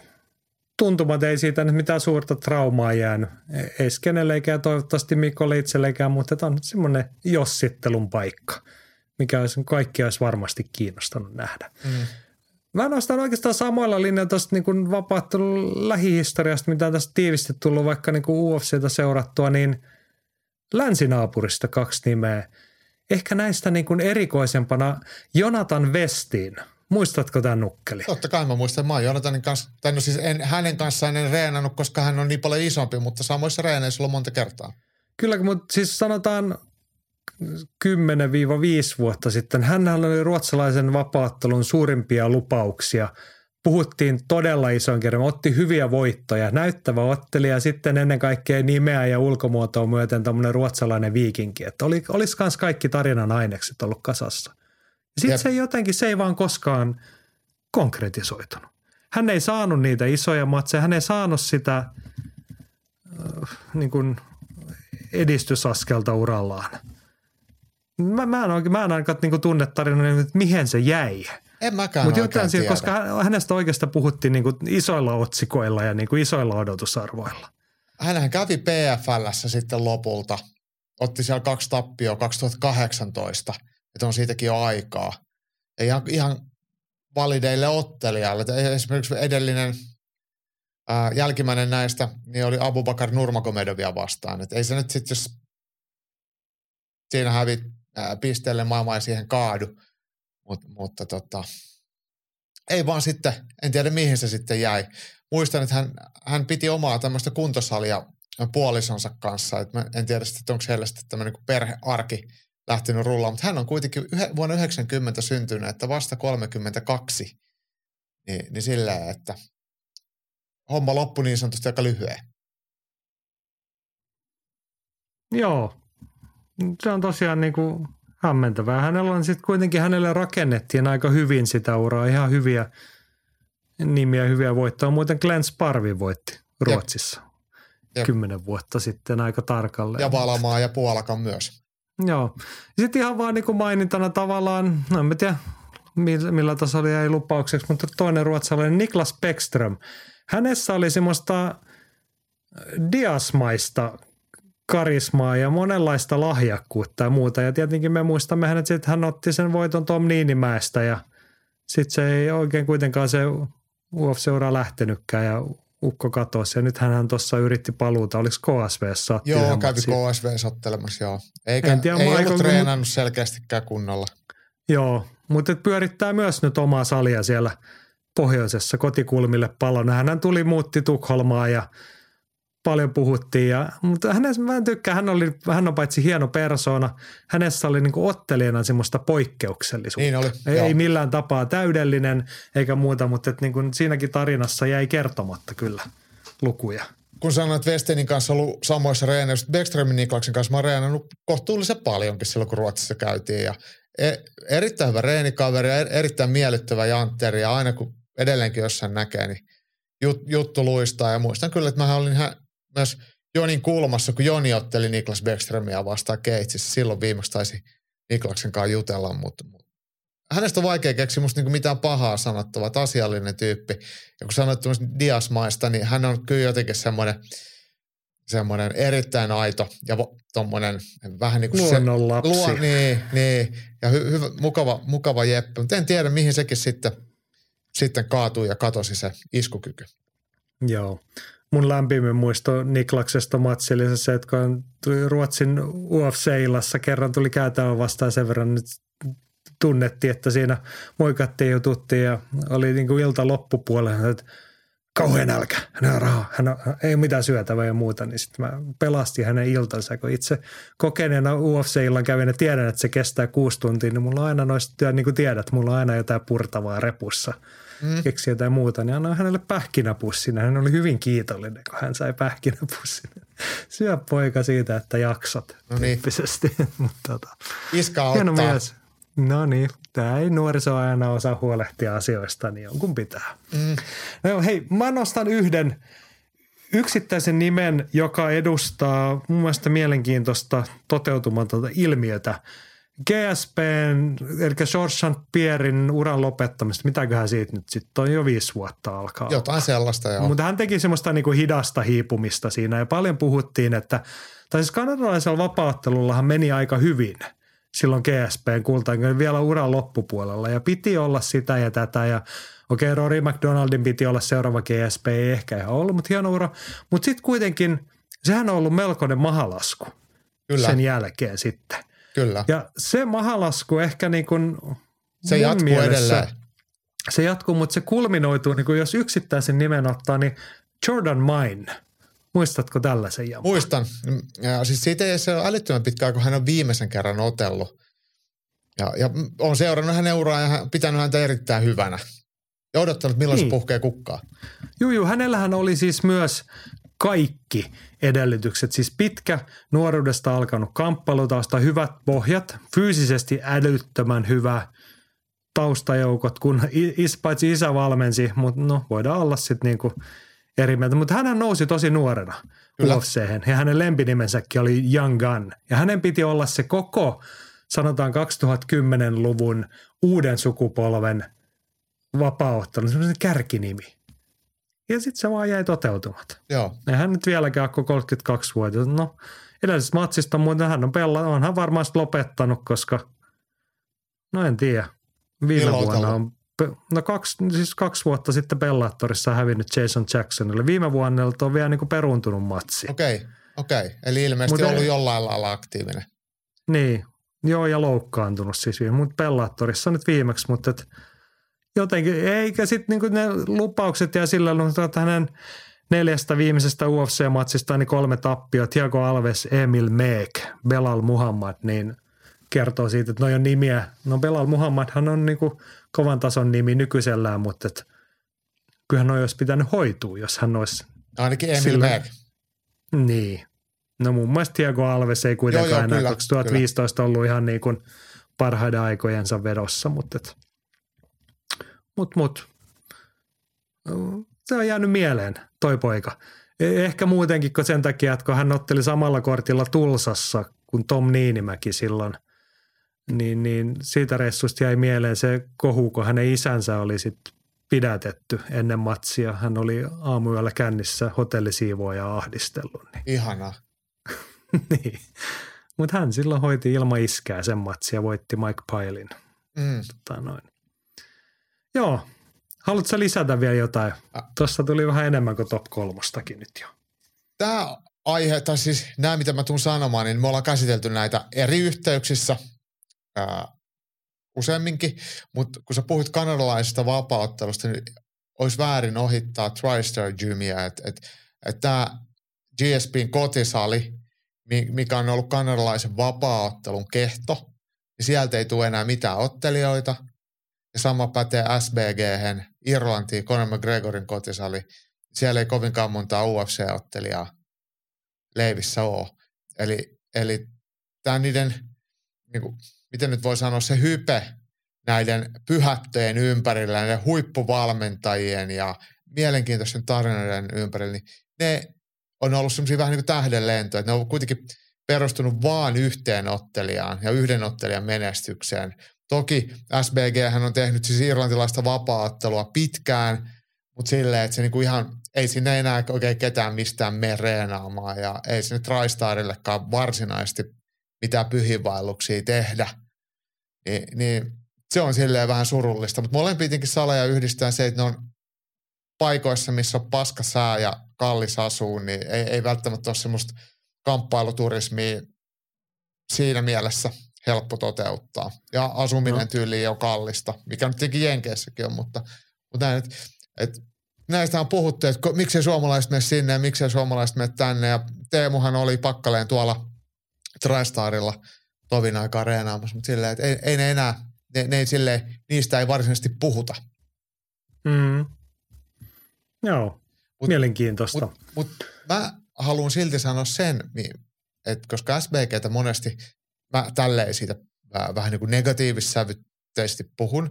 tuntuma, että ei siitä nyt mitään suurta traumaa jäänyt. Ei kenellekään toivottavasti Mikolle itsellekään, mutta tämä on semmoinen jossittelun paikka, mikä olisi, kaikki olisi varmasti kiinnostanut nähdä. Mm. Mä nostan oikeastaan samoilla linjoilla tuosta niin vapaattelun lähihistoriasta, mitä on tästä tiivisti tullut vaikka niin UFCtä seurattua, niin länsinaapurista kaksi nimeä. Ehkä näistä niin kuin erikoisempana Jonathan Westin. Muistatko tämän nukkeli? Totta kai mä muistan, mä oon Jonathanin kanssa, tai no siis en, hänen kanssaan en reenannut, koska hän on niin paljon isompi, mutta samoissa reeneissä ollut monta kertaa. Kyllä, mutta siis sanotaan 10-5 vuotta sitten. Hän oli ruotsalaisen vapaattelun suurimpia lupauksia. Puhuttiin todella ison kerran, otti hyviä voittoja, näyttävä ottelija, sitten ennen kaikkea nimeä ja ulkomuotoa myöten tämmöinen ruotsalainen viikinki. Että oli, olisi myös kaikki tarinan ainekset ollut kasassa. Sitten se jotenkin, se ei vaan koskaan konkretisoitunut. Hän ei saanut niitä isoja matseja, hän ei saanut sitä äh, niin kuin edistysaskelta urallaan. Mä, mä en, oikein, mä en ainakaan niin tunne tarinan, että mihin se jäi. En mäkään Mutta jotain siitä, koska hän- hänestä oikeastaan puhuttiin niin kuin isoilla otsikoilla ja niin kuin isoilla odotusarvoilla. Hänhän kävi PFLssä sitten lopulta. Otti siellä kaksi tappioa 2018, että on siitäkin jo aikaa. Ja ihan, ihan valideille ottelijalle. Esimerkiksi edellinen ää, jälkimmäinen näistä niin oli Abubakar Nurmagomedovia vastaan. Et ei se nyt sitten, jos siinä hävit pisteelle maailma ei siihen kaadu. Mut, mutta tota, ei vaan sitten, en tiedä mihin se sitten jäi. Muistan, että hän, hän piti omaa tämmöistä kuntosalia puolisonsa kanssa. Et mä en tiedä sitten, onko heillä sitten tämmöinen niin perhearki lähtenyt rullaan, mutta hän on kuitenkin vuonna 90 syntynyt, että vasta 32. Niin, niin silleen, että homma loppui niin sanotusti aika lyhyen. Joo, se on tosiaan niin kuin hämmentävää. Hänellä on sitten kuitenkin, hänelle rakennettiin aika hyvin sitä uraa, ihan hyviä nimiä, hyviä voittoja. Muuten Glenn Sparvi voitti Ruotsissa Jep. kymmenen vuotta sitten aika tarkalleen. Ja Valamaa ja Puolakan myös. Joo. Sitten ihan vaan niin kuin mainintana tavallaan, no en tiedä millä, millä tasolla jäi lupaukseksi, mutta toinen ruotsalainen Niklas Bäckström. Hänessä oli semmoista diasmaista karismaa ja monenlaista lahjakkuutta ja muuta. Ja tietenkin me muistamme hänet, että hän otti sen voiton Tom Niinimäestä ja sitten se ei oikein kuitenkaan se UFC-ura lähtenytkään ja Ukko katosi. Ja nyt hän tuossa yritti paluuta. Oliko KSV Joo, kävi KSV ottelemassa, joo. Eikä, en tiedä, ei Michael, ollut treenannut selkeästikään kunnolla. Joo, mutta pyörittää myös nyt omaa salia siellä pohjoisessa kotikulmille palon. Hän tuli, muutti Tukholmaa ja paljon puhuttiin. Ja, mutta hänessä, mä en tykkää, hän, oli, hän on paitsi hieno persona, hänessä oli niin ottelijana semmoista poikkeuksellisuutta. Niin oli, ei, ei millään tapaa täydellinen eikä muuta, mutta et niin kuin siinäkin tarinassa jäi kertomatta kyllä lukuja. Kun sanoin, että Westenin kanssa ollut samoissa reeneissä, Beckströmin Niklaksen kanssa mä oon reenannut kohtuullisen paljonkin silloin, kun Ruotsissa käytiin. Ja e, erittäin hyvä reenikaveri ja erittäin miellyttävä jantteri ja aina kun edelleenkin jossain näkee, niin jut, juttu luistaa. Ja muistan kyllä, että mä olin myös Jonin kulmassa, kun Joni otteli Niklas Beckströmiä vastaan Keitsissä. Silloin viimeksi taisi Niklaksen kanssa jutella, mutta hänestä on vaikea keksiä musta niinku mitään pahaa sanottavaa, että asiallinen tyyppi. Ja kun sanoit diasmaista, niin hän on kyllä jotenkin semmoinen, semmoinen erittäin aito ja tuommoinen vähän niin kuin Luonnon lapsi. Luo, niin, niin, ja hy, hyvä, mukava, mukava jeppi. Mutta en tiedä, mihin sekin sitten, sitten kaatui ja katosi se iskukyky. Joo mun lämpimin muisto Niklaksesta matsille se, että kun Ruotsin UFC-illassa kerran tuli käytävä vastaan sen verran nyt tunnettiin, että siinä moikattiin ja tuttiin ja oli niin kuin ilta loppupuolella, että kauhean nälkä, hän on rahaa, hän on, ei mitään syötävää ja muuta, niin sitten mä pelastin hänen iltansa, kun itse kokeneena UFC-illan kävin ja tiedän, että se kestää kuusi tuntia, niin mulla on aina noista, niin kuin tiedät, mulla on aina jotain purtavaa repussa – mm. keksi jotain muuta, niin annoin hänelle pähkinäpussin. Hän oli hyvin kiitollinen, kun hän sai pähkinäpussin. Syö poika siitä, että jaksat no niin. Mutta tota, Iska auttaa. Mies. No niin, tämä ei nuoriso aina osaa huolehtia asioista, niin jonkun pitää. Mm. No hei, mä nostan yhden yksittäisen nimen, joka edustaa mun mielestä mielenkiintoista toteutumatonta ilmiötä – GSPn, eli George Pierin uran lopettamista, mitäköhän siitä nyt sitten on jo viisi vuotta alkaa. Jotain sellaista, joo. Mutta hän teki semmoista niinku hidasta hiipumista siinä ja paljon puhuttiin, että, tai siis kanadalaisella vapauttelullahan meni aika hyvin silloin GSPn kultaan, vielä uran loppupuolella ja piti olla sitä ja tätä ja okei, okay, Rory McDonaldin piti olla seuraava GSP, ei ehkä ihan ollut, mutta hieno ura. Mutta sitten kuitenkin, sehän on ollut melkoinen mahalasku Kyllä. sen jälkeen sitten. Kyllä. Ja se mahalasku ehkä niin kuin Se jatkuu mielessä, edelleen. Se jatkuu, mutta se kulminoituu, niin kuin jos yksittäisen nimen ottaa, niin Jordan Mine. Muistatko tällaisen jamman? Muistan. Ja siis siitä ei se ole älyttömän pitkään, kun hän on viimeisen kerran otellut. Ja, ja on seurannut hänen uraa ja pitänyt häntä erittäin hyvänä. Ja odottanut, milloin niin. se puhkee kukkaa. Juu, juu, hänellähän oli siis myös kaikki edellytykset. Siis pitkä nuoruudesta alkanut kamppailutausta, hyvät pohjat, fyysisesti älyttömän hyvä taustajoukot, kun is, paitsi isä valmensi, mutta no voidaan olla sitten niinku eri mieltä. Mutta hän nousi tosi nuorena UFC:hen ja hänen lempinimensäkin oli Young Gun. Ja hänen piti olla se koko, sanotaan 2010-luvun uuden sukupolven semmoinen kärkinimi. Ja sitten se vaan jäi toteutumatta. Joo. Eihän nyt vieläkään ole 32 vuotta. No edellisestä matsista muuten hän on pella, onhan varmaan lopettanut, koska no en tiedä. Viime Milloin vuonna on, no kaksi, siis kaksi vuotta sitten Bellatorissa hävinnyt Jason Jacksonille. Viime vuonna on vielä niin kuin peruuntunut matsi. Okei, okay, okei. Okay. Eli ilmeisesti Mut ollut jollain lailla aktiivinen. Niin, joo ja loukkaantunut siis. Mutta Bellatorissa nyt viimeksi, mutta et, jotenkin, eikä sitten niinku ne lupaukset ja sillä että hänen neljästä viimeisestä UFC-matsista niin kolme tappia, Thiago Alves, Emil Meek, Belal Muhammad, niin kertoo siitä, että no on nimiä. No Belal Muhammadhan on niinku kovan tason nimi nykyisellään, mutta et, kyllähän olisi pitänyt hoitua, jos hän olisi. Ainakin Emil sillä... Meek. Niin. No mun mielestä Thiago Alves ei kuitenkaan joo, joo, enää kyllä, 2015 kyllä. ollut ihan niin kuin parhaiden aikojensa vedossa, mutta et – mut, mut. Se on jäänyt mieleen, toi poika. E, ehkä muutenkin kuin sen takia, että kun hän otteli samalla kortilla Tulsassa kuin Tom Niinimäki silloin. Niin, niin siitä reissusta jäi mieleen se kohu, kun hänen isänsä oli sitten pidätetty ennen matsia. Hän oli aamuyöllä kännissä hotellisiivoja ahdistellut. Niin. Ihana. niin. Mutta hän silloin hoiti ilman iskää sen matsia ja voitti Mike Pilin. Mm. Tota noin. Joo. Haluatko lisätä vielä jotain? Tuossa tuli vähän enemmän kuin top kolmostakin nyt jo. Tämä aihe, tai siis nämä mitä mä tuun sanomaan, niin me ollaan käsitelty näitä eri yhteyksissä ää, useamminkin, mutta kun sä puhuit kanadalaisesta vapauttelusta, niin olisi väärin ohittaa TriStar Gymia, että et, et tämä GSPn kotisali, mikä on ollut kanadalaisen vapaaottelun kehto, niin sieltä ei tule enää mitään ottelijoita. Ja sama pätee SBG, Irlantiin, Conor McGregorin kotisali. Siellä ei kovinkaan monta UFC-ottelijaa leivissä ole. Eli, eli tämä niiden, niin kuin, miten nyt voi sanoa, se hype näiden pyhättöjen ympärillä, näiden huippuvalmentajien ja mielenkiintoisten tarinoiden ympärillä, niin ne on ollut semmoisia vähän niin kuin tähdenlentoja, että ne on kuitenkin perustunut vaan yhteen ottelijaan ja yhden ottelijan menestykseen. Toki SBG on tehnyt siis irlantilaista vapaattelua pitkään, mutta silleen, että se niinku ihan, ei sinne enää oikein ketään mistään mene reenaamaan ja ei sinne TriStarillekaan varsinaisesti mitään pyhiinvaelluksia tehdä. Ni, niin se on silleen vähän surullista, mutta molempia saleja yhdistää se, että ne on paikoissa, missä on paska sää ja kallis asuu, niin ei, ei välttämättä ole semmoista kamppailuturismia siinä mielessä helppo toteuttaa. Ja asuminen no. tyyliin on kallista, mikä nyt tietenkin Jenkeissäkin on, mutta, mutta näin, että, että näistä on puhuttu, että miksei suomalaiset mene sinne ja miksei suomalaiset mene tänne. Ja Teemuhan oli pakkaleen tuolla TriStarilla tovin aikaa reenaamassa, mutta silleen, että ei, ei ne enää, ne, ne ei silleen, niistä ei varsinaisesti puhuta. Mm. Joo, mut, mielenkiintoista. Mutta mut, mä haluan silti sanoa sen, että koska SBGtä monesti, mä tälleen siitä vähän niin kuin negatiivissävytteisesti puhun,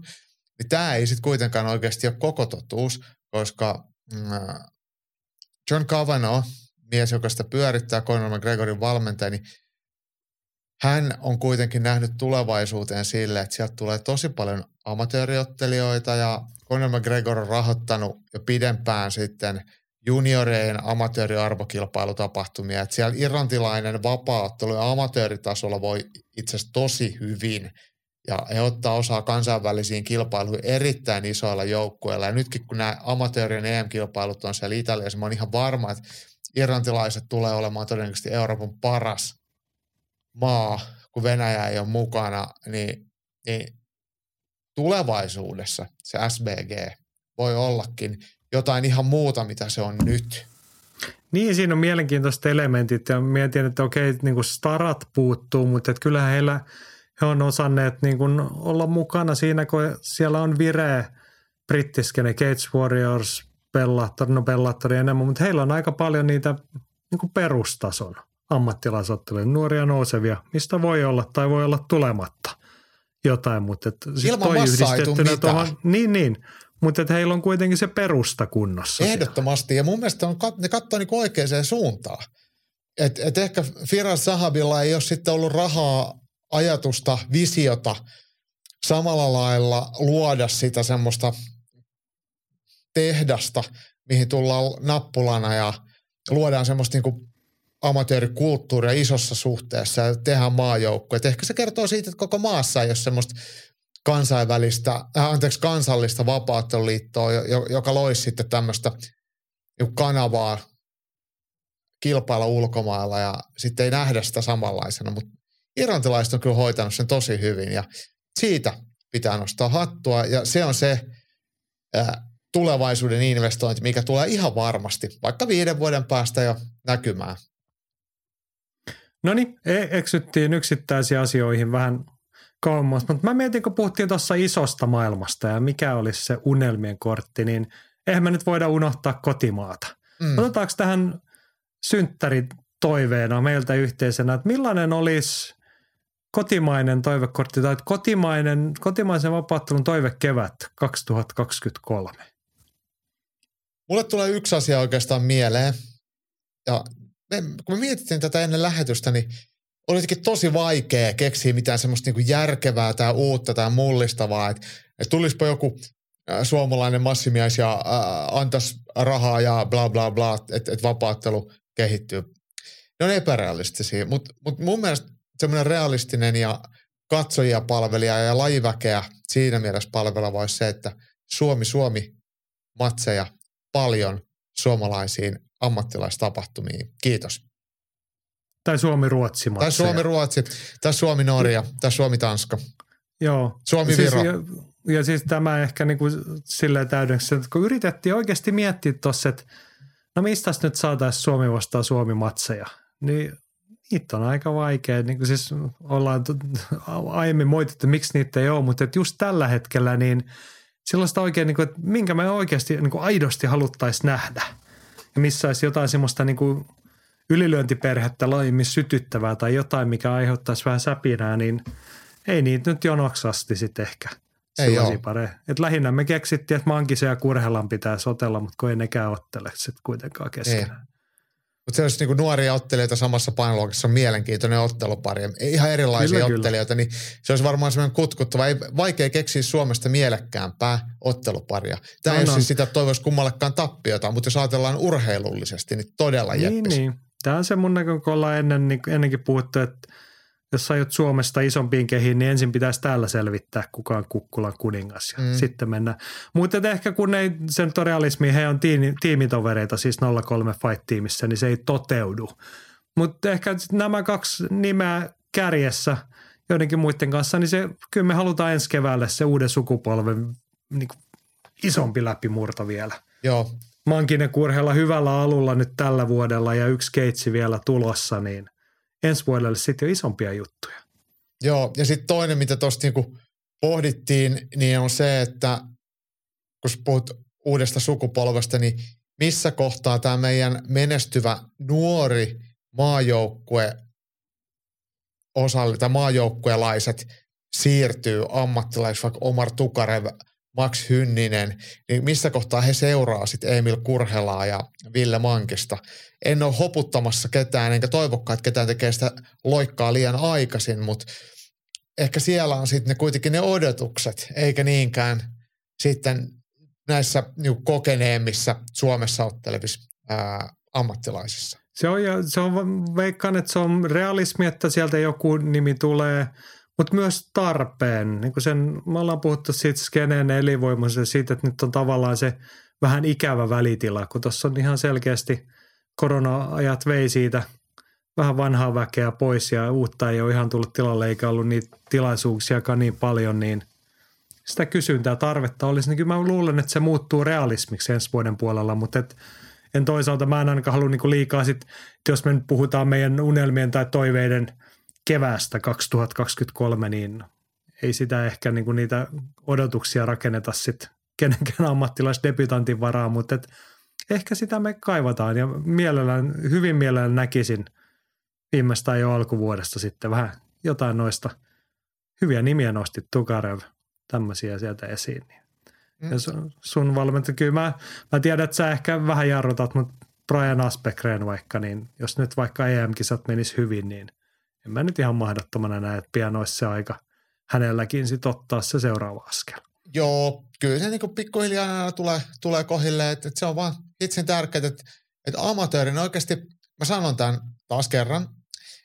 niin tämä ei sitten kuitenkaan oikeasti ole koko totuus, koska mm, John Cavanaugh, mies, joka sitä pyörittää, Conor McGregorin valmentaja, niin hän on kuitenkin nähnyt tulevaisuuteen sille, että sieltä tulee tosi paljon amatööriottelijoita ja Conor McGregor on rahoittanut jo pidempään sitten junioreen amatööriarvokilpailutapahtumia. Että siellä irlantilainen vapaattelu ja amatööritasolla voi itse asiassa tosi hyvin ja he ottaa osaa kansainvälisiin kilpailuihin erittäin isoilla joukkueilla. Ja nytkin kun nämä amatöörien EM-kilpailut on siellä Italiassa, mä oon ihan varma, että irlantilaiset tulee olemaan todennäköisesti Euroopan paras maa, kun Venäjä ei ole mukana, niin, niin tulevaisuudessa se SBG voi ollakin jotain ihan muuta, mitä se on nyt. Niin, siinä on mielenkiintoiset elementit ja mietin, että okei, niin kuin starat puuttuu, mutta että kyllähän heillä he on osanneet niin kuin olla mukana siinä, kun siellä on vireä brittiskene, Cage Warriors, Bellator, no Bellator ja enemmän, mutta heillä on aika paljon niitä niin kuin perustason ammattilaisotteluja, nuoria nousevia, mistä voi olla tai voi olla tulematta jotain, mutta että Ilman toi yhdistettynä tuohon, niin niin, mutta että heillä on kuitenkin se perusta kunnossa. Ehdottomasti, siellä. ja mun mielestä on, ne katsoo niin oikeaan suuntaan. Et, et ehkä Firas Sahabilla ei ole sitten ollut rahaa, ajatusta, visiota samalla lailla luoda sitä semmoista tehdasta, mihin tullaan nappulana ja luodaan semmoista niin amatöörikulttuuria isossa suhteessa ja tehdään maajoukkoja. Ehkä se kertoo siitä, että koko maassa ei ole semmoista kansainvälistä, äh, anteeksi, kansallista vapaatteluliittoa, joka loisi sitten tämmöistä kanavaa kilpailla ulkomailla ja sitten ei nähdä sitä samanlaisena, mutta irlantilaiset on kyllä hoitanut sen tosi hyvin ja siitä pitää nostaa hattua ja se on se äh, tulevaisuuden investointi, mikä tulee ihan varmasti, vaikka viiden vuoden päästä jo näkymään. No niin, eksyttiin yksittäisiin asioihin vähän kauemmas, mutta mä mietin, kun puhuttiin tuossa isosta maailmasta ja mikä olisi se unelmien kortti, niin eihän me nyt voida unohtaa kotimaata. Mm. Otetaanko tähän synttäritoiveena meiltä yhteisenä, että millainen olisi kotimainen toivekortti tai kotimainen, kotimaisen vapaattelun toive kevät 2023? Mulle tulee yksi asia oikeastaan mieleen. Ja me, kun me mietittiin tätä ennen lähetystä, niin oli jotenkin tosi vaikea keksiä mitään semmoista niinku järkevää tai uutta tai mullistavaa, että et tulispa joku suomalainen massimies ja äh, antaisi rahaa ja bla bla bla, että et vapaattelu kehittyy. Ne on epärealistisia, mutta mut mun mielestä semmoinen realistinen ja katsojia palvelija ja lajiväkeä siinä mielessä palveleva olisi se, että Suomi-Suomi matseja paljon suomalaisiin ammattilaistapahtumiin. Kiitos. Tai Suomi-Ruotsi Tai Suomi-Ruotsi, tai Suomi-Norja, tai Suomi-Tanska. Joo. Suomi-Viro. Siis, ja, ja siis tämä ehkä niin kuin silleen täydeksi, että kun yritettiin oikeasti miettiä tuossa, että no mistä nyt saataisiin Suomi vastaan Suomi-matseja, niin niitä on aika vaikea. Niin kuin siis ollaan aiemmin moitettu, että miksi niitä ei ole, mutta että just tällä hetkellä niin sellaista oikein, niin kuin, että minkä me oikeasti niin kuin aidosti haluttaisiin nähdä. Ja missä olisi jotain semmoista niin kuin ylilyöntiperhettä laajemmin sytyttävää tai jotain, mikä aiheuttaisi vähän säpinää, niin ei niitä nyt jonoksi asti sitten ehkä. Ei Et lähinnä me keksittiin, että Mankisen ja Kurhelan pitää sotella, mutta kun ei nekään ottele sitten kuitenkaan keskenään. Mutta se olisi niinku nuoria ottelijoita samassa painoluokassa on mielenkiintoinen ottelupari. Ihan erilaisia kyllä, ottelijoita, kyllä. niin se olisi varmaan semmoinen kutkuttava. Ei vaikea keksiä Suomesta mielekkäämpää otteluparia. Tämä no, ei no. siis sitä, että toivoisi kummallekaan tappiota, mutta jos ajatellaan urheilullisesti, niin todella niin, jeppis. Niin. Tämä on se mun näkökulma ennen, niin, ennenkin puhuttu, että jos sä aiot Suomesta isompiin kehiin, niin ensin pitäisi täällä selvittää, kuka on Kukkulan kuningas ja mm. sitten mennä. Mutta ehkä kun ei sen realismi, he on tiimi, tiimitovereita siis 03 Fight-tiimissä, niin se ei toteudu. Mutta ehkä nämä kaksi nimeä kärjessä joidenkin muiden kanssa, niin se, kyllä me halutaan ensi keväälle se uuden sukupolven niin isompi läpimurto vielä. Joo. Mankinen Kurhella hyvällä alulla nyt tällä vuodella ja yksi keitsi vielä tulossa, niin – ensi vuodelle sitten jo isompia juttuja. Joo, ja sitten toinen, mitä tuosta niinku pohdittiin, niin on se, että kun puhut uudesta sukupolvesta, niin missä kohtaa tämä meidän menestyvä nuori maajoukkue osalli, tai maajoukkuelaiset siirtyy ammattilaisiksi, vaikka Omar Tukarev, Max Hynninen, niin missä kohtaa he seuraa sitten Emil Kurhelaa ja Ville Mankista en ole hoputtamassa ketään, enkä toivokaan, että ketään tekee sitä loikkaa liian aikaisin, mutta ehkä siellä on sitten ne kuitenkin ne odotukset, eikä niinkään sitten näissä niin kokeneemmissa Suomessa ottelevissa ammattilaisissa. Se on, ja se on, veikkaan, että se on realismi, että sieltä joku nimi tulee, mutta myös tarpeen. Niin kuin sen, me ollaan puhuttu siitä skeneen elinvoimaisen siitä, että nyt on tavallaan se vähän ikävä välitila, kun tuossa on ihan selkeästi – korona-ajat vei siitä vähän vanhaa väkeä pois ja uutta ei ole ihan tullut tilalle eikä ollut niitä tilaisuuksiakaan niin paljon, niin sitä kysyntää, tarvetta olisi, niin kyllä mä luulen, että se muuttuu realismiksi ensi vuoden puolella, mutta et, en toisaalta, mä en ainakaan halua niin liikaa sit, jos me nyt puhutaan meidän unelmien tai toiveiden keväästä 2023, niin ei sitä ehkä niin niitä odotuksia rakenneta sitten kenenkään ammattilaisdebutantin varaa, mutta et ehkä sitä me kaivataan ja mielellään, hyvin mielellään näkisin viimeistään jo alkuvuodesta sitten vähän jotain noista hyviä nimiä nosti Tukarev, tämmöisiä sieltä esiin. Mm. Ja sun, sun valmentaja, kyllä mä, mä tiedän, että sä ehkä vähän jarrutat, mutta Brian Aspekren vaikka, niin jos nyt vaikka EM-kisat menisi hyvin, niin en mä nyt ihan mahdottomana näe, että pian olisi se aika hänelläkin sitten ottaa se seuraava askel. Joo, kyllä se niin pikkuhiljaa tulee, tulee kohille, että, että se on vaan itse tärkeää, että, että amatöörin oikeasti, mä sanon tämän taas kerran,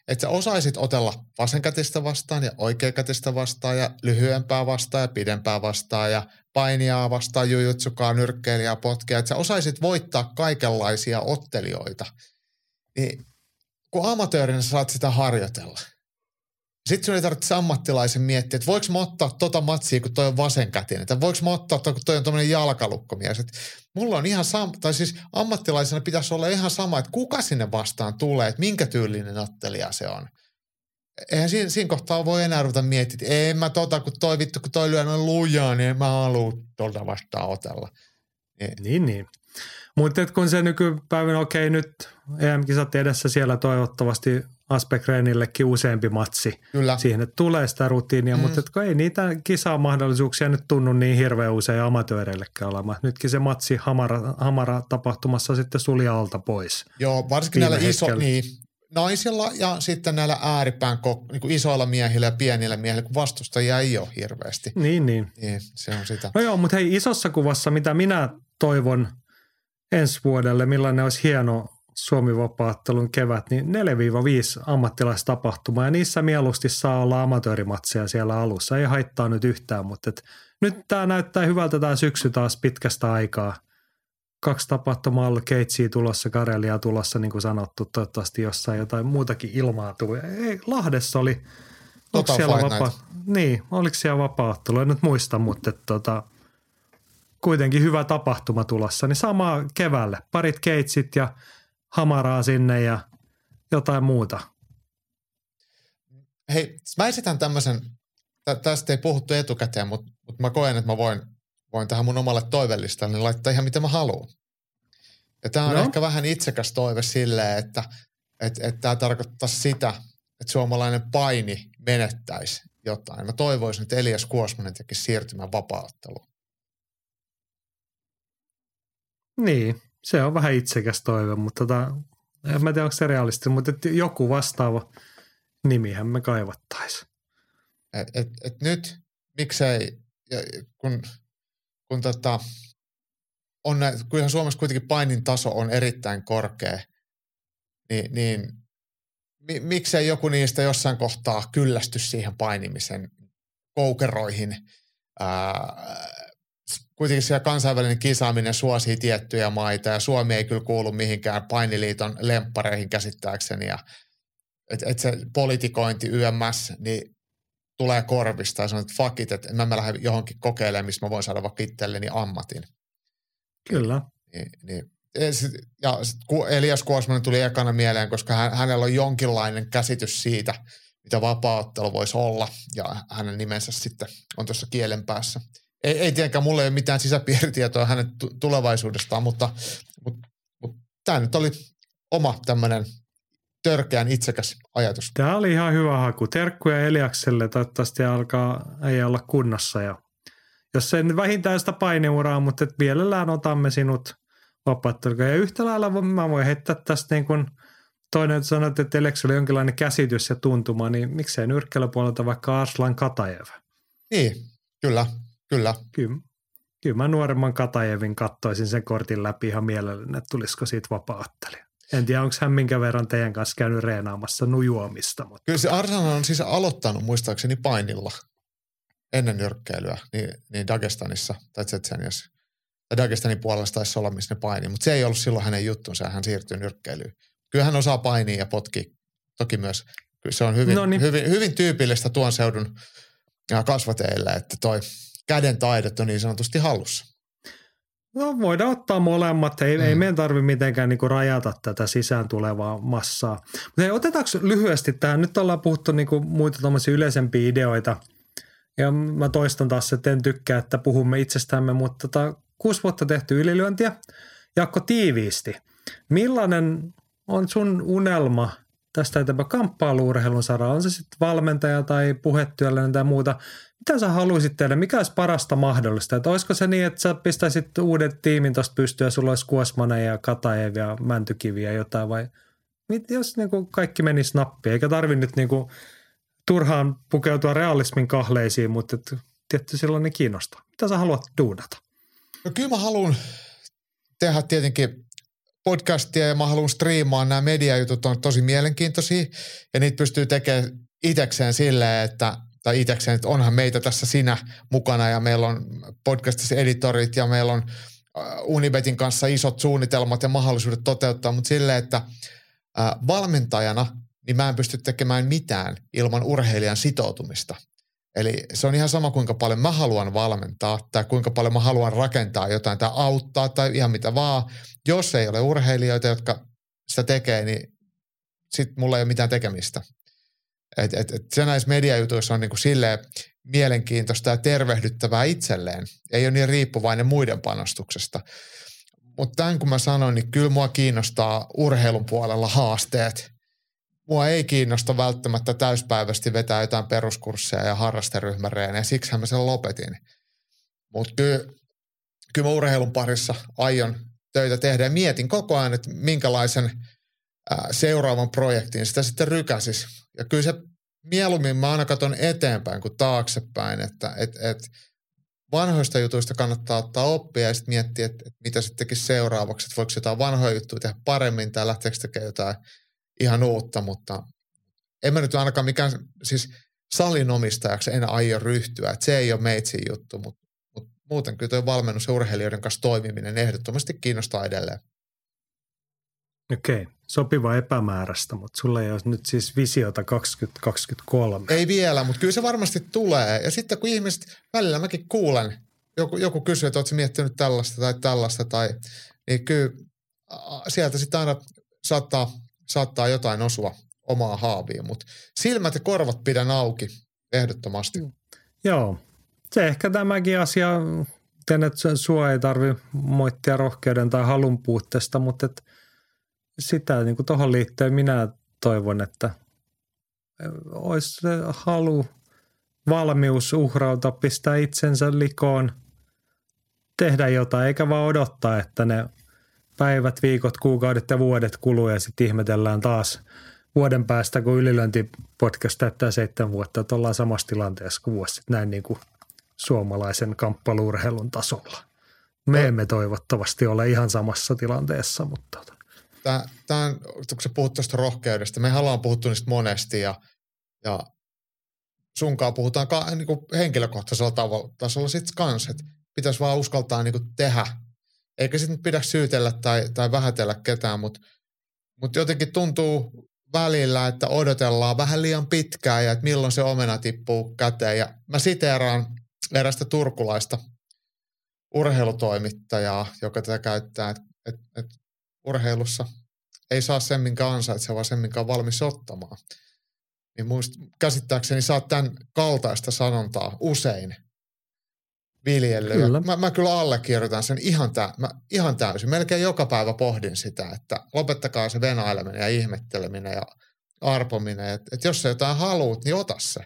että sä osaisit otella vasenkätistä vastaan ja oikeakätistä vastaan ja lyhyempää vastaan ja pidempää vastaan ja painiaa vastaan, jujutsukaa, nyrkkeilijää, potkia, että sä osaisit voittaa kaikenlaisia ottelijoita. Niin kun amatöörinä saat sitä harjoitella – sitten sun ei tarvitse ammattilaisen miettiä, että voiko mä ottaa tota matsia, kun toi on vasenkätinen, että voiko mä ottaa kun toi on tämmöinen jalkalukkomies. Että mulla on ihan sama, tai siis ammattilaisena pitäisi olla ihan sama, että kuka sinne vastaan tulee, että minkä tyylinen ottelija se on. Eihän siinä, siinä kohtaa voi enää ruveta miettiä, että ei mä tota, kun toi vittu, kun toi lyö noin lujaa, niin en mä halua tuolta vastaan otella. Niin, niin. niin. Mutta kun se nykypäivänä, okei okay, nyt EM-kisat edessä siellä toivottavasti Aspekreenillekin useampi matsi. Kyllä. Siihen, että tulee sitä rutiinia, mm. mutta että ei niitä kisamahdollisuuksia nyt tunnu niin hirveän usein amatööreillekään olemaan. Nytkin se matsi Hamara, Hamara tapahtumassa sitten sulja alta pois. Joo, varsinkin näillä iso, niin, naisilla ja sitten näillä ääripään niin kuin isoilla miehillä ja pienillä miehillä, kun vastustajia ei ole hirveästi. Niin, niin. Niin, se on sitä. No joo, mutta hei isossa kuvassa, mitä minä toivon ensi vuodelle, millainen olisi hieno Suomi-vapaattelun kevät, niin 4-5 ammattilaistapahtumaa ja niissä mieluusti saa olla amatöörimatseja siellä alussa. Ei haittaa nyt yhtään, mutta et nyt tämä näyttää hyvältä tämä syksy taas pitkästä aikaa. Kaksi tapahtumaa ollut, Keitsiä tulossa, Karelia tulossa, niin kuin sanottu, toivottavasti jossain jotain muutakin ilmaa tulee. Ei, Lahdessa oli, oliko siellä Night. niin, oliko siellä vapaattelu, en nyt muista, mutta et, tota, kuitenkin hyvä tapahtuma tulossa, niin samaa keväälle. Parit keitsit ja hamaraa sinne ja jotain muuta. Hei, mä esitän tämmöisen, tä, tästä ei puhuttu etukäteen, mutta, mutta mä koen, että mä voin, voin tähän mun omalle toivellistalle laittaa ihan mitä mä haluan. Ja tämä on No. ehkä vähän itsekäs toive silleen, että et, et tämä tarkoittaa sitä, että suomalainen paini menettäisi jotain. Mä toivoisin, että Elias Kuosmanen tekisi siirtymän vapaaotteluun. Niin, se on vähän itsekäs toive, mutta tota, en mä tiedä, onko se realistista, mutta et joku vastaava nimihän me kaivattaisiin. Et, et, et nyt miksei, kun, kun tota, on, nä- kun ihan Suomessa kuitenkin painin taso on erittäin korkea, niin, niin mi, miksei joku niistä jossain kohtaa kyllästy siihen painimisen koukeroihin. Ää, kuitenkin siellä kansainvälinen kisaaminen suosii tiettyjä maita ja Suomi ei kyllä kuulu mihinkään painiliiton lemppareihin käsittääkseni ja että et se politikointi YMS, niin tulee korvista ja sanoo, että fuck it, että mä, mä lähden johonkin kokeilemaan, missä mä voin saada vaikka itselleni ammatin. Kyllä. Niin, niin. Ja sit- Elias Kuosmanen tuli ekana mieleen, koska hän, hänellä on jonkinlainen käsitys siitä, mitä vapaaottelu voisi olla, ja hänen nimensä sitten on tuossa kielen päässä. Ei, ei tietenkään, mulla ei ole mitään sisäpiiritietoa hänen tu- tulevaisuudestaan, mutta, mutta, mutta tämä nyt oli oma tämmöinen törkeän itsekäs ajatus. Tämä oli ihan hyvä haku. Terkkuja Eliakselle, toivottavasti alkaa ei olla kunnossa. Ja jos ei nyt vähintään sitä painiuraa, mutta et mielellään otamme sinut vapaatteluun. Ja yhtä lailla mä voin heittää tästä niin kuin toinen, että sanoit, että Eliaksella oli jonkinlainen käsitys ja tuntuma, niin miksei nyrkkeilypuolelta vaikka Arslan Katajev. Niin, kyllä, kyllä. Kyllä, kyllä mä nuoremman Katajevin kattoisin sen kortin läpi ihan mielelläni, että tulisiko siitä vapaattelija. En tiedä, onko hän minkä verran teidän kanssa käynyt reenaamassa nujuamista, mutta Kyllä se Arsenal on siis aloittanut muistaakseni painilla ennen nyrkkeilyä, niin, niin Dagestanissa tai Tsetseniassa. Tai Dagestanin puolella taisi olla, missä ne paini, mutta se ei ollut silloin hänen juttunsa hän siirtyi nyrkkeilyyn. Kyllä hän osaa painia ja potki toki myös. Kyllä se on hyvin, No niin. hyvin, hyvin tyypillistä tuon seudun kasvateille, että toi käden taidot on niin sanotusti hallussa. No voidaan ottaa molemmat, ei, mm. ei meidän tarvitse mitenkään niinku rajata tätä sisään tulevaa massaa. Mutta hei, otetaanko lyhyesti tähän, nyt ollaan puhuttu niinku muita tuommoisia yleisempiä ideoita, ja mä toistan taas, että en tykkää, että puhumme itsestämme, mutta tota, kuusi vuotta tehty ylilyöntiä. Jakko tiiviisti, millainen on sun unelma tästä eteenpäin kamppailuurheilun saralla? On se sitten valmentaja tai puhetyöllinen tai muuta. Mitä sä haluaisit tehdä? Mikä olisi parasta mahdollista? Että olisiko se niin, että sä pistäisit uuden tiimin tuosta pystyä, sulla olisi Kuosmanen ja Kataev ja Mäntykivi ja jotain vai mit, jos niin kuin kaikki menisi nappiin, eikä tarvi nyt niin kuin turhaan pukeutua realismin kahleisiin, mutta et, tietty silloin ne kiinnostaa. Mitä sä haluat duunata? No kyllä mä haluan tehdä tietenkin podcastia ja mä haluan striimaa. Nämä mediajutut on tosi mielenkiintoisia ja niitä pystyy tekemään itekseen silleen, että tai itekseen, että onhan meitä tässä sinä mukana ja meillä on podcastissa editorit ja meillä on äh, Unibetin kanssa isot suunnitelmat ja mahdollisuudet toteuttaa, mutta silleen, että äh, valmentajana niin mä en pysty tekemään mitään ilman urheilijan sitoutumista. Eli se on ihan sama, kuinka paljon mä haluan valmentaa tai kuinka paljon mä haluan rakentaa jotain tai auttaa tai ihan mitä vaan. Jos ei ole urheilijoita, jotka sitä tekee, niin sit mulla ei ole mitään tekemistä. Et, et, et se näissä mediajutuissa on niinku silleen mielenkiintoista ja tervehdyttävää itselleen. Ei ole niin riippuvainen muiden panostuksesta. Mutta tämän kun mä sanoin, niin kyllä mua kiinnostaa urheilun puolella haasteet. Mua ei kiinnosta välttämättä täyspäiväisesti vetää jotain peruskursseja ja harrasteryhmäreen, ja siksi mä sen lopetin. Mutta kyllä, kyllä mä urheilun parissa aion töitä tehdä ja mietin koko ajan, että minkälaisen ää, seuraavan projektin, sitä sitten rykäsis. Ja kyllä se mieluummin mä aina katson eteenpäin kuin taaksepäin, että et, et vanhoista jutuista kannattaa ottaa oppia ja sitten miettiä, että, että mitä sitten tekisi seuraavaksi, että voiko jotain vanhoja juttuja tehdä paremmin tai lähteekö tekemään jotain ihan uutta, mutta en mä nyt ainakaan mikään, siis salin omistajaksi en aio ryhtyä, että se ei ole meitsin juttu, mutta, mutta muuten kyllä tuo valmennus ja urheilijoiden kanssa toimiminen ehdottomasti kiinnostaa edelleen. Okei, sopiva epämääräistä, mutta sulla ei ole nyt siis visiota 2023. Ei vielä, mutta kyllä se varmasti tulee. Ja sitten kun ihmiset, välillä mäkin kuulen, joku, joku kysyy, että oletko miettinyt tällaista tai tällaista, tai, niin kyllä sieltä sitten aina saattaa, saattaa jotain osua omaa haaviin, mutta silmät ja korvat pidän auki ehdottomasti. Joo, se ehkä tämäkin asia, että sua ei tarvi moittia rohkeuden tai halun puutteesta, mutta et sitä niin kuin tuohon liittyen minä toivon, että olisi se halu, valmius uhrauta, pistää itsensä likoon, tehdä jotain, eikä vaan odottaa, että ne päivät, viikot, kuukaudet ja vuodet kuluu ja sitten ihmetellään taas vuoden päästä, kun ylilöintipodcast täyttää seitsemän vuotta, että ollaan samassa tilanteessa kuin vuosi sitten näin niin kuin suomalaisen kamppailurheilun tasolla. Me emme toivottavasti ole ihan samassa tilanteessa, mutta tota tämä, tämä on, kun sä puhut tuosta rohkeudesta, me ollaan puhuttu niistä monesti ja, ja sunkaan puhutaan ka, niin kuin henkilökohtaisella tavalla, tasolla sitten kanssa, että pitäisi vaan uskaltaa niin kuin tehdä. Eikä sitten pidä syytellä tai, tai vähätellä ketään, mutta mut jotenkin tuntuu välillä, että odotellaan vähän liian pitkään ja että milloin se omena tippuu käteen. Ja mä siteeraan erästä turkulaista urheilutoimittajaa, joka tätä käyttää, että et, et urheilussa ei saa sen, minkä ansaitsee, vaan sen, minkä on valmis ottamaan. Niin muist, käsittääkseni saat tämän kaltaista sanontaa usein viljellyt. Kyllä. Mä, mä kyllä allekirjoitan sen ihan, tä, mä, ihan täysin. Melkein joka päivä pohdin sitä, että lopettakaa se venaileminen ja ihmetteleminen ja arpominen. Että et jos sä jotain haluat, niin ota se.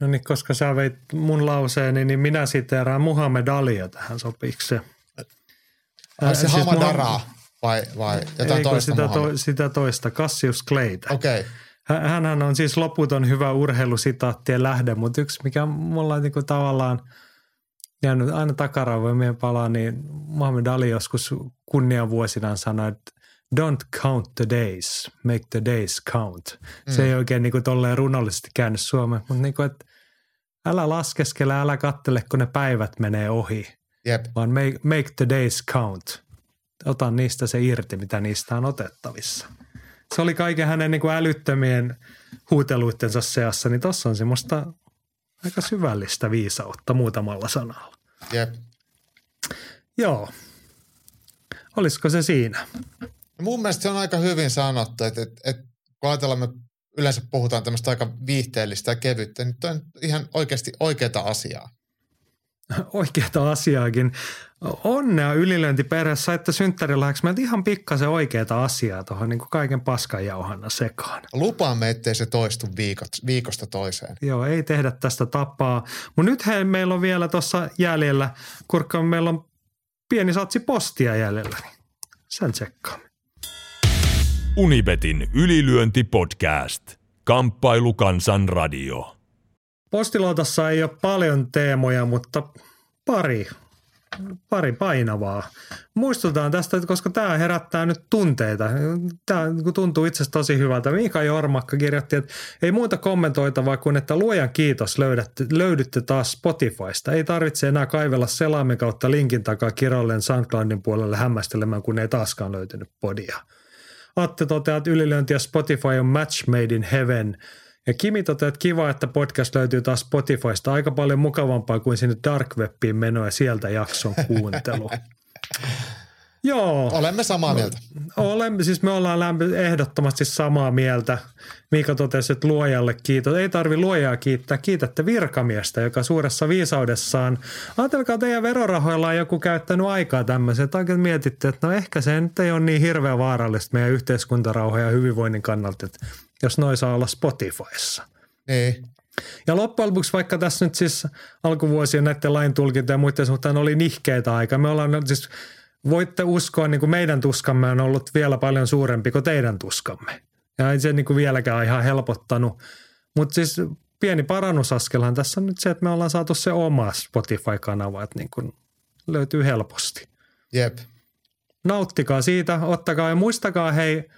No niin, koska sä veit mun lauseeni, niin minä siteeraan Muhammed Alia tähän sopiiko se? Ai se siis Hamadaraa vai, vai jotain Eikö toista sitä, to, sitä toista, Cassius Clayta. Okei. Okay. Hänhän on siis loputon hyvä urheilusitaattien lähde, mutta yksi mikä mulla on niin tavallaan jäänyt aina takaraivoimien palaa, niin Muhammad Ali joskus kunniavuosinaan sanoi, että don't count the days, make the days count. Mm. Se ei oikein niin kuin tolleen runollisesti käynyt Suomeen, mutta niin kuin, että älä laskeskele, älä kattele, kun ne päivät menee ohi. Jep. Vaan make, make the days count. Ota niistä se irti, mitä niistä on otettavissa. Se oli kaiken hänen niin kuin älyttömien huuteluittensa seassa, niin tuossa on semmoista aika syvällistä viisautta muutamalla sanalla. Jep. Joo. Olisiko se siinä? No mun mielestä se on aika hyvin sanottu, että, että, että kun ajatellaan, me yleensä puhutaan tämmöistä aika viihteellistä ja kevyttä, niin on ihan oikeasti oikeaa asiaa. Oikeata asiaakin. Onnea ylilöintiperheessä, että synttärilahjaksi meiltä ihan pikkasen oikeata asiaa tuohon niin kaiken paskan jauhanna sekaan. Lupaamme, ettei se toistu viikot, viikosta toiseen. Joo, ei tehdä tästä tapaa. Mutta nyt hei, meillä on vielä tuossa jäljellä, kurkka meillä on pieni satsi postia jäljellä, niin sen tsekkaamme. Unibetin ylilyöntipodcast. Kamppailukansan radio. Postiluotossa ei ole paljon teemoja, mutta pari, pari painavaa. Muistutaan tästä, koska tämä herättää nyt tunteita. Tämä tuntuu itse asiassa tosi hyvältä. Mika Jormakka kirjoitti, että ei muuta kommentoitavaa kuin, että luojan kiitos löydätte, löydytte taas Spotifysta. Ei tarvitse enää kaivella selaimen kautta linkin takaa kirjalleen SoundCloudin puolelle hämmästelemään, kun ei taaskaan löytynyt podia. Atte toteaa, että ylilöinti ja Spotify on match made in heaven – ja Kimi toteaa, että kiva, että podcast löytyy taas Spotifysta aika paljon mukavampaa kuin sinne Dark Webiin meno ja sieltä jakson kuuntelu. Joo. Olemme samaa mieltä. Olemme, siis me ollaan lämpi, ehdottomasti samaa mieltä. Mika totesi, että luojalle kiitos. Ei tarvi luojaa kiittää, kiitätte virkamiestä, joka suuressa viisaudessaan, ajatelkaa teidän verorahoilla on joku käyttänyt aikaa tämmöiseen, oikein mietitte, että no ehkä se nyt ei ole niin hirveän vaarallista meidän yhteiskuntarauha ja hyvinvoinnin kannalta, että jos noin saa olla Spotifyssa. Niin. Ja loppujen lopuksi, vaikka tässä nyt siis alkuvuosien näiden lain tulkinta ja muiden suhteen oli nihkeitä aika, me ollaan siis voitte uskoa, niin kuin meidän tuskamme on ollut vielä paljon suurempi kuin teidän tuskamme. Ja ei se niin kuin vieläkään ihan helpottanut. Mutta siis pieni parannusaskelhan tässä on nyt se, että me ollaan saatu se oma Spotify-kanava, että niin kuin löytyy helposti. Jep. Nauttikaa siitä, ottakaa ja muistakaa hei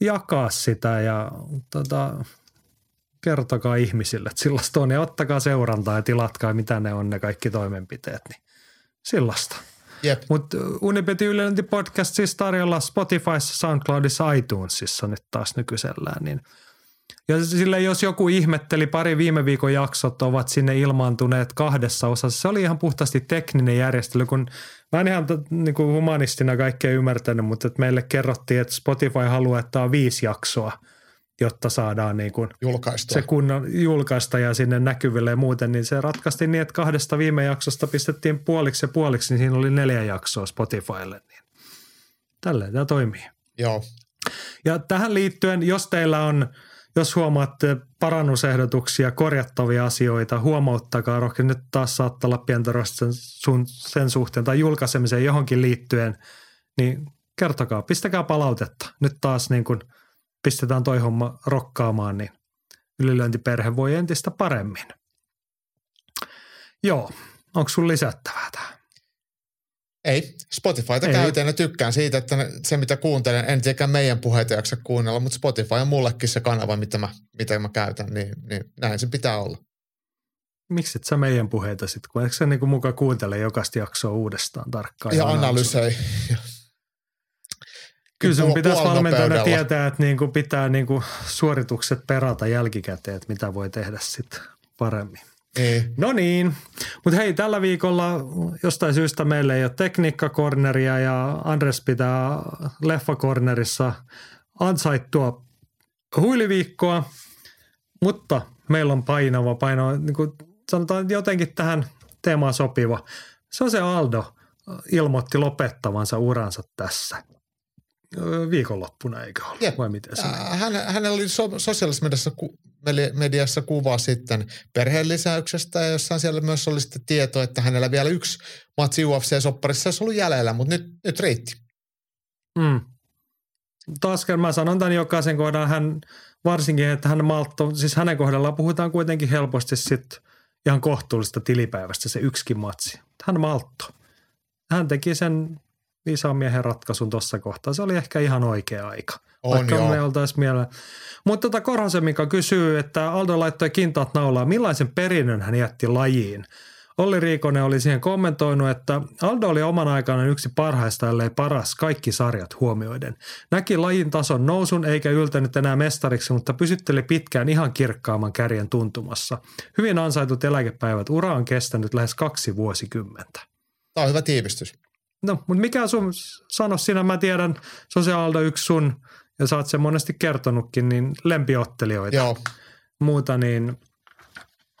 jakaa sitä ja tota, kertokaa ihmisille, että sellaista on ja ottakaa seurantaa ja tilatkaa mitä ne on ne kaikki toimenpiteet, niin sellaista. Jep. Mutta Unipeti Ylilönti podcast siis tarjolla Spotifyssa, SoundCloudissa, iTunesissa nyt taas nykyisellään. Niin. Ja sille jos joku ihmetteli, pari viime viikon jaksot ovat sinne ilmaantuneet kahdessa osassa. Se oli ihan puhtaasti tekninen järjestely, kun mä en ihan niin kuin humanistina kaikkea ymmärtänyt, mutta että meille kerrottiin, että Spotify haluaa, että on viisi jaksoa – jotta saadaan niin kuin se kunnon julkaista ja sinne näkyville ja muuten, niin se ratkaisti niin, että kahdesta viime jaksosta pistettiin puoliksi ja puoliksi, niin siinä oli neljä jaksoa Spotifylle. Niin tälleen tämä toimii. Joo. Ja tähän liittyen, jos teillä on, jos huomaatte parannusehdotuksia, korjattavia asioita, huomauttakaa rohkeasti. Nyt taas saattaa olla pientä sen, sun, sen suhteen tai julkaisemiseen johonkin liittyen, niin kertokaa, pistäkää palautetta. Nyt taas niin kuin – pistetään toi homma rokkaamaan, niin ylilöintiperhe voi entistä paremmin. Joo, onko sun lisättävää tähän? Ei, Spotifyta Ei. käytän ja tykkään siitä, että se mitä kuuntelen, en tietenkään meidän puheita jaksa kuunnella, mutta Spotify on mullekin se kanava, mitä mä, mitä mä käytän, niin, niin näin se pitää olla. Miksi et sä meidän puheita sitten, kun eikö sä niinku mukaan kuuntele jokaista jaksoa uudestaan tarkkaan? Ja, ja analysoi. Kyllä sun pitäisi valmentajana tietää, että niinku pitää niinku suoritukset perata jälkikäteen, että mitä voi tehdä sitten paremmin. Ei. No niin, mutta hei tällä viikolla jostain syystä meillä ei ole tekniikkakorneria ja Andres pitää leffakornerissa ansaittua huiliviikkoa, mutta meillä on painava, painava, niin kuin sanotaan jotenkin tähän teemaan sopiva. Se on se Aldo ilmoitti lopettavansa uransa tässä – viikonloppuna, eikö ole? Jep. Vai miten se Hän, hänellä oli so, sosiaalisessa mediassa, ku, mediassa kuva sitten perheen lisäyksestä ja jossain siellä myös oli sitten tieto, että hänellä vielä yksi matsi UFC-sopparissa olisi ollut jäljellä, mutta nyt, nyt riitti. Mm. Taas mä sanon tämän jokaisen kohdan, hän varsinkin, että hän maltto, siis hänen kohdallaan puhutaan kuitenkin helposti sitten ihan kohtuullista tilipäivästä se yksikin matsi. Hän maltto. Hän teki sen viisaan miehen ratkaisun tuossa kohtaa. Se oli ehkä ihan oikea aika. On vaikka joo. me oltaisiin mielellä. Mutta tota Korhosen Mika kysyy, että Aldo laittoi kintaat naulaa. Millaisen perinnön hän jätti lajiin? Olli Riikonen oli siihen kommentoinut, että Aldo oli oman aikanaan yksi parhaista, ellei paras, kaikki sarjat huomioiden. Näki lajin tason nousun eikä yltänyt enää mestariksi, mutta pysytteli pitkään ihan kirkkaamman kärjen tuntumassa. Hyvin ansaitut eläkepäivät. Ura on kestänyt lähes kaksi vuosikymmentä. Tämä on hyvä tiivistys. No, mutta mikä sun, sano sinä, mä tiedän, Aldo yksi sun, ja sä oot sen monesti kertonutkin, niin lempiottelijoita. Joo. Muuta, niin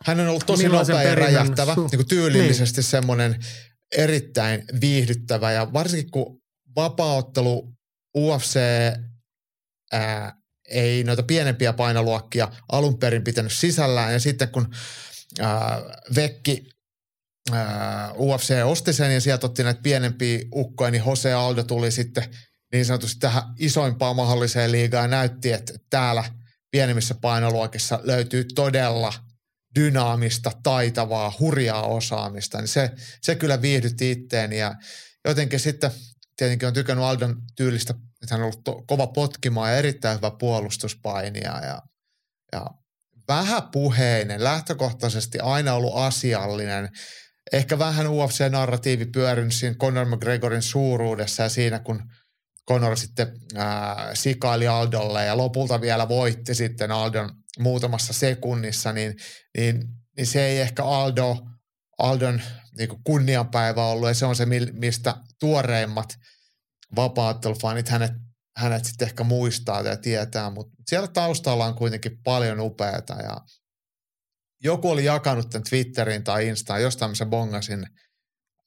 hän on ollut tosi nopea ja räjähtävä, su- niin kuin tyylillisesti niin. semmoinen erittäin viihdyttävä ja varsinkin kun vapaaottelu UFC ää, ei noita pienempiä painoluokkia alun perin pitänyt sisällään ja sitten kun ää, Vekki UFC osti sen ja sieltä otti näitä pienempiä ukkoja, niin Jose Aldo tuli sitten niin sanotusti tähän isoimpaan mahdolliseen liigaan ja näytti, että täällä pienemmissä painoluokissa löytyy todella dynaamista, taitavaa, hurjaa osaamista. Niin se, se kyllä viihdytti itteeni ja jotenkin sitten tietenkin on tykännyt Aldon tyylistä, että hän on ollut to, kova potkimaan ja erittäin hyvä puolustuspainija ja, ja vähäpuheinen, lähtökohtaisesti aina ollut asiallinen, ehkä vähän UFC-narratiivi pyörinyt siinä Conor McGregorin suuruudessa ja siinä, kun Conor sitten ää, sikaili Aldolle ja lopulta vielä voitti sitten Aldon muutamassa sekunnissa, niin, niin, niin se ei ehkä Aldo, Aldon niin kunnianpäivä ollut. Ja se on se, mistä tuoreimmat vapaattelufanit hänet, hänet sitten ehkä muistaa ja tietää, mutta siellä taustalla on kuitenkin paljon upeata ja joku oli jakanut tämän Twitterin tai Instaan, jostain mä bongasin,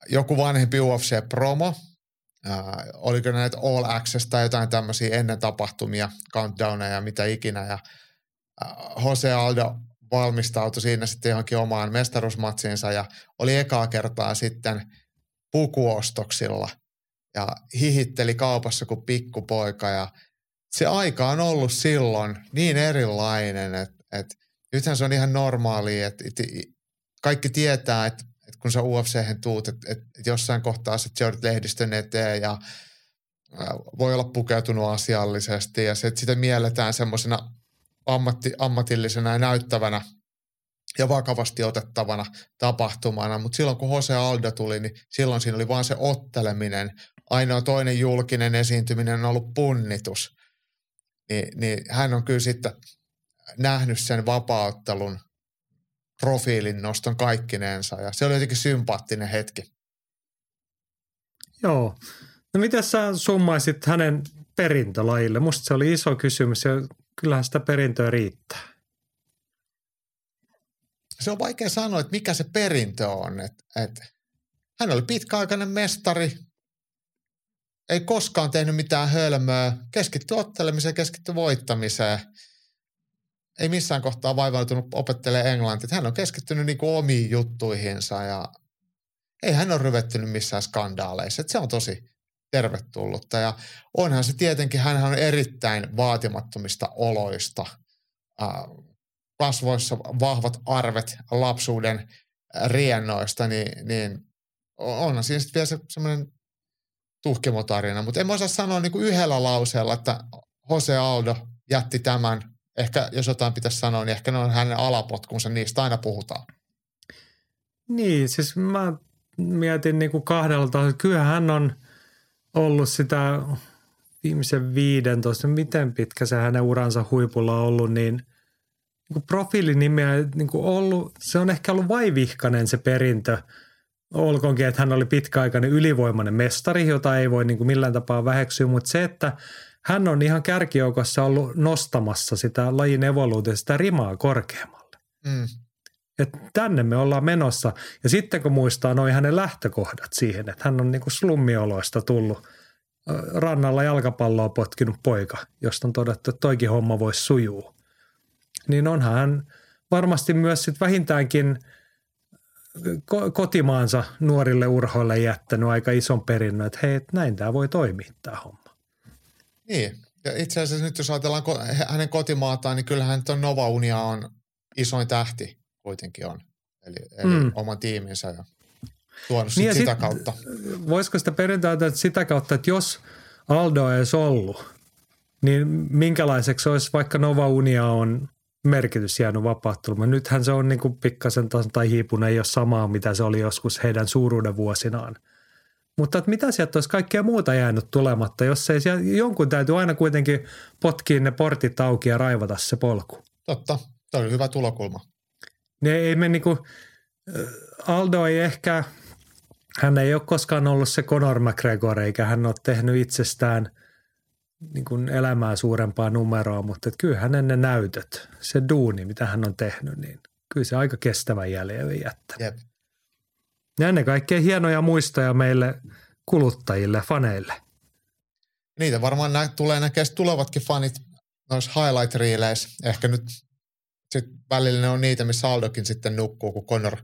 joku vanhempi UFC-promo, äh, oliko näitä All Access tai jotain tämmöisiä ennen tapahtumia, countdowneja ja mitä ikinä, ja äh, Jose Aldo valmistautui siinä sitten johonkin omaan mestaruusmatsiinsa ja oli ekaa kertaa sitten pukuostoksilla ja hihitteli kaupassa kuin pikkupoika. Ja se aika on ollut silloin niin erilainen, että, että nythän se on ihan normaalia, että, että kaikki tietää, että, että kun sä UFC-hen tuut, että, että jossain kohtaa sä joudut lehdistön eteen ja voi olla pukeutunut asiallisesti ja se, että sitä mielletään semmoisena ammatti, ammatillisena ja näyttävänä ja vakavasti otettavana tapahtumana, mutta silloin kun Jose Aldo tuli, niin silloin siinä oli vaan se otteleminen. Ainoa toinen julkinen esiintyminen on ollut punnitus. Ni, niin hän on kyllä sitten nähnyt sen vapauttelun profiilin noston kaikkineensa ja se oli jotenkin sympaattinen hetki. Joo. No miten sä summaisit hänen perintölajille? Musta se oli iso kysymys ja kyllähän sitä perintöä riittää. Se on vaikea sanoa, että mikä se perintö on. Et, et, hän oli pitkäaikainen mestari, ei koskaan tehnyt mitään hölmöä, keskittyi ottelemiseen, keskittyi voittamiseen. Ei missään kohtaa vaivautunut opettelemaan englantia. Hän on keskittynyt niinku omiin juttuihinsa ja ei hän ole ryvettynyt missään skandaaleissa. Et se on tosi tervetullutta. Ja onhan se tietenkin, hän on erittäin vaatimattomista oloista. kasvoissa vahvat arvet lapsuuden riennoista, niin, niin onhan siinä sitten vielä se, semmoinen tuhkimotarina. Mutta en mä osaa sanoa niin kuin yhdellä lauseella, että Jose Aldo jätti tämän. Ehkä jos jotain pitäisi sanoa, niin ehkä ne on hänen alapotkunsa, niistä aina puhutaan. Niin, siis mä mietin niin kuin kahdella tasolla. Kyllä hän on – ollut sitä viimeisen 15, miten pitkä se hänen uransa huipulla on ollut, niin, niin profiilinimeä niin kuin ollut, se on ehkä ollut vaivihkainen se perintö. Olkoonkin, että hän oli pitkäaikainen ylivoimainen mestari, jota ei voi niin kuin millään tapaa väheksyä, mutta se, että hän on ihan kärkijoukossa ollut nostamassa sitä lajin evoluutiosta sitä rimaa korkeammalle. Mm. Että tänne me ollaan menossa. Ja sitten kun muistaa noin hänen lähtökohdat siihen, että hän on niin kuin slummioloista tullut rannalla jalkapalloa potkinut poika, josta on todettu, että toikin homma voisi sujuu. Niin onhan hän varmasti myös sit vähintäänkin kotimaansa nuorille urhoille jättänyt aika ison perinnön, että hei, näin tämä voi toimia tämä homma. Niin, ja itse asiassa nyt jos ajatellaan hänen kotimaataan, niin kyllähän tuon Nova Unia on isoin tähti kuitenkin on. Eli, eli mm. oman tiiminsä ja tuonut niin sitä sit, kautta. Voisiko sitä perinteitä sitä kautta, että jos Aldo ei olisi ollut, niin minkälaiseksi olisi vaikka Nova Unia on merkitys jäänyt vapauttelumaan. Nythän se on niin kuin pikkasen tai hiipunut, ei ole samaa, mitä se oli joskus heidän suuruuden vuosinaan. Mutta että mitä sieltä olisi kaikkea muuta jäänyt tulematta, jos ei siellä, jonkun täytyy aina kuitenkin potkia ne portit auki ja raivata se polku. Totta, se oli hyvä tulokulma. Ne ei me niinku, Aldo ei ehkä, hän ei ole koskaan ollut se Conor McGregor, eikä hän ole tehnyt itsestään niin kuin elämää suurempaa numeroa, mutta että kyllä hänen ne näytöt, se duuni, mitä hän on tehnyt, niin kyllä se aika kestävän jäljen jättää. Jep. Ja ennen kaikkea hienoja muistoja meille kuluttajille, faneille. Niitä varmaan nä- tulee näkee tulevatkin fanit noissa highlight-riileissä. Ehkä nyt sitten välillä ne on niitä, missä Aldokin sitten nukkuu, kun Connor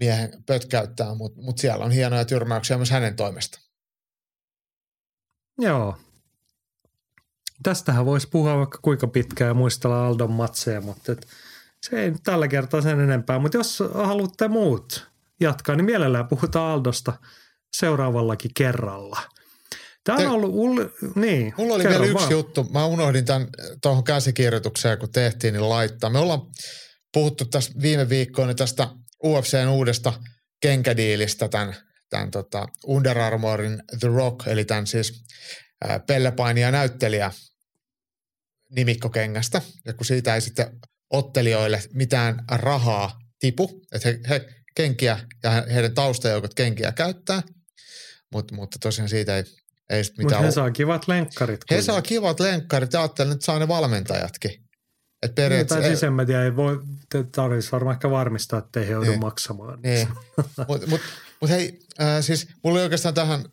miehen pötkäyttää, mutta mut siellä on hienoja tyrmäyksiä myös hänen toimesta. Joo. Tästähän voisi puhua vaikka kuinka pitkään ja muistella Aldon matseja, mutta et se ei tällä kertaa sen enempää. Mutta jos haluatte muut jatkaa, niin mielellään puhutaan Aldosta seuraavallakin kerralla – Tämä on ollut, ul, niin. Mulla oli vielä yksi vaan. juttu. Mä unohdin tämän tuohon käsikirjoitukseen, kun tehtiin, niin laittaa. Me ollaan puhuttu tässä viime viikkoina tästä UFCn uudesta kenkädiilistä, tämän, tämän tota Under Armourin The Rock, eli tämän siis pellepainija näyttelijä nimikkokengästä. Ja kun siitä ei sitten ottelijoille mitään rahaa tipu, että he, he kenkiä ja heidän taustajoukot kenkiä käyttää, mutta, mutta tosiaan siitä ei ei sit mitään. Mutta he saa kivat lenkkarit. He saa kivat lenkkarit ja ajattelin, että saa ne valmentajatkin. Et periaatteessa... Niin, tai sisämediä ei voi, tarvitsisi varmaan ehkä varmistaa, että ei he joudu niin. maksamaan. Niin. Mutta mut, mut hei, äh, siis mulla oli oikeastaan tähän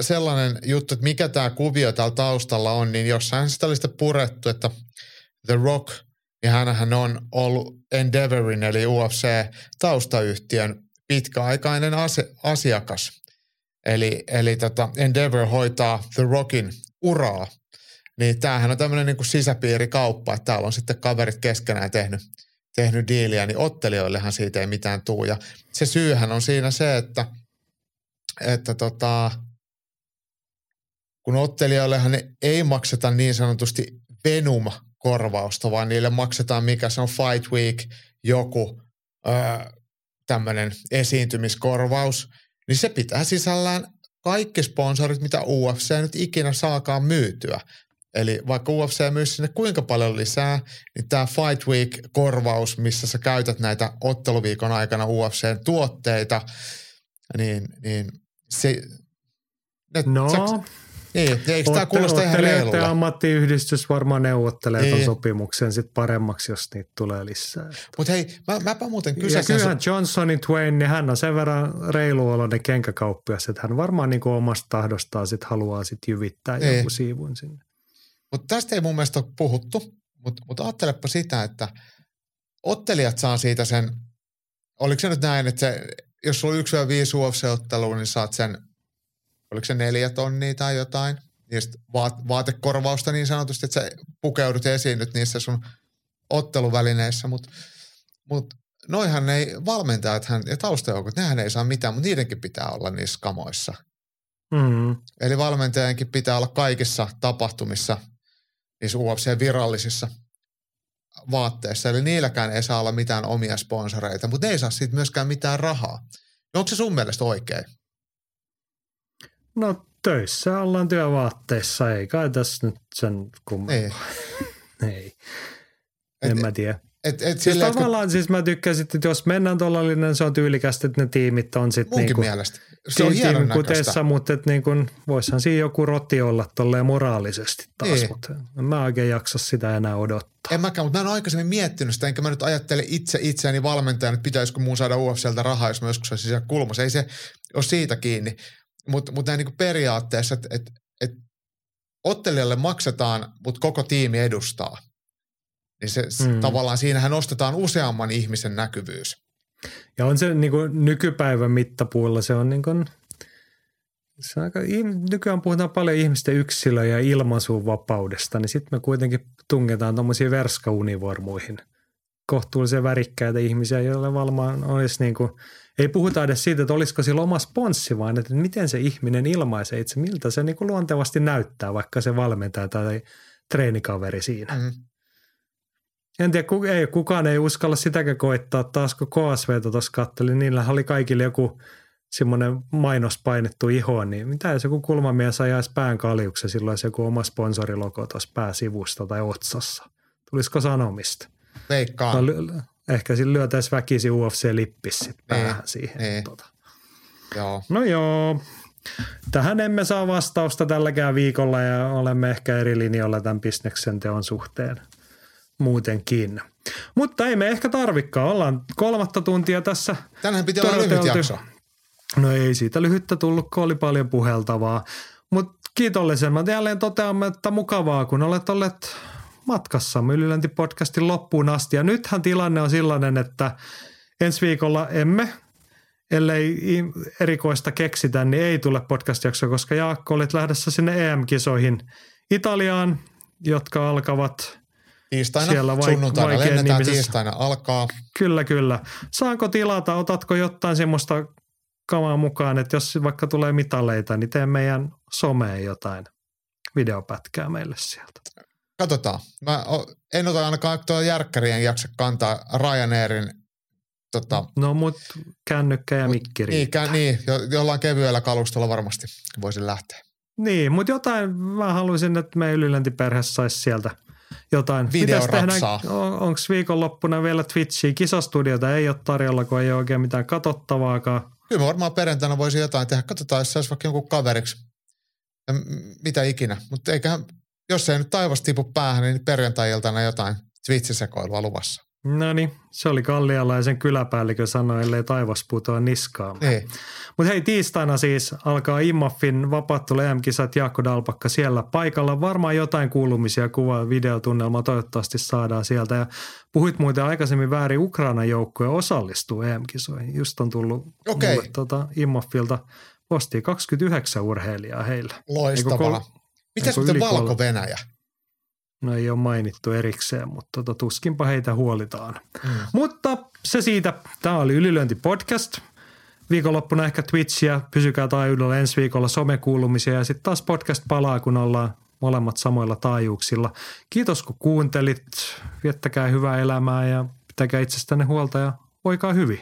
sellainen juttu, että mikä tämä kuvio täällä taustalla on, niin jossain sitä oli sitten purettu, että The Rock, niin hänhän on ollut Endeavorin eli UFC-taustayhtiön pitkäaikainen ase- asiakas. eli, eli tota Endeavor hoitaa The Rockin uraa, niin tämähän on tämmöinen niin kuin sisäpiirikauppa, että täällä on sitten kaverit keskenään tehnyt, tehnyt diiliä, niin ottelijoillehan siitä ei mitään tuu. Ja se syyhän on siinä se, että, että tota, kun ottelijoillehan ei makseta niin sanotusti Venum-korvausta, vaan niille maksetaan mikä se on Fight Week, joku tämmöinen esiintymiskorvaus, niin se pitää sisällään kaikki sponsorit, mitä UFC nyt ikinä saakaan myytyä. Eli vaikka UFC myy sinne kuinka paljon lisää, niin tämä Fight Week-korvaus, missä sä käytät näitä otteluviikon aikana UFCn tuotteita, niin, niin se... Ne, no, sä, niin, eikö tämä kuulosta ihan reilulle? ammattiyhdistys varmaan neuvottelee niin. sopimuksen sit paremmaksi, jos niitä tulee lisää. Mutta hei, mä, mäpä muuten kysyn. Ja kyllähän Johnsonin Twain, niin hän on sen verran reiluoloinen kenkäkauppias, että hän varmaan niin kuin omasta tahdostaan sit haluaa sit jyvittää. Niin. joku siivun sinne. Mutta tästä ei mun mielestä ole puhuttu, mutta mut ajattelepa sitä, että ottelijat saa siitä sen, oliko se nyt näin, että se, jos sulla on yksi vai viisi UFC-ottelua, niin saat sen oliko se neljä tonnia tai jotain, niistä vaat- vaatekorvausta niin sanotusti, että sä pukeudut esiin nyt niissä sun otteluvälineissä, mutta mut noihan ei, valmentajathan ja taustajoukot, nehän ei saa mitään, mutta niidenkin pitää olla niissä kamoissa. Mm. Eli valmentajienkin pitää olla kaikissa tapahtumissa, niissä UFC-virallisissa vaatteissa. Eli niilläkään ei saa olla mitään omia sponsoreita, mutta ne ei saa siitä myöskään mitään rahaa. Onko se sun mielestä oikein? No töissä ollaan työvaatteissa, ei kai tässä nyt sen kummempaa. Ei. ei. En et, mä tiedä. Et, et siis sillä, tavallaan kun... siis mä tykkäsin, että jos mennään tuolla niin se on tyylikästä, että ne tiimit on sitten Munkin niinku, mielestä. Se on hienon kutessa, mutta että niin kuin, voisihan siinä joku roti olla tolleen moraalisesti taas, niin. mutta en mä oikein jaksa sitä enää odottaa. En mäkään, mutta mä en aikaisemmin miettinyt sitä, enkä mä nyt ajattele itse itseäni valmentajana, että pitäisikö muun saada UFCltä rahaa, jos mä joskus olisin siellä kulmassa. Ei se ole siitä kiinni. Mutta mut näin niin periaatteessa, että et, et ottelijalle maksetaan, mutta koko tiimi edustaa. Niin se, mm. tavallaan siinähän nostetaan useamman ihmisen näkyvyys. Ja on se niin kuin nykypäivän mittapuulla, se on niin kuin, se on aika, nykyään puhutaan paljon ihmisten yksilö- ja ilmaisuvapaudesta, niin sitten me kuitenkin tungetaan tuommoisiin verskaunivormuihin – kohtuullisen värikkäitä ihmisiä, joille valmaan olisi niin kuin, ei puhuta edes siitä, että olisiko sillä oma sponssi, vaan että miten se ihminen ilmaisee itse, miltä se niin kuin luontevasti näyttää, vaikka se valmentaja tai treenikaveri siinä. Mm. En tiedä, ei, kukaan ei uskalla sitäkään koittaa. Taas kun KSV tuossa katteli, niillä oli kaikille joku semmoinen mainos painettu ihoon, niin mitä jos joku kulmamies ajaisi pään kaljuksi silloin se joku oma sponsorilogo tuossa pääsivusta tai otsassa. Tulisiko sanomista? Veikkaan. Ehkä sillä lyötäisi väkisi UFC-lippis sit niin, päähän siihen. Niin. Tota. Joo. No joo. Tähän emme saa vastausta tälläkään viikolla ja olemme ehkä eri linjoilla tämän bisneksen teon suhteen muutenkin. Mutta ei me ehkä tarvikaan. Ollaan kolmatta tuntia tässä. Tänään piti olla lyhyt jakso. No ei siitä lyhyttä tullut, kun oli paljon puheltavaa. Mutta kiitollisemmat jälleen toteamme, että mukavaa, kun olet olleet matkassa Ylilänti-podcastin loppuun asti. Ja nythän tilanne on sellainen, että ensi viikolla emme, ellei erikoista keksitä, niin ei tule podcast-jaksoa, koska Jaakko olet lähdössä sinne EM-kisoihin Italiaan, jotka alkavat Tiistaina, siellä vaik- sunnuntaina lennetään, nimisessä. tiistaina alkaa. Kyllä, kyllä. Saanko tilata, otatko jotain semmoista kamaa mukaan, että jos vaikka tulee mitaleita, niin tee meidän someen jotain videopätkää meille sieltä. Katsotaan. Mä en ota ainakaan tuo järkkärien jaksa kantaa Ryanairin Tota, no mut kännykkä ja mikki Niin, kä- niin jo, jollain kevyellä kalustolla varmasti voisin lähteä. Niin, mutta jotain mä haluaisin, että me yliläntiperhe saisi sieltä jotain. Videorapsaa. On, Onko viikonloppuna vielä Twitchiä? Kisastudiota ei ole tarjolla, kun ei ole oikein mitään katsottavaakaan. Kyllä varmaan perjantaina voisi jotain tehdä. Katsotaan, jos saisi vaikka jonkun kaveriksi. Ja mitä ikinä. Mutta eiköhän jos ei nyt taivas tipu päähän, niin perjantai-iltana jotain Twitch-sekoilua luvassa. No niin, se oli kallialaisen kyläpäällikö sanoi, ellei taivas putoa niskaan. Niin. Mutta hei, tiistaina siis alkaa Immaffin vapaattelu EM-kisat Jaakko Dalpakka siellä paikalla. Varmaan jotain kuulumisia kuva videotunnelmaa toivottavasti saadaan sieltä. Ja puhuit muuten aikaisemmin väärin Ukrainan joukkoja osallistuu EM-kisoihin. Just on tullut okay. mulle, tota, Immaffilta Postiin 29 urheilijaa heillä. Loistavaa. kol- Mitäs eikö sitten? Valko-Venäjä? No ei ole mainittu erikseen, mutta tota, tuskinpa heitä huolitaan. Mm. Mutta se siitä. Tämä oli Ylilyönti podcast. Viikonloppuna ehkä Twitchiä, pysykää taajuudella ensi viikolla somekuulumisia ja sitten taas podcast palaa, kun ollaan molemmat samoilla taajuuksilla. Kiitos kun kuuntelit, viettäkää hyvää elämää ja pitäkää itsestänne huolta ja voikaa hyvin.